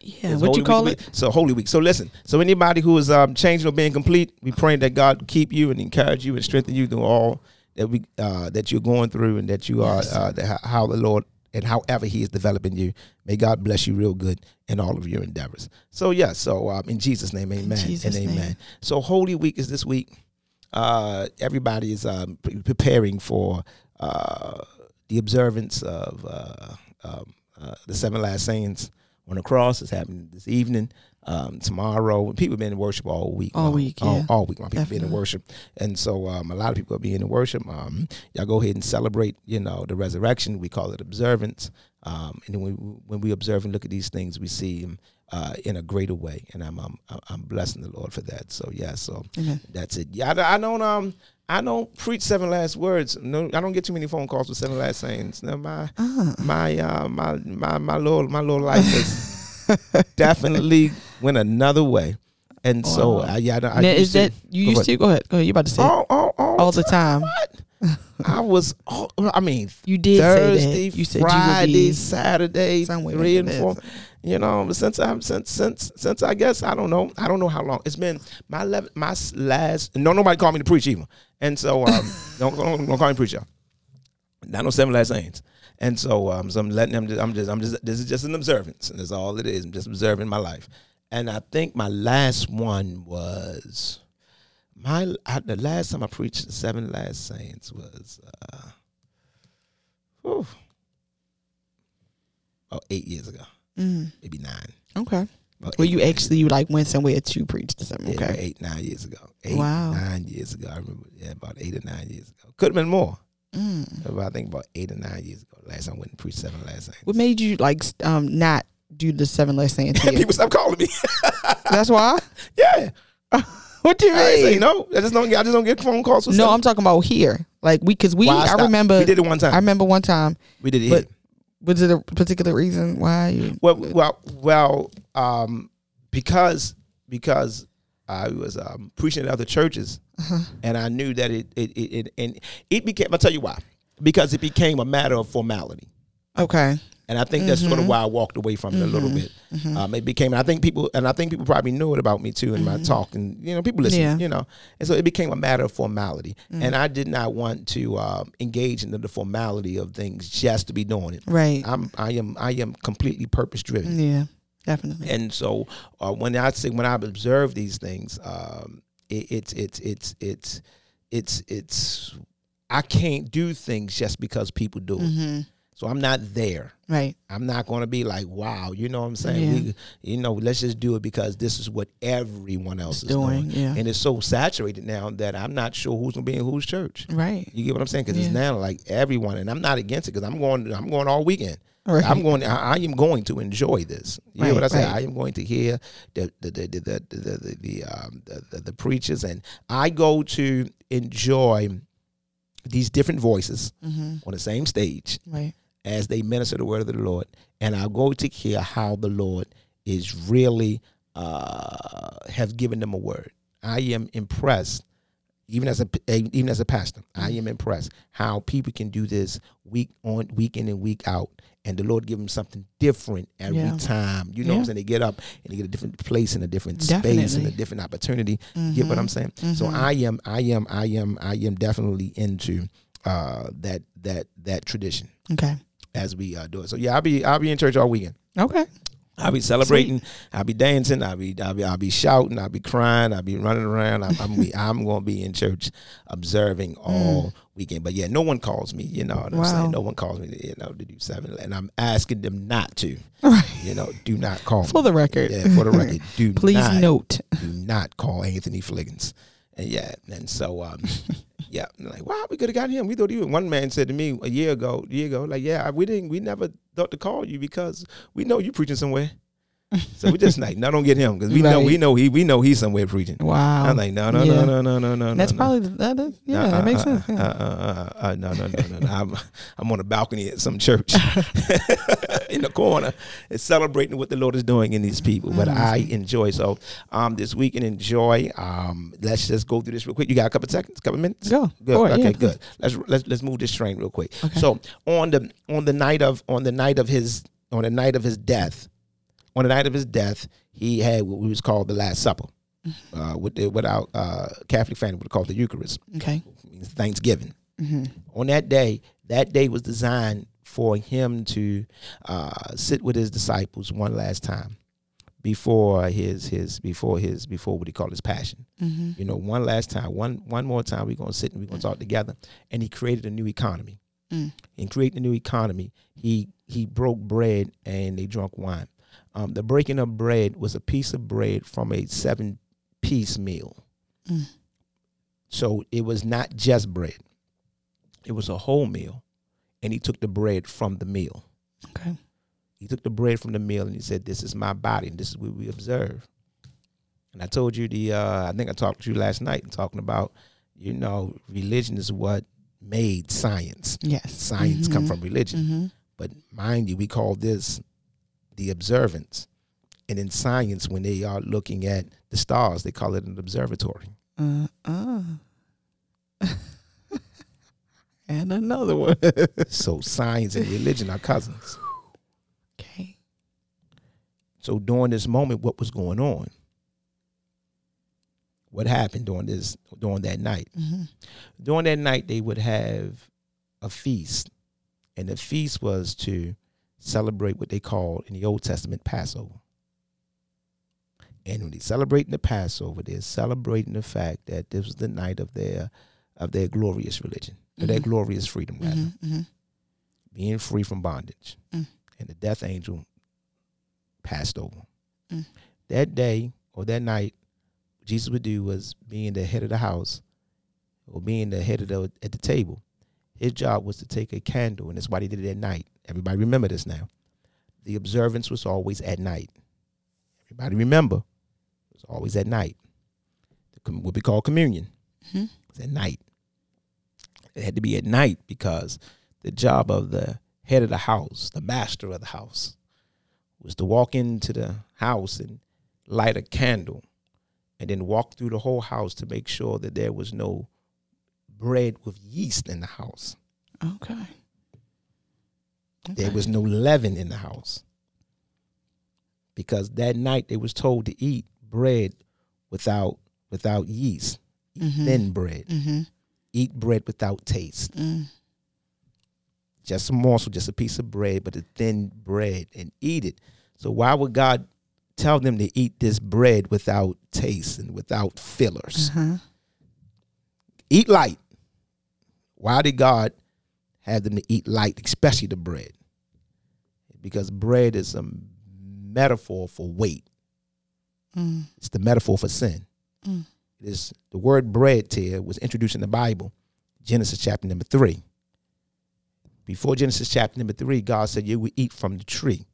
Yeah, It's what Holy you call Week it? So Holy Week. So listen. So anybody who is um, changing or being complete, we praying that God keep you and encourage you and strengthen you through all that we uh, that you're going through and that you are uh, that how the Lord and however He is developing you. May God bless you real good in all of your endeavors. So yeah, so um, in Jesus' name, Amen Jesus' and Amen. name. So Holy Week is this week. Uh, everybody is um, pre- preparing for uh, the observance of uh, um, uh, the seven last sayings on the cross. is happening this evening. Um, tomorrow, people have been in worship all week. All week, all, yeah. all week. long. People been in worship, and so um, a lot of people are being in worship. Um, y'all go ahead and celebrate. You know the resurrection. We call it observance. Um, and then when, when we observe and look at these things, we see them uh, in a greater way, and I'm, I'm I'm blessing the Lord for that. So yeah, so Amen. that's it. Yeah, I, I don't um I don't preach seven last words. No, I don't get too many phone calls with seven last sayings. No, my Ah. my uh my my my little my little life is definitely went another way, and so I, yeah, I, now, is that you used ahead. to go ahead? Go ahead. You about to say all all all, all the time? I was all, I mean You did Thursday, say that. You said Friday, you Saturday, somewhere three and four. You know, since I'm since since since I guess I don't know I don't know how long it's been. My lev- my last no nobody called me to preach either, and so um don't, don't don't call me preacher. Not no seven last sayings. And so um so I'm letting them. I'm just I'm just this is just an observance, and that's all it is. I'm just observing my life. And I think my last one was my I, the last time I preached the seven last sayings was uh, whew, about eight years ago, Mm, maybe nine. okay. About Well, you actually you like went somewhere to preach to something. yeah, Okay. eight nine years ago. Eight, Wow. nine years ago. I remember. Yeah, about eight or nine years ago. Could have been more. Mm. But I think about eight or nine years ago. Last time I went and preached seven last sayings. What made you like um not do the seven less sayings? People stop calling me. That's why. yeah. What do you I mean? no. I just don't get. I just don't get phone calls. No, I'm talking about here. Like we, cause we. Why I stopped. remember. We did it one time. I remember one time. we did it. but- Was it a particular reason why you? Well, well, well, um, because because I was um, preaching at other churches, Uh-huh. and I knew that it it, it it and it became. I'll tell you why. Because it became a matter of formality, Okay. and I think that's sort of Mhm. why I walked away from it a little Mhm. bit. Mhm. Um, it became. I think people, and I think people probably knew it about me too in my Mhm. talk, and you know, people listen. Yeah. You know, and so it became a matter of formality, Mhm. and I did not want to um, engage in the formality of things just to be doing it. Right. I'm, I am, I am completely purpose driven. Yeah. Definitely. And so uh, when I say when I observe these things, um, it, it's it's it's it's it's it's I can't do things just because people do it. hmm So I'm not there. Right. I'm not going to be like, wow, you know what I'm saying? Yeah. We, you know, let's just do it because this is what everyone else It's is doing. doing. Yeah. And it's so saturated now that I'm not sure who's going to be in whose church. right. You get what I'm saying? Because Yeah. it's now like everyone, and I'm not against it because I'm going. I'm going all weekend. Right. I'm going. I, I am going to enjoy this. You Right, hear what I say? right. I am going to hear the the the the the the, the, um, the, the preachers, and I go to enjoy these different voices hmm on the same stage Right. as they minister the word of the Lord, and I go to hear how the Lord is really uh, have given them a word. I am impressed, even as a even as a pastor. I am impressed how people can do this week on week in and week out, and the Lord give them something different every Yeah. time. You know what I'm saying? They get up and they get a different place and a different space and a different opportunity. You get what I'm saying? So Mhm. I am, I am, I am, I am definitely into uh, that that that tradition Okay. as we uh, do it. So yeah, I'll be I'll be in church all weekend. Okay. I'll be celebrating. I'll be dancing. I'll be I'll be I'll be shouting. I'll be crying. I'll be running around. I'm I'm, be, I'm going to be in church observing all weekend. But yeah, no one calls me. You know what I'm Mm. Saying? No one calls me. To, you know to do seven, and I'm asking them not to. Right. You know, do not call For me. the record. Yeah, for the record, do Please not note. do not call Anthony Fliggins. And yeah, and so um, yeah, like wow, we could have got him. We thought even one man said to me a year ago, a year ago, like yeah, we didn't, we never thought to call you because we know you preaching somewhere. So we just like no, don't get him because we know we know he we know he's somewhere preaching. Wow. I'm like no no Yeah. no no no no no. That's no. probably the, that, that- yeah. Uh, that makes uh, sense. Uh, Yeah. uh, uh, uh, no, no, no, no, no. I'm, I'm on a balcony at some church in the corner, and celebrating what the Lord is doing in these people. But Mm. I enjoy. So, um, this week and enjoy. Um, let's just go through this real quick. You got a couple seconds, couple minutes. Go. Good. Go okay, Yeah, good. Let's let's let's move this train real quick. Okay. So on the on the night of on the night of his on the night of his death, on the night of his death, he had what was called the Last Supper. Mm-hmm. Uh, with the, what our uh, Catholic family would call the Eucharist, Okay. It means Thanksgiving hmm on that day, that day was designed for him to uh, sit with his disciples one last time before his his before his before what he called his passion. Mm-hmm. You know, one last time, one one more time, we're gonna sit and we're gonna talk together. And he created a new economy. Mm. In creating a new economy, he he broke bread and they drank wine. Um, the breaking of bread was a piece of bread from a seven piece meal. Mm. So it was not just bread; it was a whole meal, and he took the bread from the meal. Okay. He took the bread from the meal and he said, "This is my body, and this is what we observe." And I told you the, uh, I think I talked to you last night and talking about, you know, religion is what made science. Yes. Science come Mhm. from religion, Mm-hmm. but mind you, we call this the observance. And in science, when they are looking at the stars, they call it an observatory. Uh, uh. and another one. so science and religion are cousins. okay. So during this moment, what was going on? What happened during this during that night? Mm-hmm. During that night, they would have a feast, and the feast was to celebrate what they called in the Old Testament Passover. And when they're celebrating the Passover, they're celebrating the fact that this was the night of their of their glorious religion, or their Mhm. glorious freedom, rather, Mm-hmm. being free from bondage. Mm. And the death angel passed over. Mm. That day or that night, what Jesus would do was being the head of the house or being the head of the at the table. His job was to take a candle, and that's why he did it at night. Everybody remember this now. The observance was always at night. Everybody remember, it was always at night. The What we call communion Mhm. was at night. It had to be at night because the job of the head of the house, the master of the house, was to walk into the house and light a candle and then walk through the whole house to make sure that there was no bread with yeast in the house. Okay. There was no leaven in the house. Because that night they was told to eat bread without without yeast. Mhm. Thin bread. Mm-hmm. Eat bread without taste. Mm. Just a morsel, just a piece of bread, but a thin bread and eat it. So why would God tell them to eat this bread without taste and without fillers? Uh-huh. Eat light. Why did God have them to eat light, especially the bread? Because bread is a metaphor for weight. Mm. It's the metaphor for sin. Mm. It is the word bread here was introduced in the Bible, Genesis chapter number three. Before Genesis chapter number three, God said you will eat from the tree,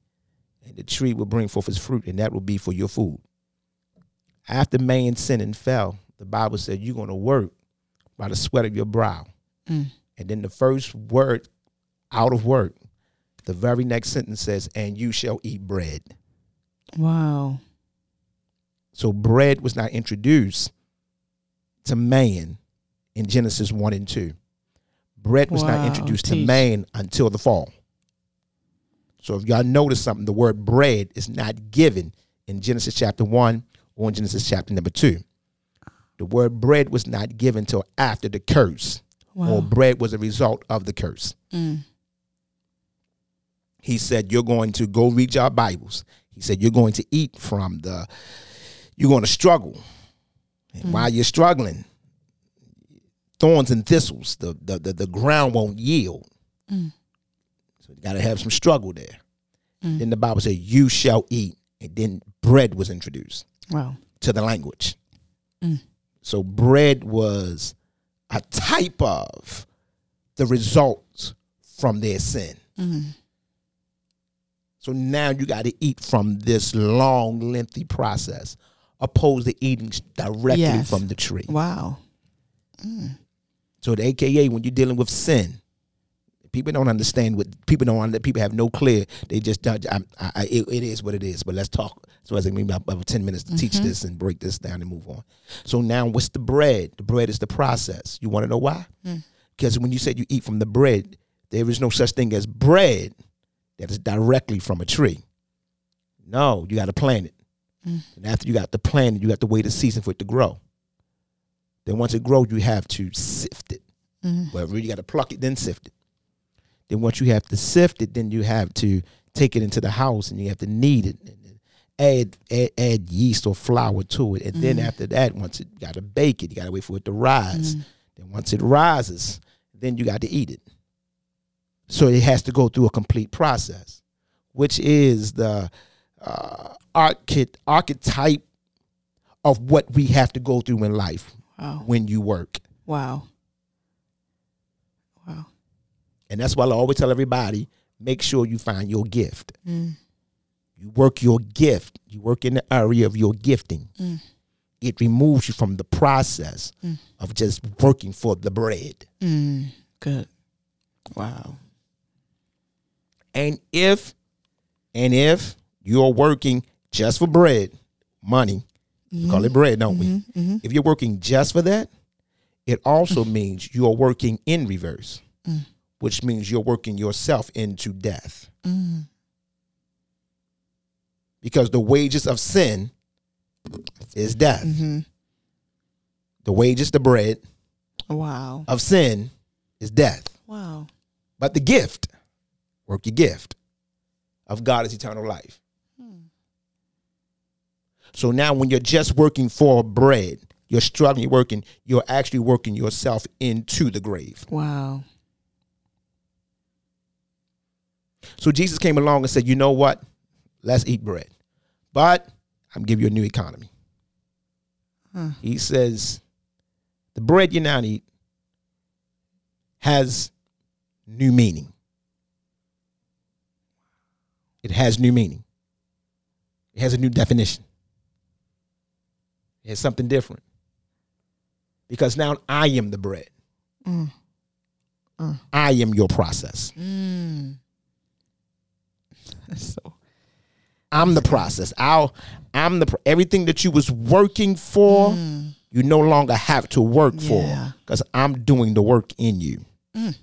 and the tree will bring forth its fruit, and that will be for your food. After man sinned and fell, the Bible said you're going to work by the sweat of your brow. Mm. And then the first word out of work, the very next sentence says, and you shall eat bread. Wow. So bread was not introduced to man in Genesis 1 and 2. Bread was Wow, not introduced to man until the fall. So if y'all notice something, the word bread is not given in Genesis chapter 1 or in Genesis chapter number 2. The word bread was not given till after the curse, Wow. or bread was a result of the curse. Mm. he said you're going to go read your bibles he said you're going to eat from the you're going to struggle and while you're struggling thorns and thistles the the, the, the ground won't yield Mm. so you got to have some struggle there Mm. then the bible said you shall eat and then bread was introduced Wow. to the language Mm. so bread was a type of the results from their sin Mm. So now you got to eat from this long, lengthy process, opposed to eating directly Yes. from the tree. Wow. So the AKA when you're dealing with sin, people don't understand what people don't under, people have no clear. They just. I, I, it, it is what it is. But let's talk. So as I mean about, about ten minutes to teach Mhm. this and break this down and move on. So now what's the bread? The bread is the process. You want to know why? Mm. Because when you said you eat from the bread, there is no such thing as bread that is directly from a tree. No, you got to plant it. Mm. And after you got the plant you got to wait a season for it to grow. Then once it grows, you have to sift it. Mm. really, you got to pluck it, then sift it. Then once you have to sift it, then you have to take it into the house and you have to knead it add add, add yeast or flour to it. And then after that, once it you gotta bake it, you gotta wait for it to rise. Then once it rises, then you got to eat it. So it has to go through a complete process, which is the uh, archety- archetype of what we have to go through in life Wow. when you work. Wow. Wow. And that's why I always tell everybody make sure you find your gift. Mm. You work your gift, you work in the area of your gifting. Mm. It removes you from the process Mm. of just working for the bread. Mm. Good. Wow. And if and if you're working just for bread, money, we call it bread, don't we? Mm-hmm. If you're working just for that, it also means you're working in reverse, Mm. which means you're working yourself into death. Mm. Because the wages of sin is death. Mm-hmm. The wages, the bread Wow. of sin is death. Wow. But the gift, work your gift of God is eternal life. So now when you're just working for bread, you're struggling, you're working, you're actually working yourself into the grave. Wow. So Jesus came along and said, you know what? Let's eat bread. But I'm giving you a new economy. Huh. He says, the bread you now eat has new meaning. It has new meaning. It has a new definition. It has something different. Because now I am the bread. Mm. I am your process. Mm. so I'm the process. I'll, I'm the everything that you was working for. Mm. You no longer have to work Yeah. for because I'm doing the work in you. Mm.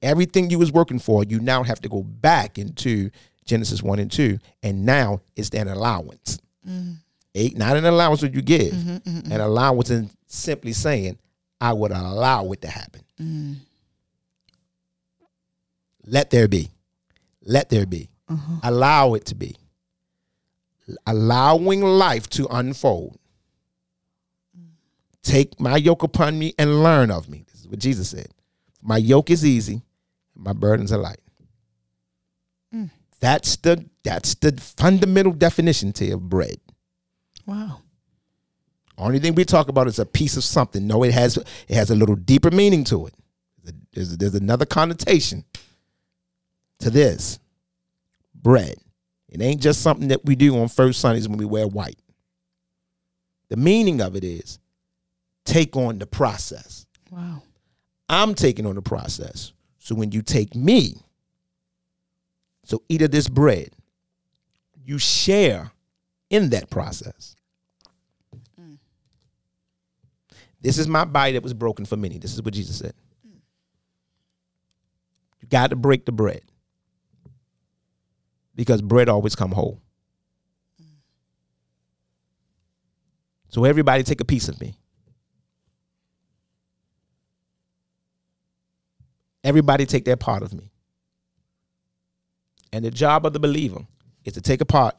Everything you was working for, you now have to go back into Genesis one and two, and now it's an allowance. Mm. Eight, not an allowance that you give, Mhm, mhm, mhm. an allowance in simply saying, I would allow it to happen. Mm. Let there be. Let there be. Uh-huh. allow it to be allowing life to unfold take my yoke upon me and learn of me this is what jesus said my yoke is easy my burdens are light Mm. that's the that's the fundamental definition to of bread Wow. only thing we talk about is a piece of something. No it has it has a little deeper meaning to it. There's, there's another connotation to this. Bread. It ain't just something that we do on first sundays when we wear white. The meaning of it is take on the process. Wow. i'm taking on the process. So when you take me so eat of this bread you share in that process This is my body that was broken for many. This is what Jesus said. You got to break the bread. Because bread always come whole. So everybody take a piece of me. Everybody take their part of me. And the job of the believer is to take a part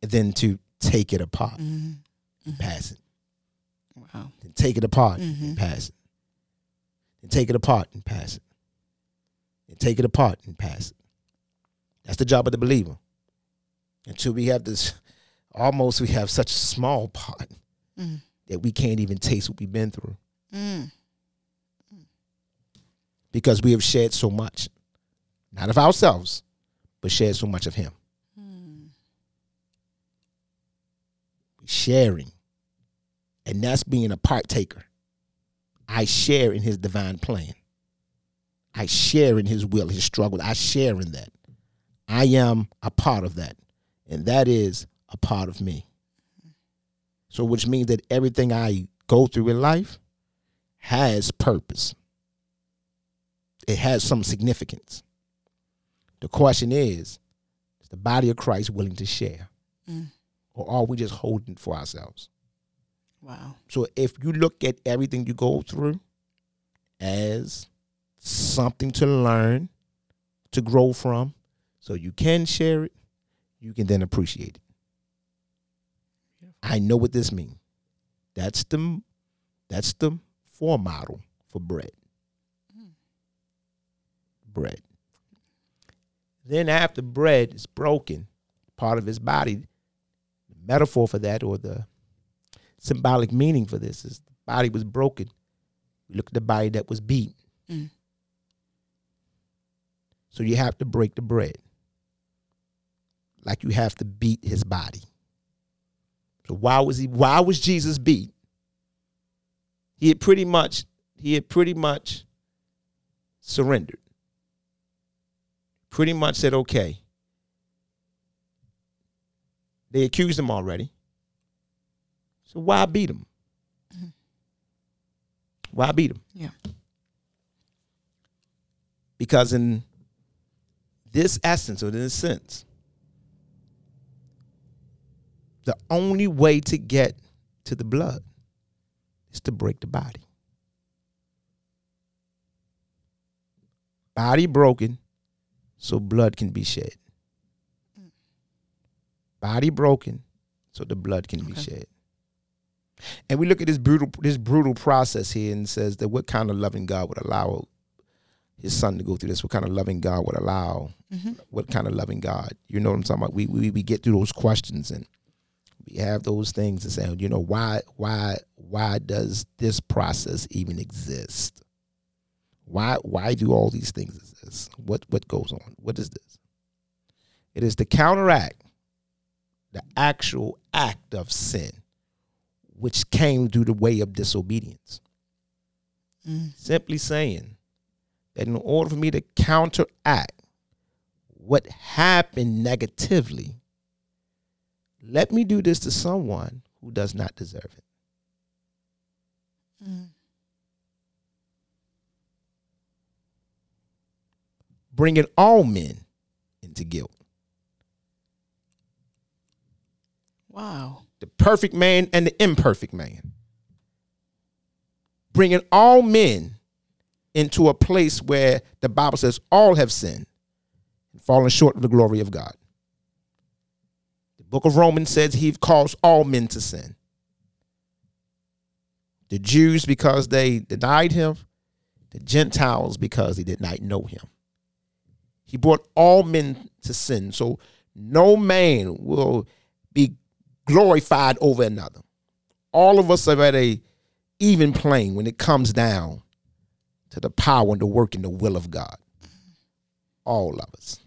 and then to take it apart Mm. and pass it. Wow. Then take it apart Mhm. and pass it. Then take it apart and pass it. Then take it apart and pass it. That's the job of the believer. Until we have this, almost we have such a small part Mm. that we can't even taste what we've been through Mm. because we have shared so much, not of ourselves, but shared so much of Him. Mm. Sharing, and that's being a partaker. I share in His divine plan. I share in His will, His struggle. I share in that. I am a part of that, and that is a part of me. So, which means that everything I go through in life has purpose. It has some significance. The question is, is the body of Christ willing to share? Mm. Or are we just holding it for ourselves? Wow. So if you look at everything you go through as something to learn, to grow from, so you can share it, you can then appreciate it. I know what this means. That's the that's the four foremodel for bread. Bread. Then after bread is broken, part of his body, the metaphor for that or the symbolic meaning for this is the body was broken. We look at the body that was beat. Mm. So you have to break the bread. Like you have to beat his body. So why was he why was Jesus beat? He had pretty much he had pretty much surrendered. Pretty much said, okay. They accused him already. So why beat him? Mm-hmm. Why beat him? Yeah. Because in this essence or in this sense, the only way to get to the blood is to break the body. Body broken so blood can be shed. Mm. Body broken so the blood can be shed. And we look at this brutal this brutal process here and says that what kind of loving God would allow his son to go through this? What kind of loving God would allow Mhm. what kind of loving God? You know what I'm talking about? We we, we get through those questions and we have those things and say, you know, why why why does this process even exist? Why why do all these things exist? What what goes on? What is this? It is to counteract the actual act of sin, which came through the way of disobedience. Mm. Simply saying that in order for me to counteract what happened negatively, let me do this to someone who does not deserve it. Mm. Bringing all men into guilt. Wow. The perfect man and the imperfect man. Bringing all men into a place where the Bible says all have sinned and fallen short of the glory of God. The book of Romans says he calls all men to sin. The Jews because they denied him, the Gentiles because they did not know him. He brought all men to sin. So no man will be glorified over another. All of us are at a even plane when it comes down to the power and the work and the will of God. All of us.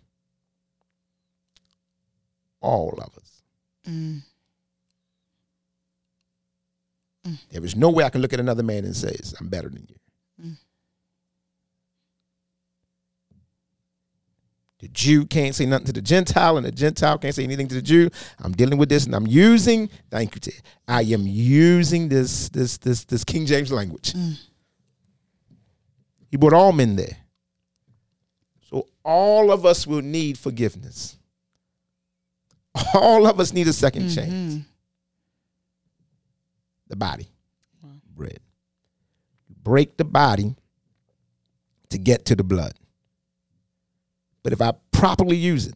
All of us. Mm. There is no way I can look at another man and say, I'm better than you. The Jew can't say nothing to the Gentile, and the Gentile can't say anything to the Jew. I'm dealing with this, and I'm using. Thank you. Ted. I am using this this this this King James language. Mm. He brought all men there, so all of us will need forgiveness. All of us need a 2nd chance. Mhm. The body, Wow. bread. Break the body to get to the blood. But if I properly use it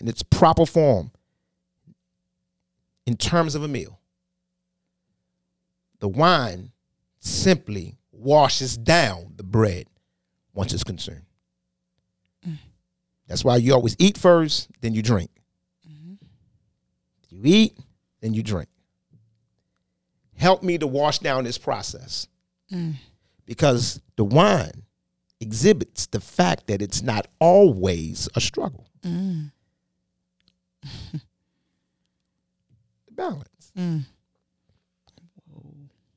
in its proper form, in terms of a meal, the wine simply washes down the bread once it's consumed. That's why you always eat first, then you drink. You eat, then you drink. Help me to wash down this process Mm. because the wine exhibits the fact that it's not always a struggle. Mm. Balance. Mm.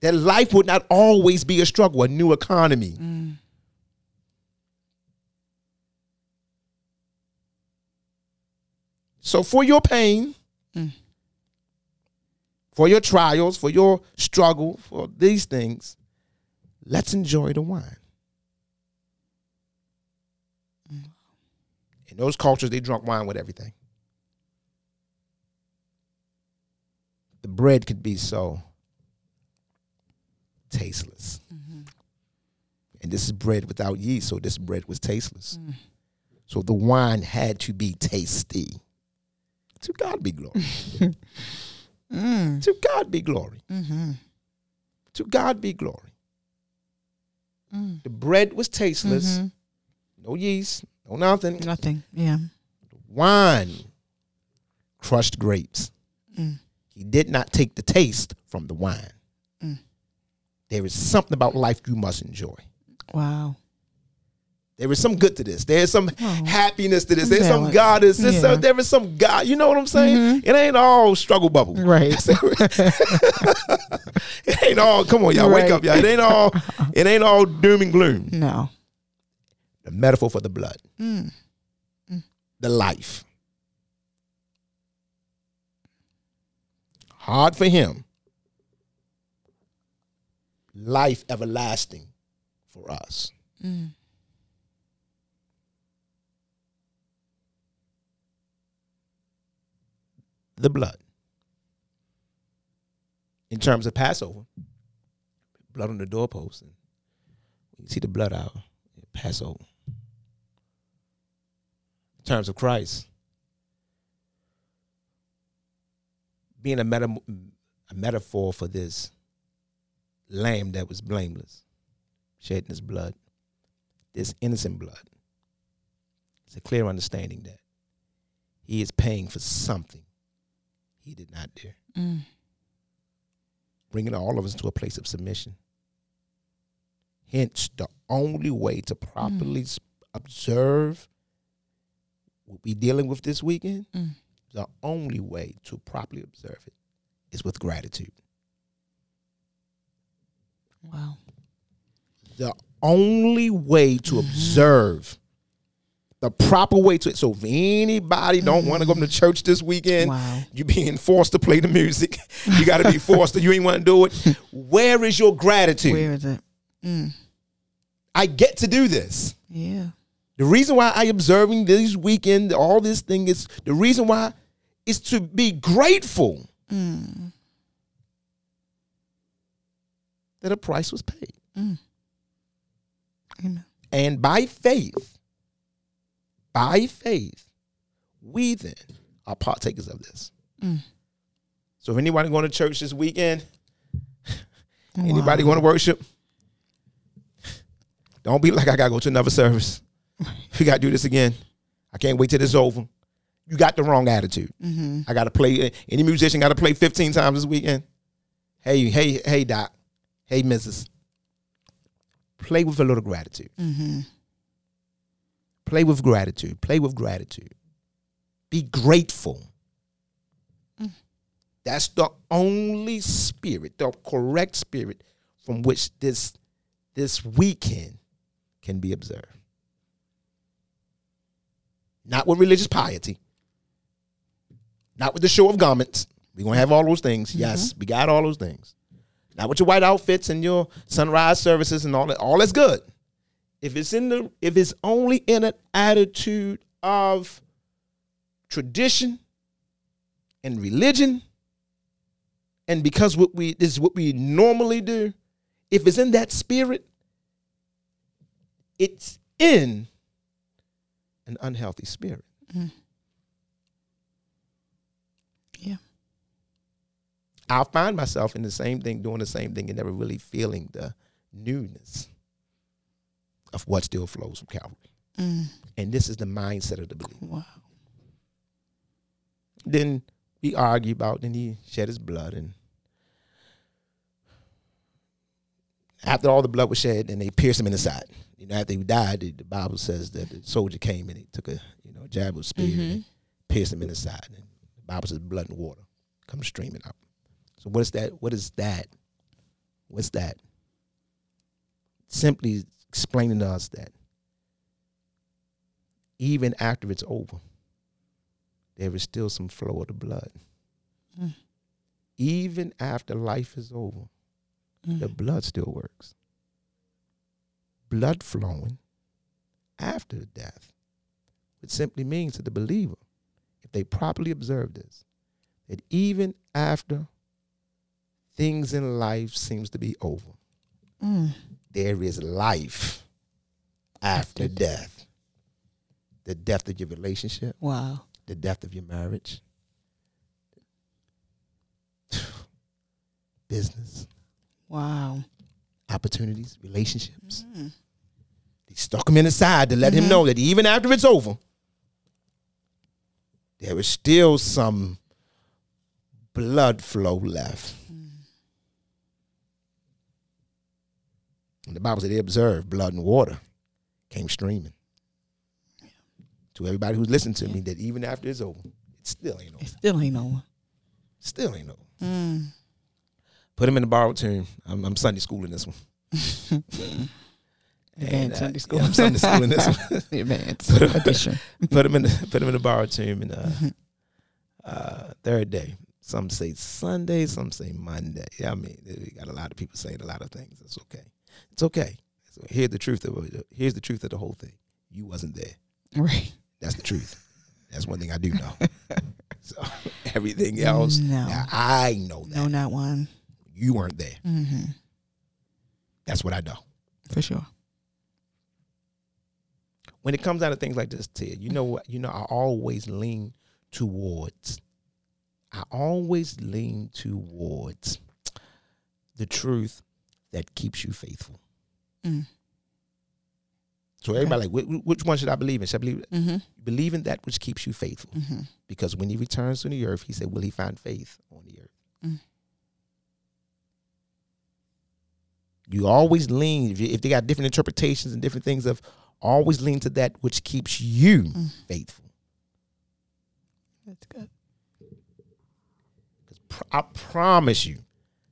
That life would not always be a struggle, a new economy. Mm. So for your pain, Mm. for your trials, for your struggle, for these things, let's enjoy the wine. In those cultures, they drunk wine with everything. The bread could be so tasteless. Mm-hmm. And this is bread without yeast, so this bread was tasteless. Mm. So the wine had to be tasty. To God be glory. Mm. To God be glory. Mm-hmm. To God be glory. Mm. The bread was tasteless, mm-hmm. no yeast, no nothing. Nothing. Yeah. Wine, crushed grapes. Mm. He did not take the taste from the wine. Mm. There is something about life you must enjoy. Wow. There is some good to this. There's some Oh. happiness to this. There's some. God. Is this? Yeah. there is some God. You know what I'm saying? Mm-hmm. It ain't all struggle bubble. Right. it ain't all. Come on, y'all. Wake up, y'all. It ain't all. It ain't all doom and gloom. No. The metaphor for the blood. Mm. The life. Hard for him. Life everlasting for us. Mm. the blood. In terms of Passover, blood on the doorpost, and you see the blood out. Passover. In terms of Christ, being a, meta- a metaphor for this lamb that was blameless, shedding his blood, this innocent blood. It's a clear understanding that he is paying for something he did not do. Mm. Bringing all of us to a place of submission. Hence, the only way to properly s observe what we're dealing with this weekend, Mm. the only way to properly observe it is with gratitude. Wow. The only way to observe the proper way to it. So if anybody don't want to go to church this weekend, Wow. you being forced to play the music, you got to be forced to. You ain't want to do it. Where is your gratitude? Where is it? Mm. I get to do this. Yeah. The reason why I observing this weekend, all this thing is the reason why is to be grateful Mm. that a price was paid. Amen. And by faith, by faith, we then are partakers of this. Mm. So if anybody going to church this weekend, anybody Wow. going to worship, don't be like I gotta go to another service. We gotta do this again. I can't wait till this over. You got the wrong attitude. Mm-hmm. I gotta play. Any musician got to play 15 times this weekend. Hey, hey, hey, Doc. Hey, Mrs. Play with a little gratitude. Mm-hmm. Play with gratitude. Play with gratitude. Be grateful. That's the only spirit, the correct spirit from which this this weekend can be observed. Not with religious piety. Not with the show of garments. We're gonna have all those things. Mm-hmm. Yes, we got all those things. Not with your white outfits and your sunrise services and all that. All that's good. If it's in the if it's only in an attitude of tradition and religion, and because what we this is what we normally do, if it's in that spirit, it's in an unhealthy spirit. Yeah. I'll find myself in the same thing, doing the same thing, and never really feeling the newness of what still flows from Calvary. Mm. And this is the mindset of the believer. Wow. Then we argue about, then he shed his blood, and after all the blood was shed, and they pierced him in the side. You know, after he died, the, the Bible says that the soldier came and he took a you know jab of spear and pierced him in the side. And the Bible says blood and water come streaming out. So what is that? What is that? What's that? Simply explaining to us that even after it's over, there is still some flow of the blood. Mm. Even after life is over, the Mm. blood still works. Blood flowing after the death, which simply means to the believer, if they properly observe this, that even after things in life seems to be over, Mm. there is life after, After death. The death of your relationship, Wow. the death of your marriage, business, Wow. opportunities, relationships. Mm. They stuck him in the side to let him Mhm. know that even after it's over, there is still some blood flow left. And the Bible said they observed blood and water came streaming. To everybody who's listening to me, that even after it's over, it still ain't over. It still ain't over. Still ain't over. Mm. Put him in the borrowed term. I'm, I'm Sunday schooling this one. Advanced Sunday school. Yeah, I'm Sunday schooling this one. Advanced Put him- edition. put him in the, put him in the and uh, uh, third day. Some say Sunday, some say Monday. Yeah, I mean, we got a lot of people saying a lot of things. It's okay. It's okay. So here's the truth of it. Here's the truth of the whole thing. You wasn't there. Right. That's the truth. That's one thing I do know. so everything else, No. I know that No, not one. you weren't there. Mm-hmm. That's what I know. For sure. When it comes down to things like this, Ted, you know what? You know, I always lean towards. I always lean towards the truth that keeps you faithful. Mm. So everybody like, "Wh- which one should I believe in? Should I believe Mm-hmm. believe in that which keeps you faithful? Mm-hmm. Because when he returns to the earth, he said, "Will he find faith on the earth?" Mm. You always lean if, you, if they got different interpretations and different things of always lean to that which keeps you Mm. faithful. That's good. pr- I promise you,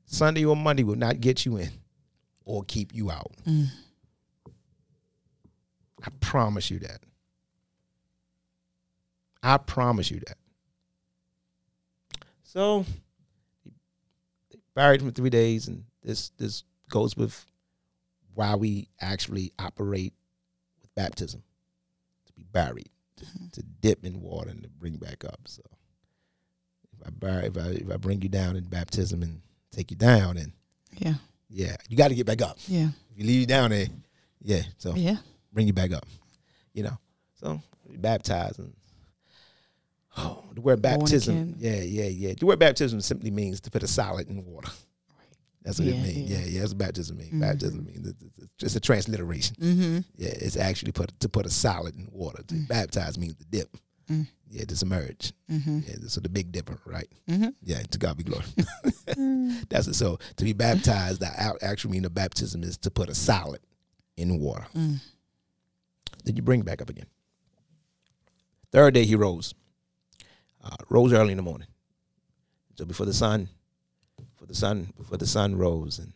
Sunday or Monday will not get you in or keep you out. Mm. I promise you that. I promise you that. So, they buried him for three days, and this this goes with why we actually operate baptism to be buried, to, mm-hmm. to dip in water and to bring back up. So, if I bury, if I if I bring you down in baptism and take you down, and Yeah. yeah, you got to get back up. Yeah. If you leave you down there, yeah. So Yeah. bring you back up. You know. So we baptize and oh, the word baptism. Yeah, yeah, yeah. The word baptism simply means to put a solid in water. That's what Yeah, it means. yeah. Yeah, yeah. That's what baptism means. Mhm. Baptism means it's, it's- it's a transliteration. Mm-hmm. Yeah, it's actually put to put a solid in water. To Mm. baptize means to dip. Mm. Yeah, to submerge. Mm-hmm. Yeah, so the big dipper, right? Mm-hmm. Yeah, to God be glory. That's it. So to be baptized, the actual meaning of baptism is to put a solid in water. Mm. Then you bring it back up again. Third day he rose. Uh, rose early in the morning. So before the sun, before the sun, before the sun rose, and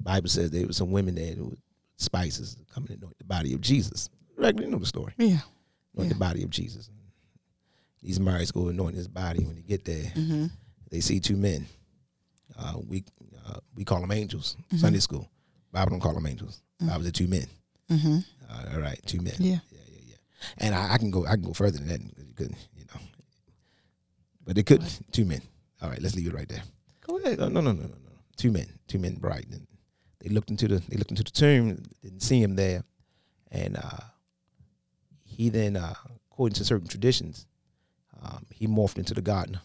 Bible says there were some women there with spices coming to anoint the body of Jesus. Right, you know the story. Yeah. Anoint Yeah. the body of Jesus. These Marys go anoint his body. When they get there, Mm-hmm. they see two men. Uh, we uh, we call them angels. Mhm. Sunday school. Bible don't call them angels. Mm. Bible said two men. Mm-hmm. Uh, all right, two men. Yeah. yeah, yeah, yeah. And I, I can go, I can go further than that. because You couldn't, you know. But they could two men. All right, let's leave it right there. Go ahead. No, no, no, no, no. Two men, two men, bright. And they looked into the, they looked into the tomb, didn't see him there, and uh, he then, uh, according to certain traditions, um, he morphed into the gardener.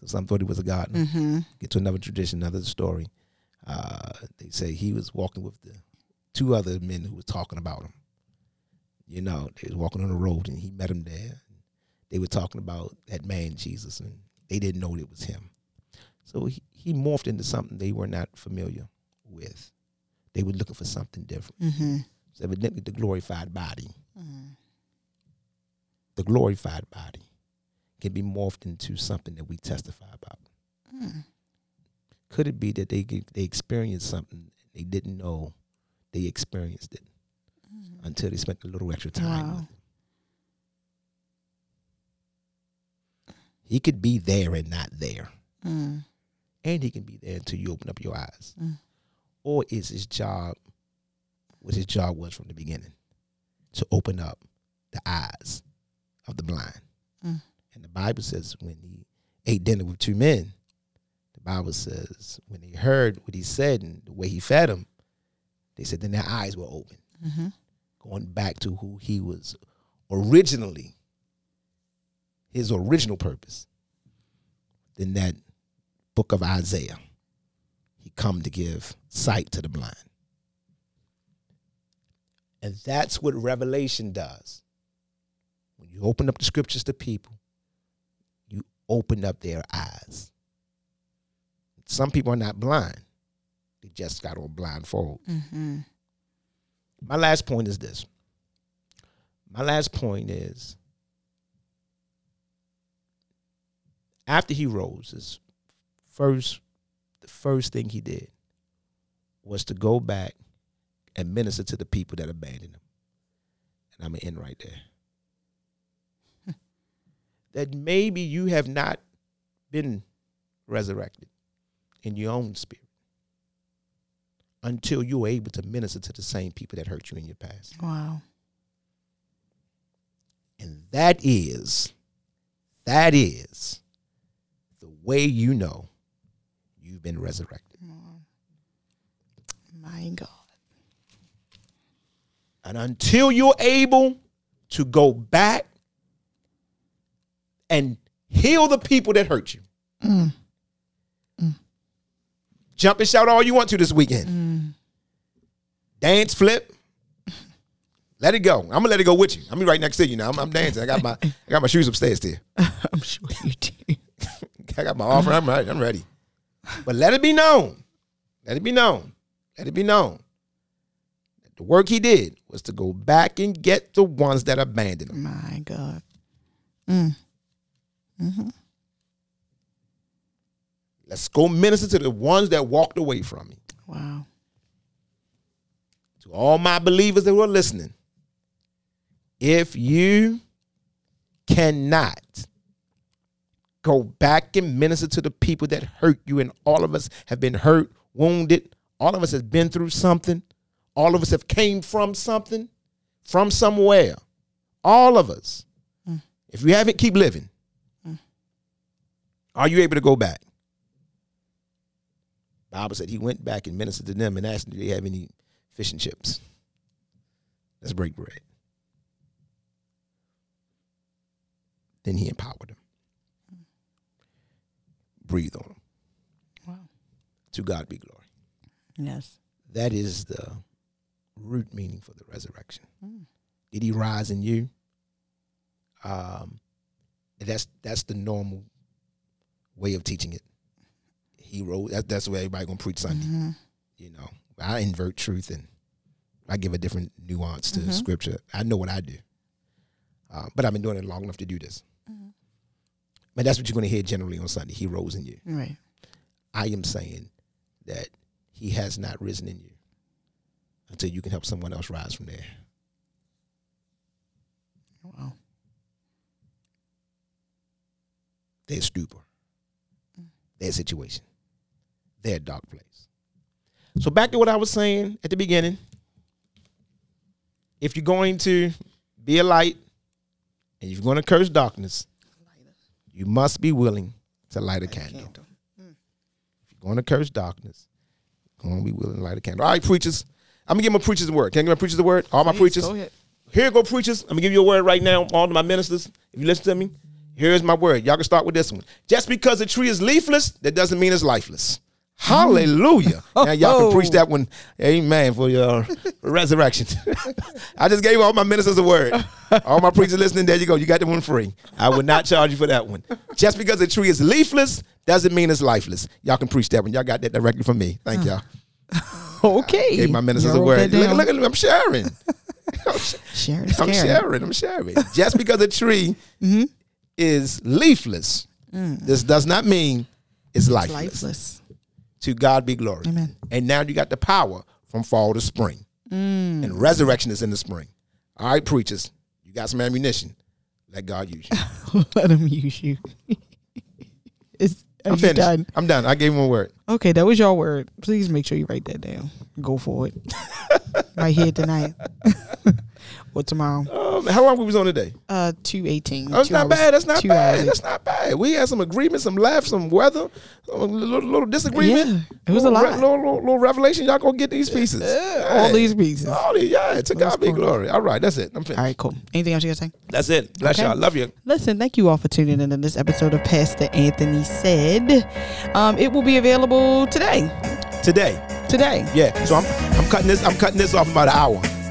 So some thought he was a gardener Mm-hmm. get to another tradition, another story. Uh, they say he was walking with the two other men who was talking about him. You know, they was walking on the road and he met him there. They were talking about that man Jesus, and they didn't know it was him. So he, he morphed into something they were not familiar with. They were looking for something different. Mm-hmm. So evidently, the glorified body, the glorified body, can be morphed into something that we testify about. Mm. could it be that they they experienced something they didn't know they experienced it until they spent a little extra time Wow. with him? He could be there and not there, Mm. And he can be there until you open up your eyes. Mm. Or is his job what his job was from the beginning to open up the eyes of the blind? Mm. And the Bible says when he ate dinner with two men, the Bible says when they heard what he said and the way he fed them, They said then their eyes were open, going back to who he was originally, his original purpose. Then that book of Isaiah, he come to give sight to the blind. And that's what Revelation does. When you open up the scriptures to people, you open up their eyes. Some people are not blind. They just got on blindfold. Mm-hmm. My last point is this. My last point is after he rose, first the first thing he did was to go back and minister to the people that abandoned him. And I'm gonna end right there. that maybe you have not been resurrected in your own spirit until you're able to minister to the same people that hurt you in your past. Wow. And that is, that is the way you know you've been resurrected. My God. And until you're able to go back and heal the people that hurt you, Mm. jump and shout all you want to this weekend. Mm. Dance, flip. Let it go. I'm gonna let it go with you. I'm be right next to you now. I'm, I'm dancing. I got my I got my shoes upstairs there. I'm sure you do. I got my offer. I'm ready. I'm ready. But let it be known. Let it be known. Let it be known. that The work he did was to go back and get the ones that abandoned him. My God. Mm. Mm-hmm. Let's go minister to the ones that walked away from me. Wow. To all my believers that were listening, if you cannot go back and minister to the people that hurt you, and all of us have been hurt, wounded, all of us has been through something, all of us have came from something, from somewhere, all of us. Mm. If you haven't, keep living. Mm. Are you able to go back? Bible said he went back and ministered to them and asked them, do they have any fish and chips? Let's break bread. Then he empowered them. Breathe on them. Wow. To God be glory. Yes. That is the root meaning for the resurrection. Mm. Did he rise in you? Um, that's that's the normal way of teaching it. He rose. That, that's the way everybody gonna preach Sunday. Mm-hmm. You know, I invert truth and I give a different nuance to Mhm. scripture. I know what I do, uh, but I've been doing it long enough to do this. But that's what you're gonna hear generally on Sunday. He rose in you. Right. I am saying that he has not risen in you until you can help someone else rise from there. Wow. Their stupor, their situation, their dark place. So back to what I was saying at the beginning. If you're going to be a light and you're going to curse darkness, you must be willing to light a candle. If you're going to curse darkness, you're going to be willing to light a candle. All right, preachers. I'm going to give my preachers the word. Can I give my preachers the word? All my Please, preachers. Go. Here go preachers. I'm gonna give you a word right now, all my ministers. If you listen to me, here's my word. Y'all can start with this one. Just because a tree is leafless, that doesn't mean it's lifeless. Hallelujah. now y'all can preach that one. Amen for your resurrection. I just gave all my ministers a word. All my preachers listening, there you go. You got the one free. I would not charge you for that one. Just because a tree is leafless doesn't mean it's lifeless. Y'all can preach that one. Y'all got that directly from me. Thank y'all. Okay. Gave my ministers You a wrote word. that Look, down. look at me. I'm sharing. Sharing is I'm caring. sharing. I'm sharing. Just because a tree Mm-hmm. is leafless, this does not mean it's lifeless. Lifeless. To God be glory. Amen. And now you got the power from fall to spring. Mm. And resurrection is in the spring. All right, preachers, you got some ammunition. Let God use you. Let him use you. it's, I'm you finished. done? I'm done. I gave him a word. Okay, that was your word. Please make sure you write that down. Go for it. right here tonight. Or tomorrow. Um, how long we was on today? Uh, two eighteen. Oh, that's Two not hours- bad. That's not bad. hours. That's not bad. We had some agreements, some laughs, some weather, a little, little disagreement. Yeah, it was a little, lot. Little, little, little revelation. Y'all gonna get these pieces. all Hey. these pieces. All All these, yeah. To God be cool. glory. All right, that's it. I'm finished. right, cool. Anything else you gotta say? That's it. Bless Okay. y'all. Love you. Listen, thank you all for tuning in to this episode of Pastor Anthony Said. Um, it will be available today. Today. Today. Yeah. So I'm I'm cutting this. I'm cutting this off about an hour.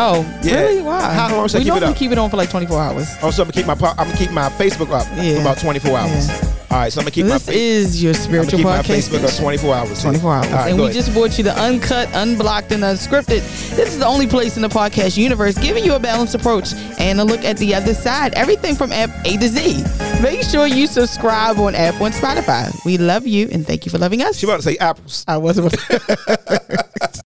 Oh, Yeah. really? Why? How long should I we keep it up? keep it on for like 24 hours. Oh, also, I'm gonna keep my po- I'm gonna keep my Facebook up Yeah. for about 24 hours. Yeah. All right. So I'm gonna keep this my fa- is your I'm spiritual keep my podcast. Facebook up 24 hours. 24 hours. Right, and we ahead. just brought you the uncut, unblocked, and unscripted. This is the only place in the podcast universe giving you a balanced approach and a look at the other side. Everything from app A to Z. Make sure you subscribe on Apple and Spotify. We love you and thank you for loving us. She about to say apples. I was about